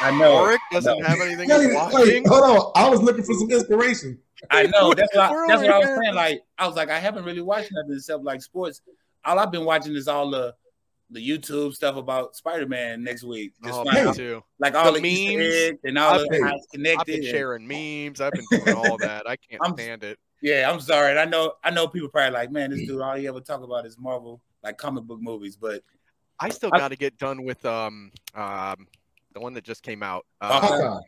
F: I know.
E: Warrick doesn't
F: No.
E: have anything
G: Wait,
E: he's
G: wait, hold on. I was looking for some inspiration.
F: I know. That's what I, that's what I was saying. Like I was like I haven't really watched nothing except like sports. All I've been watching is all the the YouTube stuff about Spider Man next week. Just
E: Oh, me
F: out,
E: too.
F: Like all
E: The
F: the,
E: memes.
F: and all
E: I've
F: the
E: been-
F: how it's
E: I've
F: connected.
E: been
F: and-
E: sharing memes. I've been doing all that. I can't
F: I'm-
E: stand it.
F: Yeah, I'm sorry. And I know I know people probably like, man, this dude all he ever talk about is Marvel, like comic book movies. But
E: I still got to get done with um um the one that just came out. Uh,
F: Hawkeye.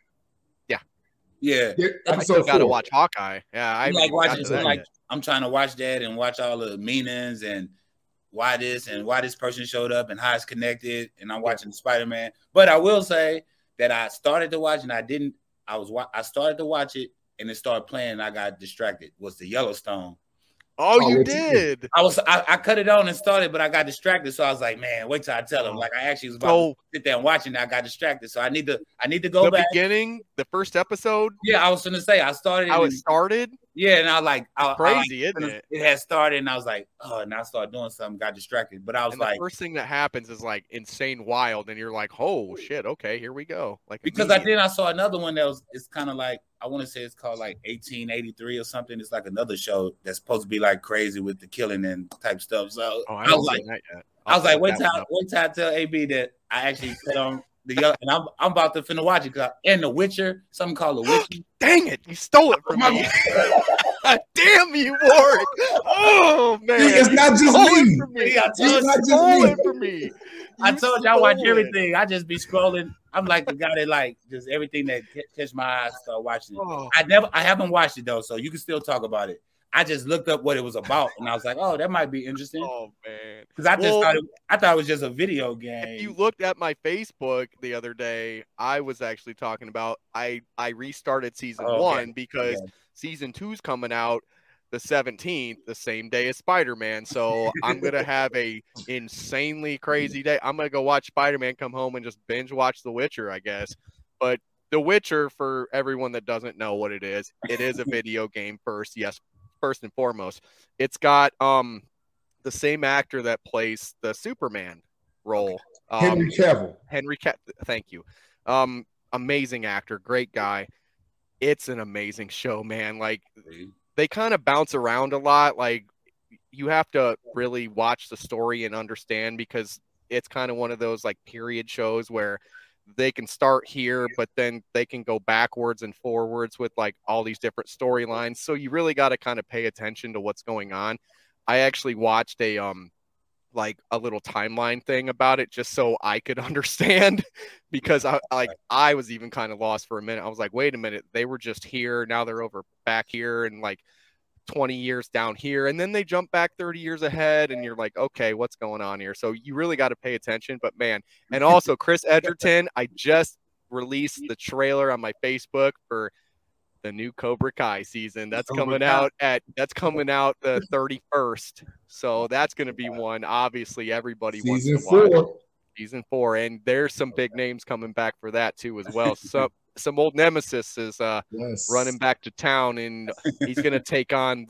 E: Yeah.
F: yeah,
E: I still got to watch Hawkeye. Yeah, I
F: I'm like watching
E: to
F: so like
E: yet.
F: I'm trying to watch that and watch all the meanings and why this and why this person showed up and how it's connected. And I'm watching Spider Man. But I will say that I started to watch and I didn't. I was I started to watch it and it started playing and I got distracted. Was the Yellowstone.
E: Oh,
G: Oh,
E: you
G: did?
E: did.
F: I was I, I cut it on and started, but I got distracted. So I was like, man, wait till I tell him. Oh. Like I actually was about
E: So-
F: to sit there and watching it. I got distracted. So I need to I need to go
E: the
F: back.
E: beginning, the first episode,
F: Yeah, I was gonna say I started.
E: how it
F: and-
E: started.
F: Yeah, and I like I, I, like,
E: Crazy, isn't it?
F: It had started, and I was like, oh, and I started doing something, got distracted. But I was
E: And
F: like,
E: the first thing that happens is like insane wild, and you're like, oh shit, okay, here we go. Like
F: because I then I saw another one that was it's kind of like I want to say it's called like 1883 or something. It's like another show that's supposed to be like crazy with the killing and type stuff. So
E: Oh, I,
F: I, was like,
E: seen that yet.
F: I was like, wait
E: look
F: till
E: that
F: I,
E: one up.
F: wait till I tell AB that I actually put on the yellow, and I'm I'm about to finna watch it because and The Witcher, something called The Witcher.
E: Dang it, you stole it from me. Damn you, Warrick. Oh man,
G: It's not just
E: stole it
G: me.
E: from me.
F: Yeah, I told
G: not just me.
E: it from me.
F: I
E: You
F: told you I watch
E: it.
F: everything. I just be scrolling. I'm like the guy that like just everything that catch my eyes. Start watching it.
E: Oh.
F: I never, I haven't watched it though, so you can still talk about it. I just looked up what it was about, and I was like, oh, that might be interesting
E: Oh man.
F: Because I just
E: Well,
F: thought it, I thought it was just a video game.
E: If you looked at my Facebook the other day, I was actually talking about I I restarted season
F: Oh, okay.
E: one because
F: Okay.
E: season two's coming out the 17th, the same day as Spider-Man. So I'm gonna have a insanely crazy day. I'm gonna go watch Spider-Man, come home and just binge watch The Witcher, I guess. But The Witcher, for everyone that doesn't know what it is, it is a video game first. Yes, first and foremost. It's got um the same actor that plays the Superman role. Um,
G: Henry Cavill.
E: Henry Ca- thank you. Um amazing actor, great guy. It's an amazing show, man. Like they kind of bounce around a lot. Like you have to really watch the story and understand because it's kind of one of those like period shows where they can start here, but then they can go backwards and forwards with like all these different storylines. So you really got to kind of pay attention to what's going on. I actually watched a um like a little timeline thing about it just so I could understand because I like I was even kind of lost for a minute. I was like, wait a minute, they were just here, now they're over back here and like 20 years down here. And then they jump back 30 years ahead and you're like, okay, what's going on here? So you really got to pay attention, but man, and also Chris Edgerton, I just released the trailer on my Facebook for the new Cobra Kai season. That's
G: Cobra
E: coming
G: Kai.
E: out at that's coming out the 31st. So that's going to be one obviously everybody
G: Season
E: wants to watch.
G: four.
E: Season 4 and there's some big names coming back for that too as well. So some old nemesis is uh
G: Yes.
E: running back to town and he's going to take on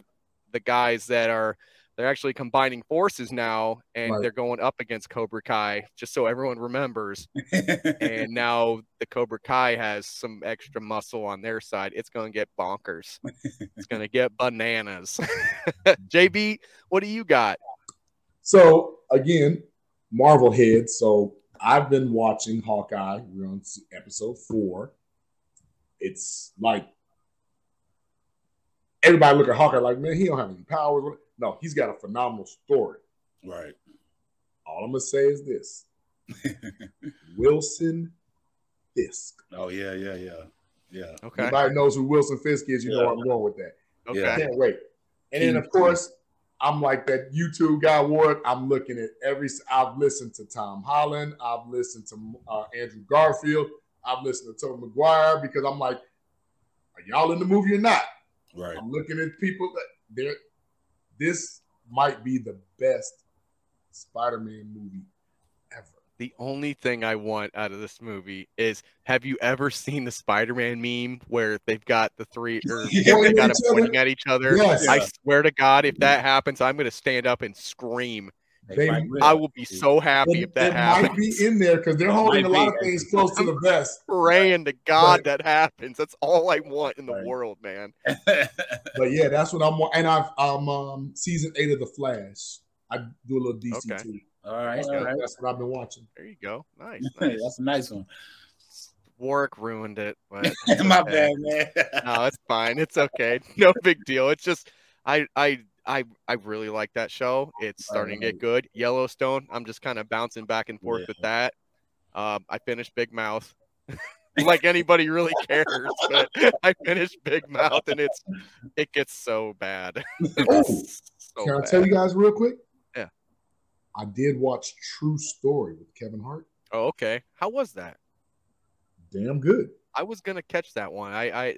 E: the guys that are they're actually combining forces now and
G: Right.
E: they're going up against Cobra Kai just so everyone remembers and now the Cobra Kai has some extra muscle on their side it's going to get bonkers it's going to get bananas JB what do you got
G: So again, Marvel head. So I've been watching Hawkeye. We're on episode four. It's like everybody look at Hawkeye like, man, he don't have any powers. No, he's got a phenomenal story.
F: right.
G: All I'm gonna say is this: Wilson Fisk.
F: Oh yeah, yeah, yeah, yeah.
E: okay
G: Everybody knows who Wilson Fisk is. You know
F: Yeah.
G: where I'm going with that.
E: okay
F: Yeah.
G: Can't wait. And then of course, I'm like that YouTube guy Ward. I'm looking at every. I've listened to Tom Holland. I've listened to uh, Andrew Garfield. I've listened to Tobey Maguire because I'm like, are y'all in the movie or not?
F: Right.
G: I'm looking at people that they're. This might be the best Spider-Man movie ever.
E: The only thing I want out of this movie is have you ever seen the Spider-Man meme where they've got the three or they got them pointing at each other?
G: Yes.
E: I swear to God, if that happens, I'm gonna stand up and scream.
G: They might
E: I will be so happy if that
G: it
E: happens.
G: might be in there because they're holding a lot
E: be.
G: of things close to the vest.
E: Praying to God that happens. That's all I want in the world, man.
G: But yeah, that's what I'm. And I've um, um season eight of The Flash. I do a little DC
E: Okay.
G: too.
F: All right,
G: That's,
F: all right.
G: that's what I've been watching.
E: There you go. Nice. Nice.
F: That's a nice one.
E: Warrick ruined it. But
F: My
E: okay.
F: bad, man.
E: no, it's fine. It's okay. No big deal. It's just I I I I really like that show. It's starting to get good. Yellowstone. I'm just kind of bouncing back and forth with that. Um, I finished Big Mouth. like anybody really cares, but I finished Big Mouth and it's it gets so bad.
G: Oh,
E: so
G: can I
E: bad.
G: tell you guys real quick?
E: Yeah.
G: I did watch True Story with Kevin Hart.
E: Oh, okay. How was that?
G: Damn good.
E: I was gonna catch that one. I I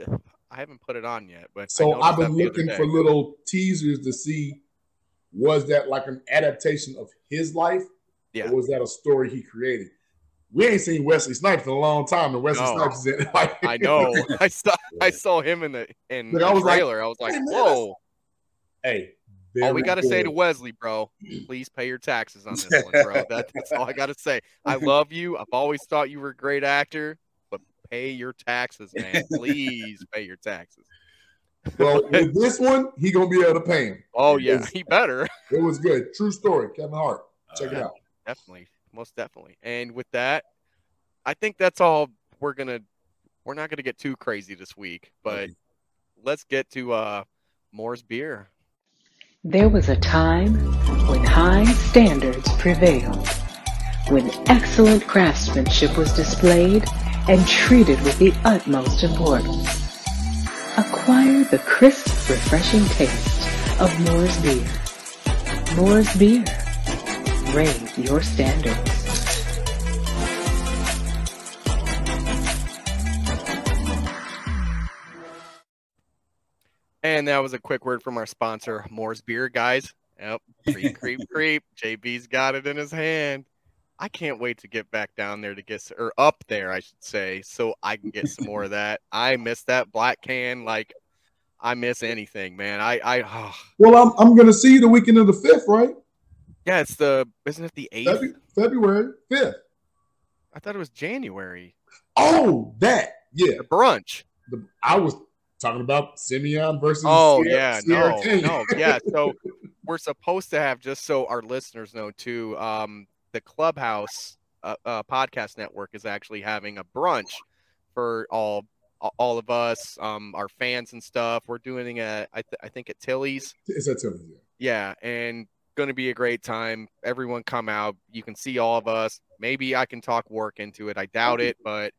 E: I haven't put it on yet, but
G: So I've been
E: that the other
G: looking for little teasers to see was that like an adaptation of his life?
E: Yeah.
G: Or was that a story he created? We ain't seen Wesley Snipes in a long time, and Wesley
E: No.
G: Snipes is in. Like,
E: I know. I saw I saw him in the in
G: Look,
E: the
G: I was like.
E: I was like,
G: "Hey, man,
E: whoa.
G: Hey,
E: all we gotta say to. Wesley, bro, please pay your taxes on this one, bro. That, that's all I gotta say. I love you. I've always thought you were a great actor, but pay your taxes, man. Please pay your taxes.
G: Well, with this one, he gonna be able to pay him.
E: Oh
G: It
E: yeah,
G: was-
E: he better.
G: It was good. True story. Kevin Hart. Check it out.
E: Definitely, most definitely. And with that, I think that's all we're gonna. We're not gonna get too crazy this week, but let's get to uh Moore's beer.
N: There was a time when high standards prevailed, when excellent craftsmanship was displayed and treated with the utmost importance. Acquire the crisp, refreshing taste of Moore's beer. Moore's beer. Raise your standards.
E: And that was a quick word from our sponsor, Moore's Beer, guys. Yep, creep, creep, creep. JB's got it in his hand. I can't wait to get back down there to get, or up there, I should say, so I can get some more of that. I miss that black can like I miss anything, man. I, I, oh.
G: Well, I'm I'm gonna see you the weekend of the fifth, right?
E: yeah, it's the, isn't it the eighth?
G: Febu- February fifth.
E: I thought it was January.
G: Oh, that yeah.
E: The brunch.
G: The, I was talking about Simeon versus.
E: Oh
G: Sierra-
E: yeah,
G: Sierra
E: no, no, yeah. So we're supposed to have just so our listeners know too. Um, the Clubhouse uh, uh, podcast network is actually having a brunch for all all of us, um, our fans and stuff. We're doing a, I, th- I think at Tilly's.
G: It's at Tilly's. Yeah.
E: Yeah, and going to be a great time. Everyone come out. You can see all of us. Maybe I can talk work into it. I doubt it, but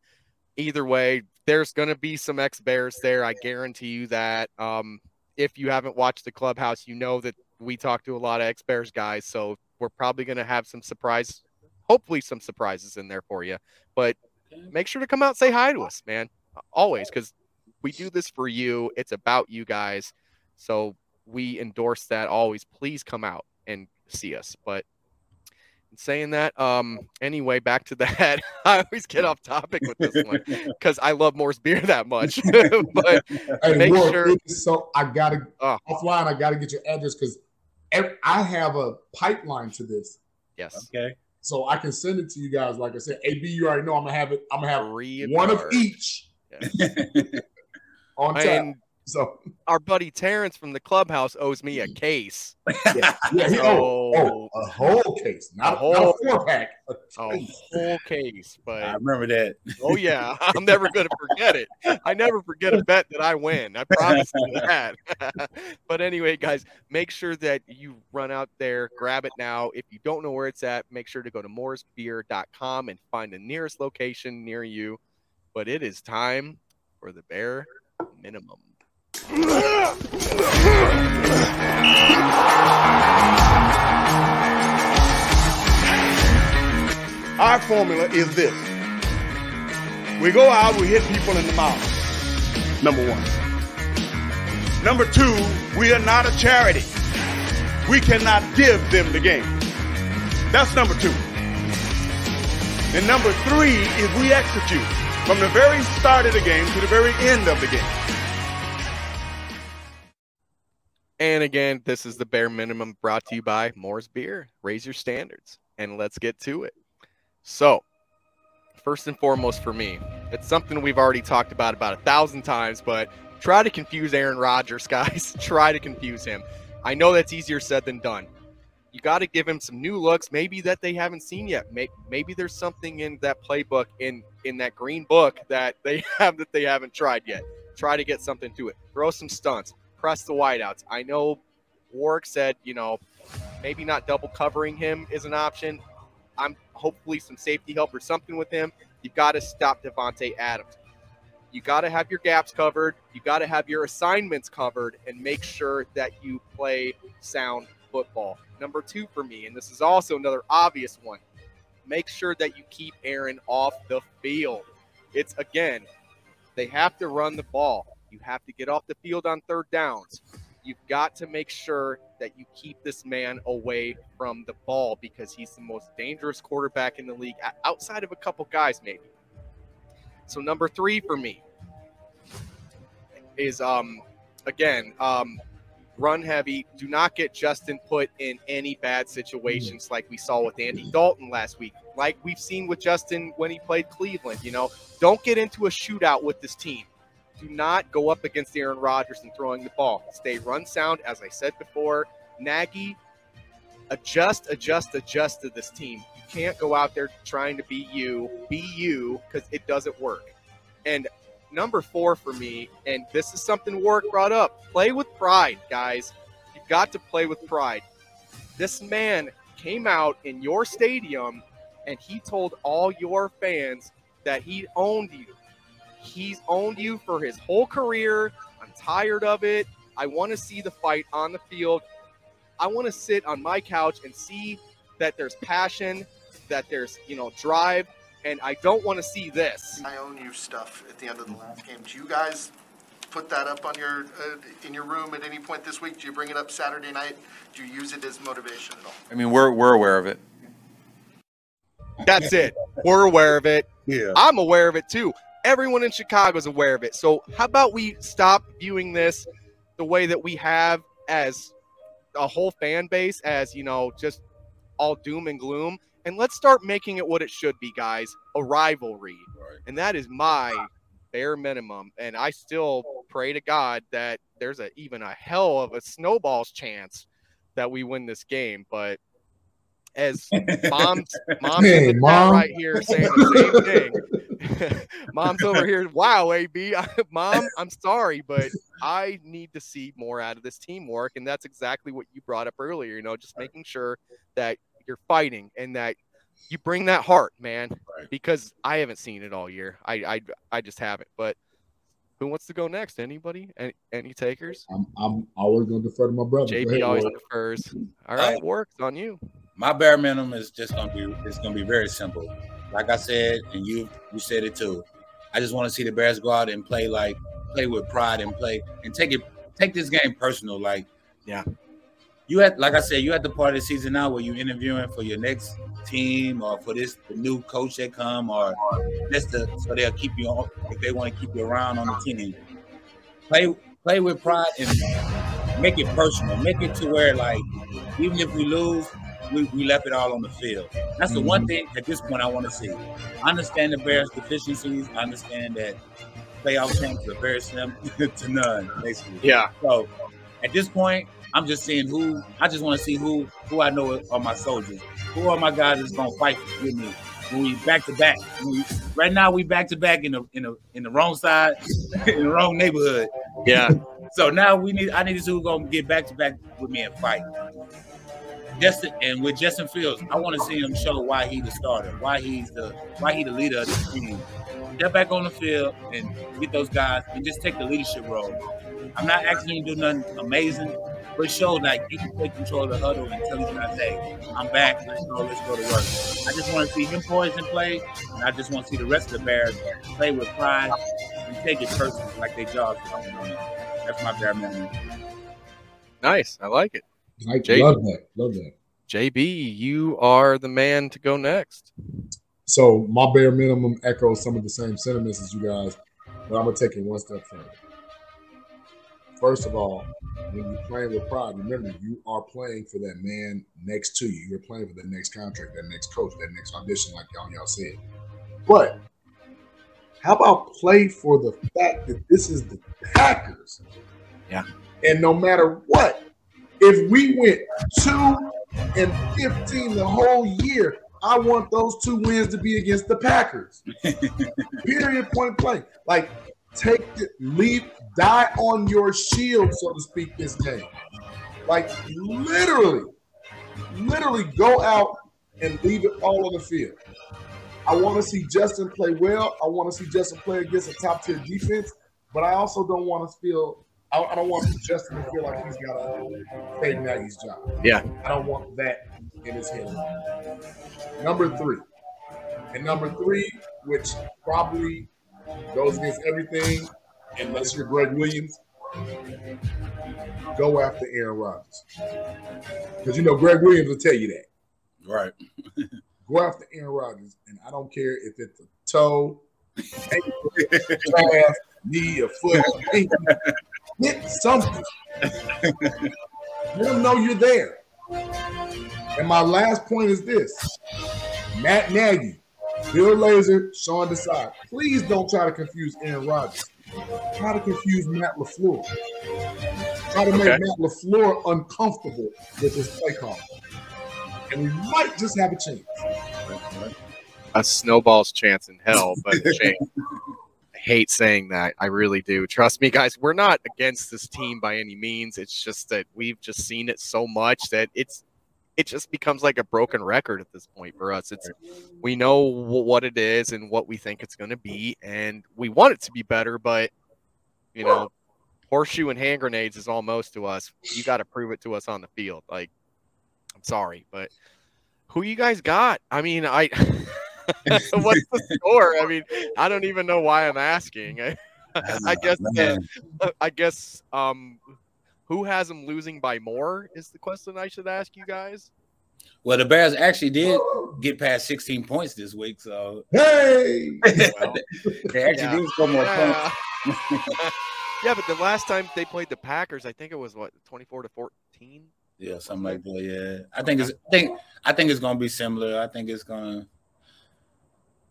E: either way, there's going to be some ex Bears there. I guarantee you that. Um, if you haven't watched the clubhouse, you know that we talk to a lot of ex Bears guys. So we're probably going to have some surprise, hopefully, some surprises in there for you. But make sure to come out say hi to us, man. Always, because we do this for you. It's about you guys. So we endorse that always. Please come out and see us. But saying that, um, anyway, back to that. I always get off topic with this one because I love Moore's beer that much. but
G: Hey,
E: make sure.
G: so I gotta offline. I gotta get your address because I have a pipeline to this.
E: Yes.
F: Okay.
G: So I can send it to you guys. Like I said, AB, you already know I'm gonna have it. I'm gonna have
E: Free
G: one of
E: charge.
G: each on tap.
E: And
G: So
E: our buddy Terrence from the clubhouse owes me a case.
G: yeah, yeah, he, oh, oh, a whole case, not,
E: A
G: not
E: whole-
G: a four pack. A
E: a whole case. But
F: I remember that.
E: oh yeah, I'm never gonna forget it. I never forget a bet that I win. I promise you that. but anyway, guys, make sure that you run out there, grab it now. If you don't know where it's at, make sure to go to mooresbeer.com and find the nearest location near you. But it is time for the bare minimum.
O: Our formula is this. We go out, we hit people in the mouth. Number one. Number two, we are not a charity. We cannot give them the game. That's number two. And number three is we execute from the very start of the game to the very end of the game.
E: And again, this is the bare minimum brought to you by Moore's Beer. Raise your standards and let's get to it. So, first and foremost for me, it's something we've already talked about about a thousand times, but try to confuse Aaron Rodgers, guys. try to confuse him. I know that's easier said than done. You got to give him some new looks, maybe that they haven't seen yet. Maybe there's something in that playbook in in that green book that they have that they haven't tried yet. Try to get something to it. Throw some stunts. Press the wideouts. I know Warrick said, you know, maybe not double covering him is an option. I'm hopefully some safety help or something with him. You've got to stop Davante Adams. You got to have your gaps covered. You got to have your assignments covered and make sure that you play sound football. Number two for me, and this is also another obvious one, make sure that you keep Aaron off the field. It's again, they have to run the ball. You have to get off the field on third downs. You've got to make sure that you keep this man away from the ball because he's the most dangerous quarterback in the league outside of a couple guys, maybe. So number three for me is um again um run heavy. Do not get Justin put in any bad situations like we saw with Andy Dalton last week, like we've seen with Justin when he played Cleveland. You know, don't get into a shootout with this team do not go up against Aaron Rodgers and throwing the ball. Stay run sound, as I said before. Nagy, adjust, adjust, adjust to this team. You can't go out there trying to be you, be you, because it doesn't work. And number four for me, and this is something Warrick brought up play with pride, guys. You've got to play with pride. This man came out in your stadium and he told all your fans that he owned you He's owned you for his whole career. I'm tired of it. I want to see the fight on the field. I want to sit on my couch and see that there's passion, that there's, you know, drive, and I don't want to see this.
I: I own you stuff at the end of the last game. Do you guys put that up on your uh, in your room at any point this week? Do you bring it up Saturday night? Do you use it as motivation at all?
P: I mean, we're we're aware of it.
E: That's it. We're aware of it.
G: Yeah.
E: I'm aware of it too everyone in Chicago is aware of it. So how about we stop viewing this the way that we have as a whole fan base as, you know, just all doom and gloom and let's start making it what it should be, guys, a rivalry. Right. And that is my bare minimum and I still pray to God that there's a even a hell of a snowball's chance that we win this game, but as mom's mom's hey, in the mom. right here saying the same thing. Mom's over here. Wow, AB, mom, I'm sorry, but I need to see more out of this teamwork, and that's exactly what you brought up earlier. You know, just making sure that you're fighting and that you bring that heart, man. Right. Because I haven't seen it all year. I, I, I just haven't. But who wants to go next? Anybody? Any, any takers?
G: I'm, I'm always going to defer to my brother.
E: JB ahead, always defers. All right, uh, works on you.
F: My bare minimum is just going to be it's going to be very simple like I said, and you you said it too. I just want to see the Bears go out and play like play with pride and play and take it take this game personal. Like,
E: yeah,
F: you had like I said, you at the part of the season now where you interviewing for your next team or for this new coach that come or just to, so they'll keep you on if they want to keep you around on the team. Play play with pride and make it personal. Make it to where like even if we lose, we, we left it all on the field. That's the mm-hmm. one thing at this point I want to see. I understand the Bears' deficiencies. I understand that playoff chances are very slim to none, basically.
E: Yeah.
F: So at this point, I'm just seeing who. I just want to see who who I know are my soldiers. Who are my guys that's gonna fight with me when we back to back. We, right now, we back to back in the in the in the wrong side, in the wrong neighborhood.
E: Yeah.
F: so now we need. I need to see who's gonna get back to back with me and fight. Justin and with Justin Fields, I want to see him show why he's the starter, why he's the why he the leader of the team. Get back on the field and get those guys and just take the leadership role. I'm not asking him to do nothing amazing. but show like he can take control of the huddle and tell gonna say, "I'm back. Let's go. Let's go to work." I just want to see him poise and play, and I just want to see the rest of the Bears play with pride and take it personally, like they jobs. That's my bare minimum.
E: Nice. I like it.
G: I
E: Jay-
G: love that. Love that.
E: JB, you are the man to go next.
G: So my bare minimum echoes some of the same sentiments as you guys, but I'm gonna take it one step further. First of all, when you're playing with pride, remember you are playing for that man next to you. You're playing for that next contract, that next coach, that next audition, like y'all y'all said. But how about play for the fact that this is the Packers?
E: Yeah.
G: And no matter what, if we went two and 15 the whole year, I want those two wins to be against the Packers. Period, point blank. Like, take it, leave, die on your shield, so to speak, this game. Like, literally, literally go out and leave it all on the field. I want to see Justin play well. I want to see Justin play against a top tier defense, but I also don't want to feel. I, I don't want Justin to feel like he's got a Peyton Nagy's job.
E: Yeah.
G: I don't want that in his head. Number three, and number three, which probably goes against everything, unless you're Gregg Williams, go after Aaron Rodgers. Because you know Gregg Williams will tell you that.
F: Right.
G: Go after Aaron Rodgers, and I don't care if it's a toe, ankle, calf, knee, a foot, Hit something. Let them know you're there. And my last point is this: Matt Nagy, Bill Lazor, Sean Desai. Please don't try to confuse Aaron Rodgers. Try to confuse Matt LaFleur. Try to make
E: Okay.
G: Matt LaFleur uncomfortable with his play call, and we might just have a chance.
E: A snowball's chance in hell, but Jay, I hate saying that. I really do. Trust me, guys. We're not against this team by any means. It's just that we've just seen it so much that it's it just becomes like a broken record at this point for us. It's we know wh- what it is and what we think it's going to be, and we want it to be better, but you know, horseshoe and hand grenades is almost to us. You got to prove it to us on the field. Like, I'm sorry, but who you guys got? I mean, I. What's the score? I mean, I don't even know why I'm asking. I, I guess. Uh, I guess. Um, who has them losing by more is the question I should ask you guys.
F: Well, the Bears actually did get past 16 points this week, so
G: hey,
F: they actually
E: Yeah.
F: did score more
E: Yeah.
F: points.
E: Yeah, but the last time they played the Packers, I think it was what 24 to 14.
F: Yeah, something like that. Yeah, I think it's. I think. I think it's gonna be similar. I think it's gonna.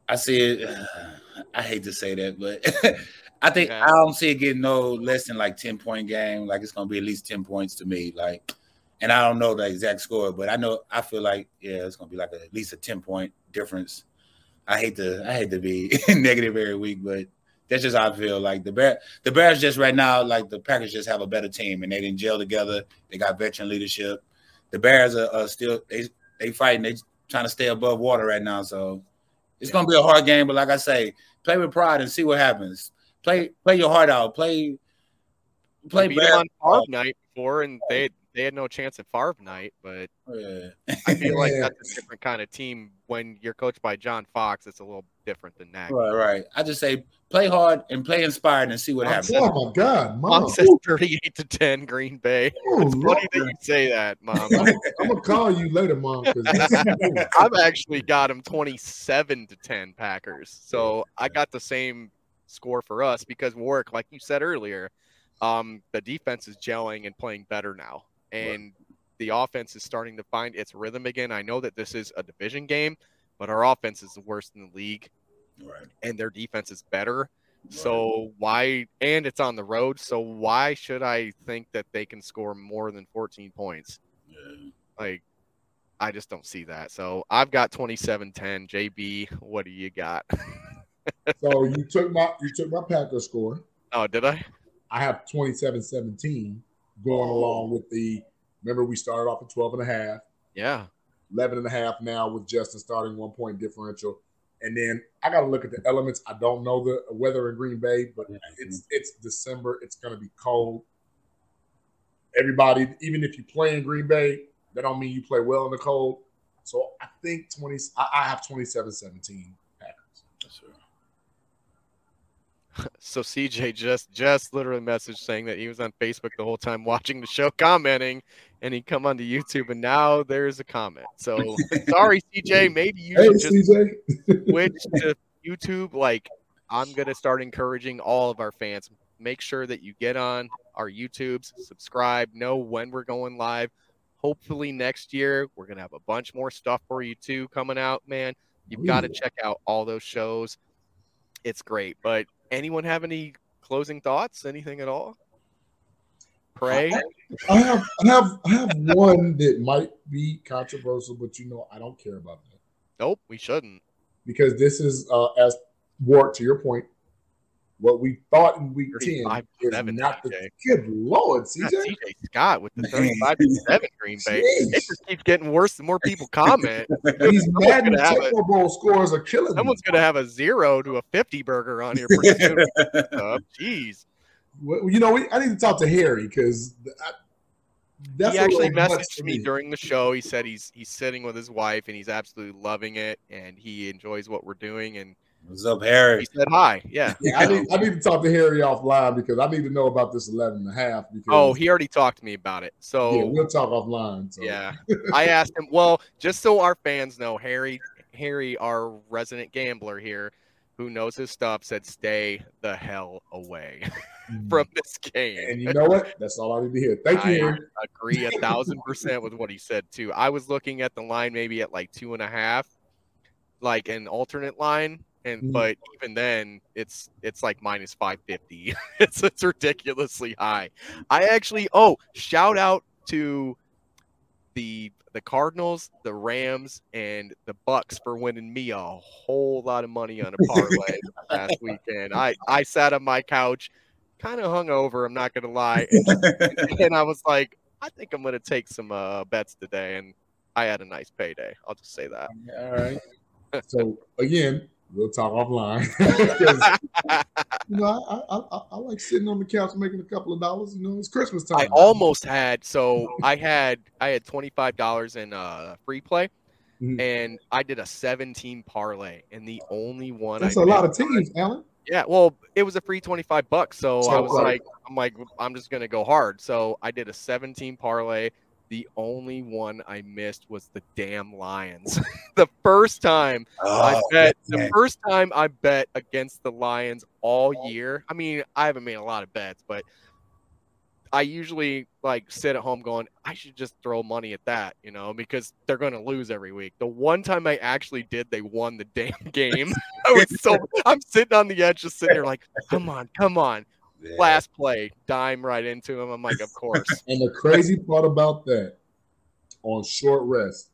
F: I see it. I hate to say that, but I think I don't see it getting no less than like ten point game. Like it's gonna be at least ten points to me. Like, and I don't know the exact score, but I know I feel like yeah, it's gonna be like a, at least a ten point difference. I hate to. I hate to be negative every week, but that's just how I feel. Like the bear, the Bears just right now, like the Packers just have a better team, and they didn't gel together. They got veteran leadership. The Bears are, are still they they fighting. They trying to stay above water right now. So it's gonna be a hard game. But like I say, play with pride and see what happens. Play play your heart out. Play play
E: beat on Favre night before, and they they had no chance at Favre night. But
F: Yeah.
E: I feel like that's a different kind of team when you're coached by John Fox. It's a little different than that.
F: Right, right. I just say play hard and play inspired and see what happens.
G: Oh my God,
E: Mom
G: mom!
E: says 38 to 10 Green Bay.
G: Oh,
E: it's funny that you say that, Mom.
G: I'm gonna call you later, mom.
E: I've actually got them 27 to 10 Packers. So I got the same score for us because work, like you said earlier, um, the defense is gelling and playing better now. And the offense is starting to find its rhythm again. I know that this is a division game, but our offense is the worst in the league.
F: Right.
E: And their defense is better. So why and it's on the road, so why should I think that they can score more than 14 points? Like I just don't see that. So I've got 27-10. JB, what do you got?
G: so you took my you took my Packers score.
E: Oh, did I?
G: I have 27-17 going oh. along with the remember we started off at 12 and a half.
E: Yeah.
G: 11 and a half now with Justin starting one point differential. And then I got to look at the elements. I don't know the weather in Green Bay, but it's it's December. It's going to be cold. everybody, even if you play in Green Bay, that don't mean you play well in the cold. So I think 20, I, I have 27 17 Packers.
E: So CJ just just literally messaged saying that he was on Facebook the whole time watching the show, commenting, and he come onto YouTube, and now there's a comment. So sorry, CJ. Maybe you
G: Hey,
E: should just
G: CJ.
E: switch to YouTube. Like I'm gonna start encouraging all of our fans. Make sure that you get on our YouTubes, subscribe, know when we're going live. Hopefully next year we're gonna have a bunch more stuff for you too coming out, man. You've got to check out all those shows. It's great. But anyone have any closing thoughts? Anything at all? Pray.
G: I have, I have, I have one that might be controversial, but you know, I don't care about that
E: Nope, we shouldn't.
G: because this is, uh, as Ward to your point, what we thought in week 10 is
E: 35-7,
G: not the good Lord, CJ.
E: CJ Scott with the 35 to 7 Green Bay. It just keeps getting worse the more people comment.
G: These Madden
E: gonna have a-
G: Super Bowl scores are killing me.
E: Someone's gonna have a zero to a 50 burger on here pretty soon. Jeez.
G: Well, you know, we, I need to talk to Harry because that's
E: he actually messaged me during the show. He said he's he's sitting with his wife and he's absolutely loving it and he enjoys what we're doing and
F: What's up, Harry?
E: he said hi. Yeah.
G: Yeah, I need, I need to talk to Harry offline because I need to know about this 11 and a half. Because,
E: Oh, he already talked to me about it. So
G: yeah, we'll talk offline. So.
E: Yeah. I asked him, well, just so our fans know, Harry, Harry, our resident gambler here, who knows his stuff, said stay the hell away mm. from this game.
G: And you know what? That's all I need to hear. Thank you, Harry.
E: agree a thousand percent with what he said too. I was looking at the line maybe at like two and a half, like an alternate line, and
G: Mhm.
E: but even then, it's it's like minus five fifty. it's it's ridiculously high. I actually oh shout out to the the Cardinals, the Rams, and the Bucks for winning me a whole lot of money on a parlay last weekend. I I sat on my couch, kind of hungover. I'm not gonna lie, and, and I was like, I think I'm gonna take some uh, bets today, and I had a nice payday. I'll just say that.
G: All right. So again, we'll talk offline. you know, I, I, I, I like sitting on the couch making a couple of dollars. You know, it's Christmas time.
E: I almost had so I had I had twenty five dollars in uh free play,
G: Mhm.
E: and I did a seventeen parlay, and the only one
G: That's
E: I
G: a lot of teams, Alan.
E: Yeah, well, it was a free 25 bucks. So,
G: So,
E: I was
G: right.
E: like, I'm like, I'm just going to go hard. So I did a 17 parlay. The only one I missed was the damn Lions. the first time oh, I
F: Oh,
E: bet, the first time I bet against the Lions all year. I mean, I haven't made a lot of bets, but I usually like sit at home going, I should just throw money at that, you know, because they're going to lose every week. The one time I actually did, they won the damn game. I was so, I'm sitting on the edge, just sitting there like, come on, come on. Last play, dime right into him. I'm like, of course.
G: And the crazy part about that, on short rest,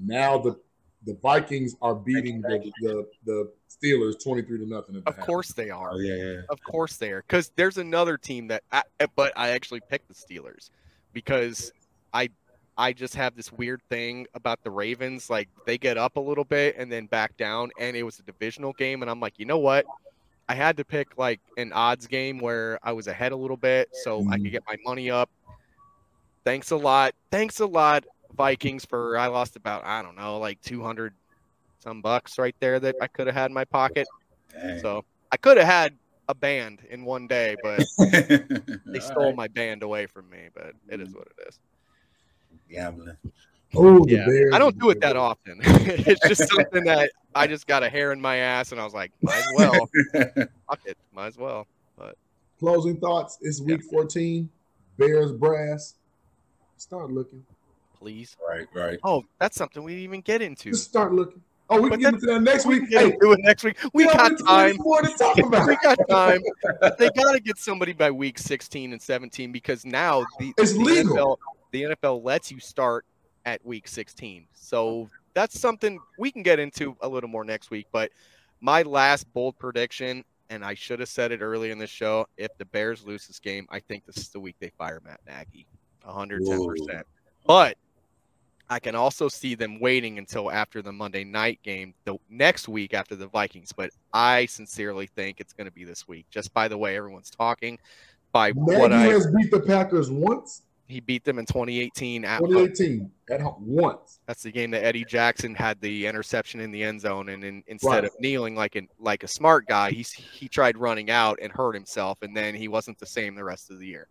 G: now the the Vikings are beating the the, the Steelers twenty three to nothing.
E: Of course they are.
F: Oh, yeah, yeah.
E: Of course they are. Because there's another team that, I, eh, but I actually picked the Steelers because I, I just have this weird thing about the Ravens. Like they get up a little bit and then back down, and it was a divisional game, and I'm like, you know what? I had to pick like an odds game where I was ahead a little bit, so I could mm. get my money up. Thanks a lot. Thanks a lot, Vikings, for I lost about I don't know like 200 some bucks right there that I could have had in my pocket. So I could have had a band in one day, but they stole my band away from me. But it is mm. what it is.
F: Gambling.
G: Oh, the
E: Yeah,
G: Bears.
E: I don't do it that often. it's just something that I just got a hair in my ass, and I was like, might as well. Fuck it, might as well. But
G: Closing thoughts. It's week fourteen. Bears brass. Start looking.
E: please,
F: Right, right.
E: oh, that's something we didn't even get into.
G: Just start looking. Oh, we
E: But
G: can get into that next
E: we
G: week.
E: can get into it next week. We
G: Yeah,
E: got
G: we- we
E: time.
G: need more to talk about.
E: we got time. They got to get somebody by week 16 and 17 because now the,
G: It's
E: the
G: legal.
E: NFL, the NFL lets you start at week 16. So that's something we can get into a little more next week. But my last bold prediction, and I should have said it early in the show, if the Bears lose this game, I think this is the week they fire Matt Nagy. 110%. But I can also see them waiting until after the Monday night game, the next week after the Vikings. But I sincerely think it's going to be this week. Just by the way everyone's talking, by
G: Nagy
E: what I
G: has beat the Packers once.
E: He beat them in 2018 at home.
G: 2018 at home once.
E: That's the game that Eddie Jackson had the interception in the end zone, and in, instead
G: Right.
E: of kneeling like an like a smart guy, he he tried running out and hurt himself, and then he wasn't the same the rest of the year.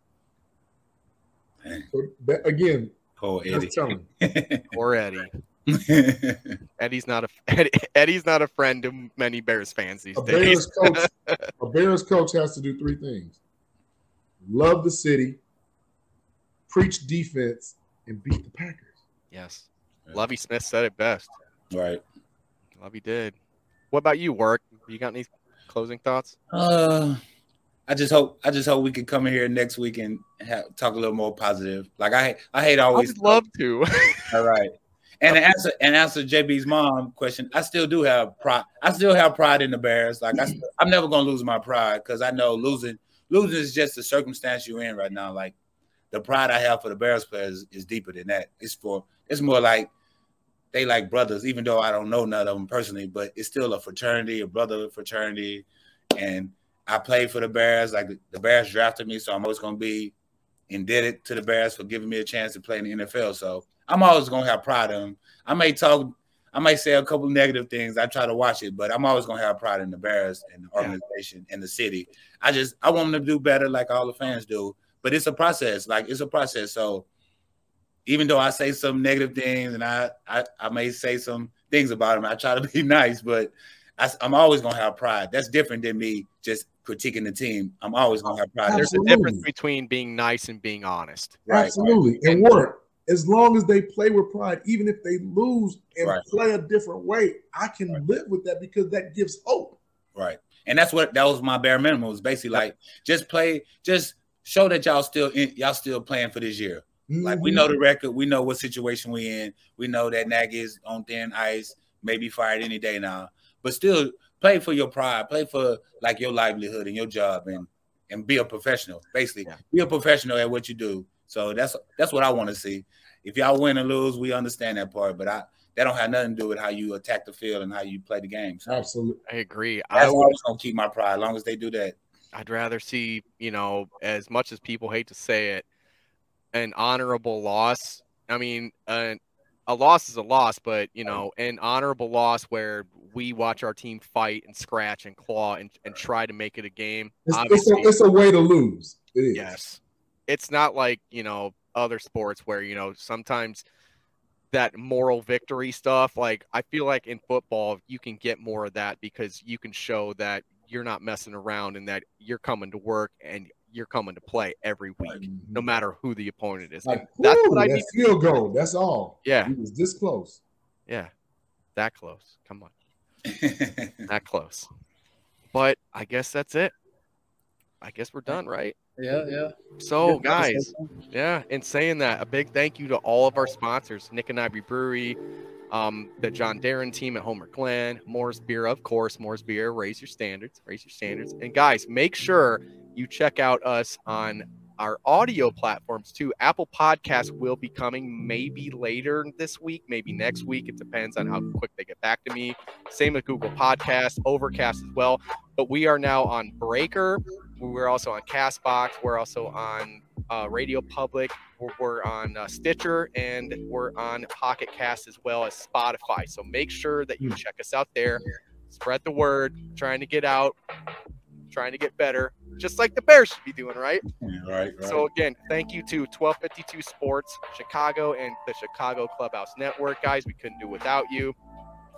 G: So, but again,
F: Poor Eddie.
G: telling.
E: Or Eddie. Eddie's not a Eddie, Eddie's not a friend to many Bears fans these
G: A
E: days.
G: Bears coach, a Bears coach has to do three things: love the city, preach defense, and beat the Packers.
E: yes, Lovie Smith said it best.
F: Right.
E: Lovie did. What about you, Work? You got any closing thoughts?
F: Uh, I just hope I just hope we can come in here next week and have, talk a little more positive. Like I I hate
E: I
F: always
E: would love to.
F: All right. And answer and answer JB's mom question, I still do have pride. I still have pride in the Bears. Like I, still- I'm never gonna lose my pride because I know losing losing is just the circumstance you're in right now. Like the pride I have for the Bears players is deeper than that. It's for it's more like they like brothers, even though I don't know none of them personally, but it's still a fraternity, a brother fraternity. And I played for the Bears. Like the Bears drafted me, so I'm always gonna be indebted to the Bears for giving me a chance to play in the NFL. So I'm always gonna have pride in them. I may talk, I may say a couple negative things. I try to watch it, but I'm always gonna have pride in the Bears and the organization and the city. I just I want them to do better, like all the fans do. But it's a process. Like it's a process. So even though I say some negative things and I I, I may say some things about them, I try to be nice, but I, am always gonna have pride. That's different than me just critiquing the team. I'm always gonna have pride.
E: There's a difference between being nice and being honest.
F: Right.
G: Absolutely, and work as long as they play with pride, even if they lose and
F: Right.
G: play a different way. I can live with that because that gives hope.
F: Right. And that's what that was my bare minimum. It was basically like just play, just show that y'all still in, y'all still playing for this year. Like we know the mm-hmm. record, we know what situation we in. We know that Nagy is on thin ice, may be fired any day now. But still play for your pride, play for like your livelihood and your job and and be a professional. Basically, be a professional at what you do. So that's that's what I want to see. If y'all win or lose, we understand that part, but I that don't have nothing to do with how you attack the field and how you play the game. So
G: Absolutely.
E: I agree. I
F: that's
E: would,
F: always gonna keep my pride as long as they do that.
E: I'd rather see, you know, as much as people hate to say it, an honorable loss. I mean, a loss is a loss, but you know, an honorable loss where we watch our team fight and scratch and claw and, and try to make it a game.
G: It's, it's, a, it's a way to lose. It is.
E: Yes. It's not like, you know, other sports where, you know, sometimes that moral victory stuff, like I feel like in football you can get more of that because you can show that you're not messing around and that you're coming to work and you're coming to play every week, no mm-hmm. matter who the opponent is. And
G: Like,
E: that's
G: whew,
E: what I
G: that
E: need.
G: field goal. That's all.
E: Yeah.
G: He was this close.
E: Yeah. That close. Come on. that close. But I guess that's it. I guess we're done, right?
L: Yeah, yeah.
E: So,
L: Yeah,
E: guys, yeah, in saying that, a big thank you to all of our sponsors Nik and Ivy Brewery, um, the John Darren team at Homer Glen, Moore's Beer, of course, Moore's Beer. Raise your standards, raise your standards. And, guys, make sure you check out us on our audio platforms too. Apple Podcasts will be coming maybe later this week, maybe next week. It depends on how quick they get back to me. Same with Google Podcasts, Overcast as well. But we are now on Breaker. We're also on Castbox. We're also on uh, Radio Public. We're, we're on uh, Stitcher, and we're on Pocket Cast as well as Spotify. So make sure that you check us out there. Spread the word. Trying to get out. Trying to get better, just like the Bears should be doing, right?
F: right, right.
E: So again, thank you to 1252 Sports Chicago and the Chicago Clubhouse Network, guys. We couldn't do without you.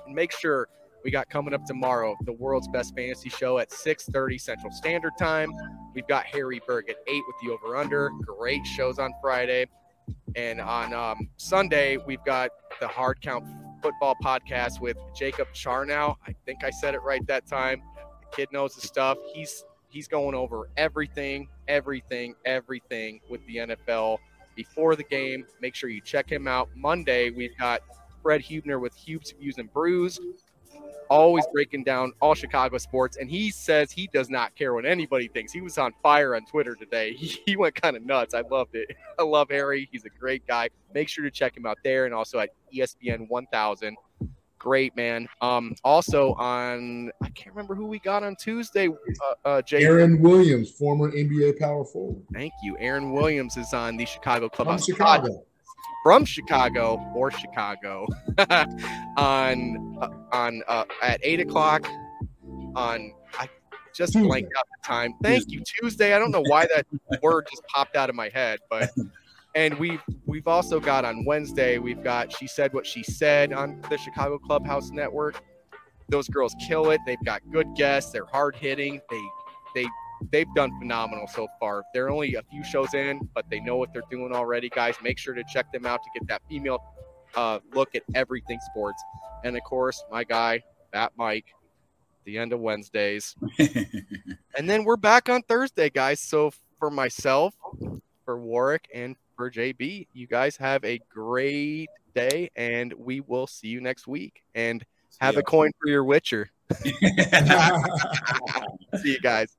E: And make sure we got coming up tomorrow the world's best fantasy show at 6:30 Central Standard Time. We've got Harry Berg at eight with the over under. Great shows on Friday, and on um, Sunday we've got the Hard Count Football Podcast with Jacob Charnow. I think I said it right that time. The kid knows the stuff. He's he's going over everything, everything, everything with the NFL before the game. Make sure you check him out. Monday, we've got Fred Hubner with Hubes Views and Brews, always breaking down all Chicago sports. And he says he does not care what anybody thinks. He was on fire on Twitter today. He, he went kind of nuts. I loved it. I love Harry. He's a great guy. Make sure to check him out there and also at ESPN 1000 great, man. Um, also on I can't remember who we got on Tuesday. Uh, uh Jay.
G: Aaron Williams, former NBA power forward.
E: Thank you. Aaron Williams is on the Chicago
G: From
E: Clubhouse.
G: Chicago.
E: From Chicago or Chicago on uh, on uh, at eight o'clock on I just
G: Tuesday.
E: blanked out the time. Thank you, Tuesday. I don't know why that word just popped out of my head, but and we've we've also got on Wednesday, we've got she said what she said on the Chicago Clubhouse Network. Those girls kill it. They've got good guests. They're hard hitting. They they they've done phenomenal so far. They're only a few shows in, but they know what they're doing already, guys. Make sure to check them out to get that female uh, look at everything sports. And of course, my guy, Fat Mike, the end of Wednesdays. and then we're back on Thursday, guys. So for myself, for Warrick, and for JB, you guys have a great day, and we will see you next week. And have
F: ya.
E: a coin for your Witcher. see you guys.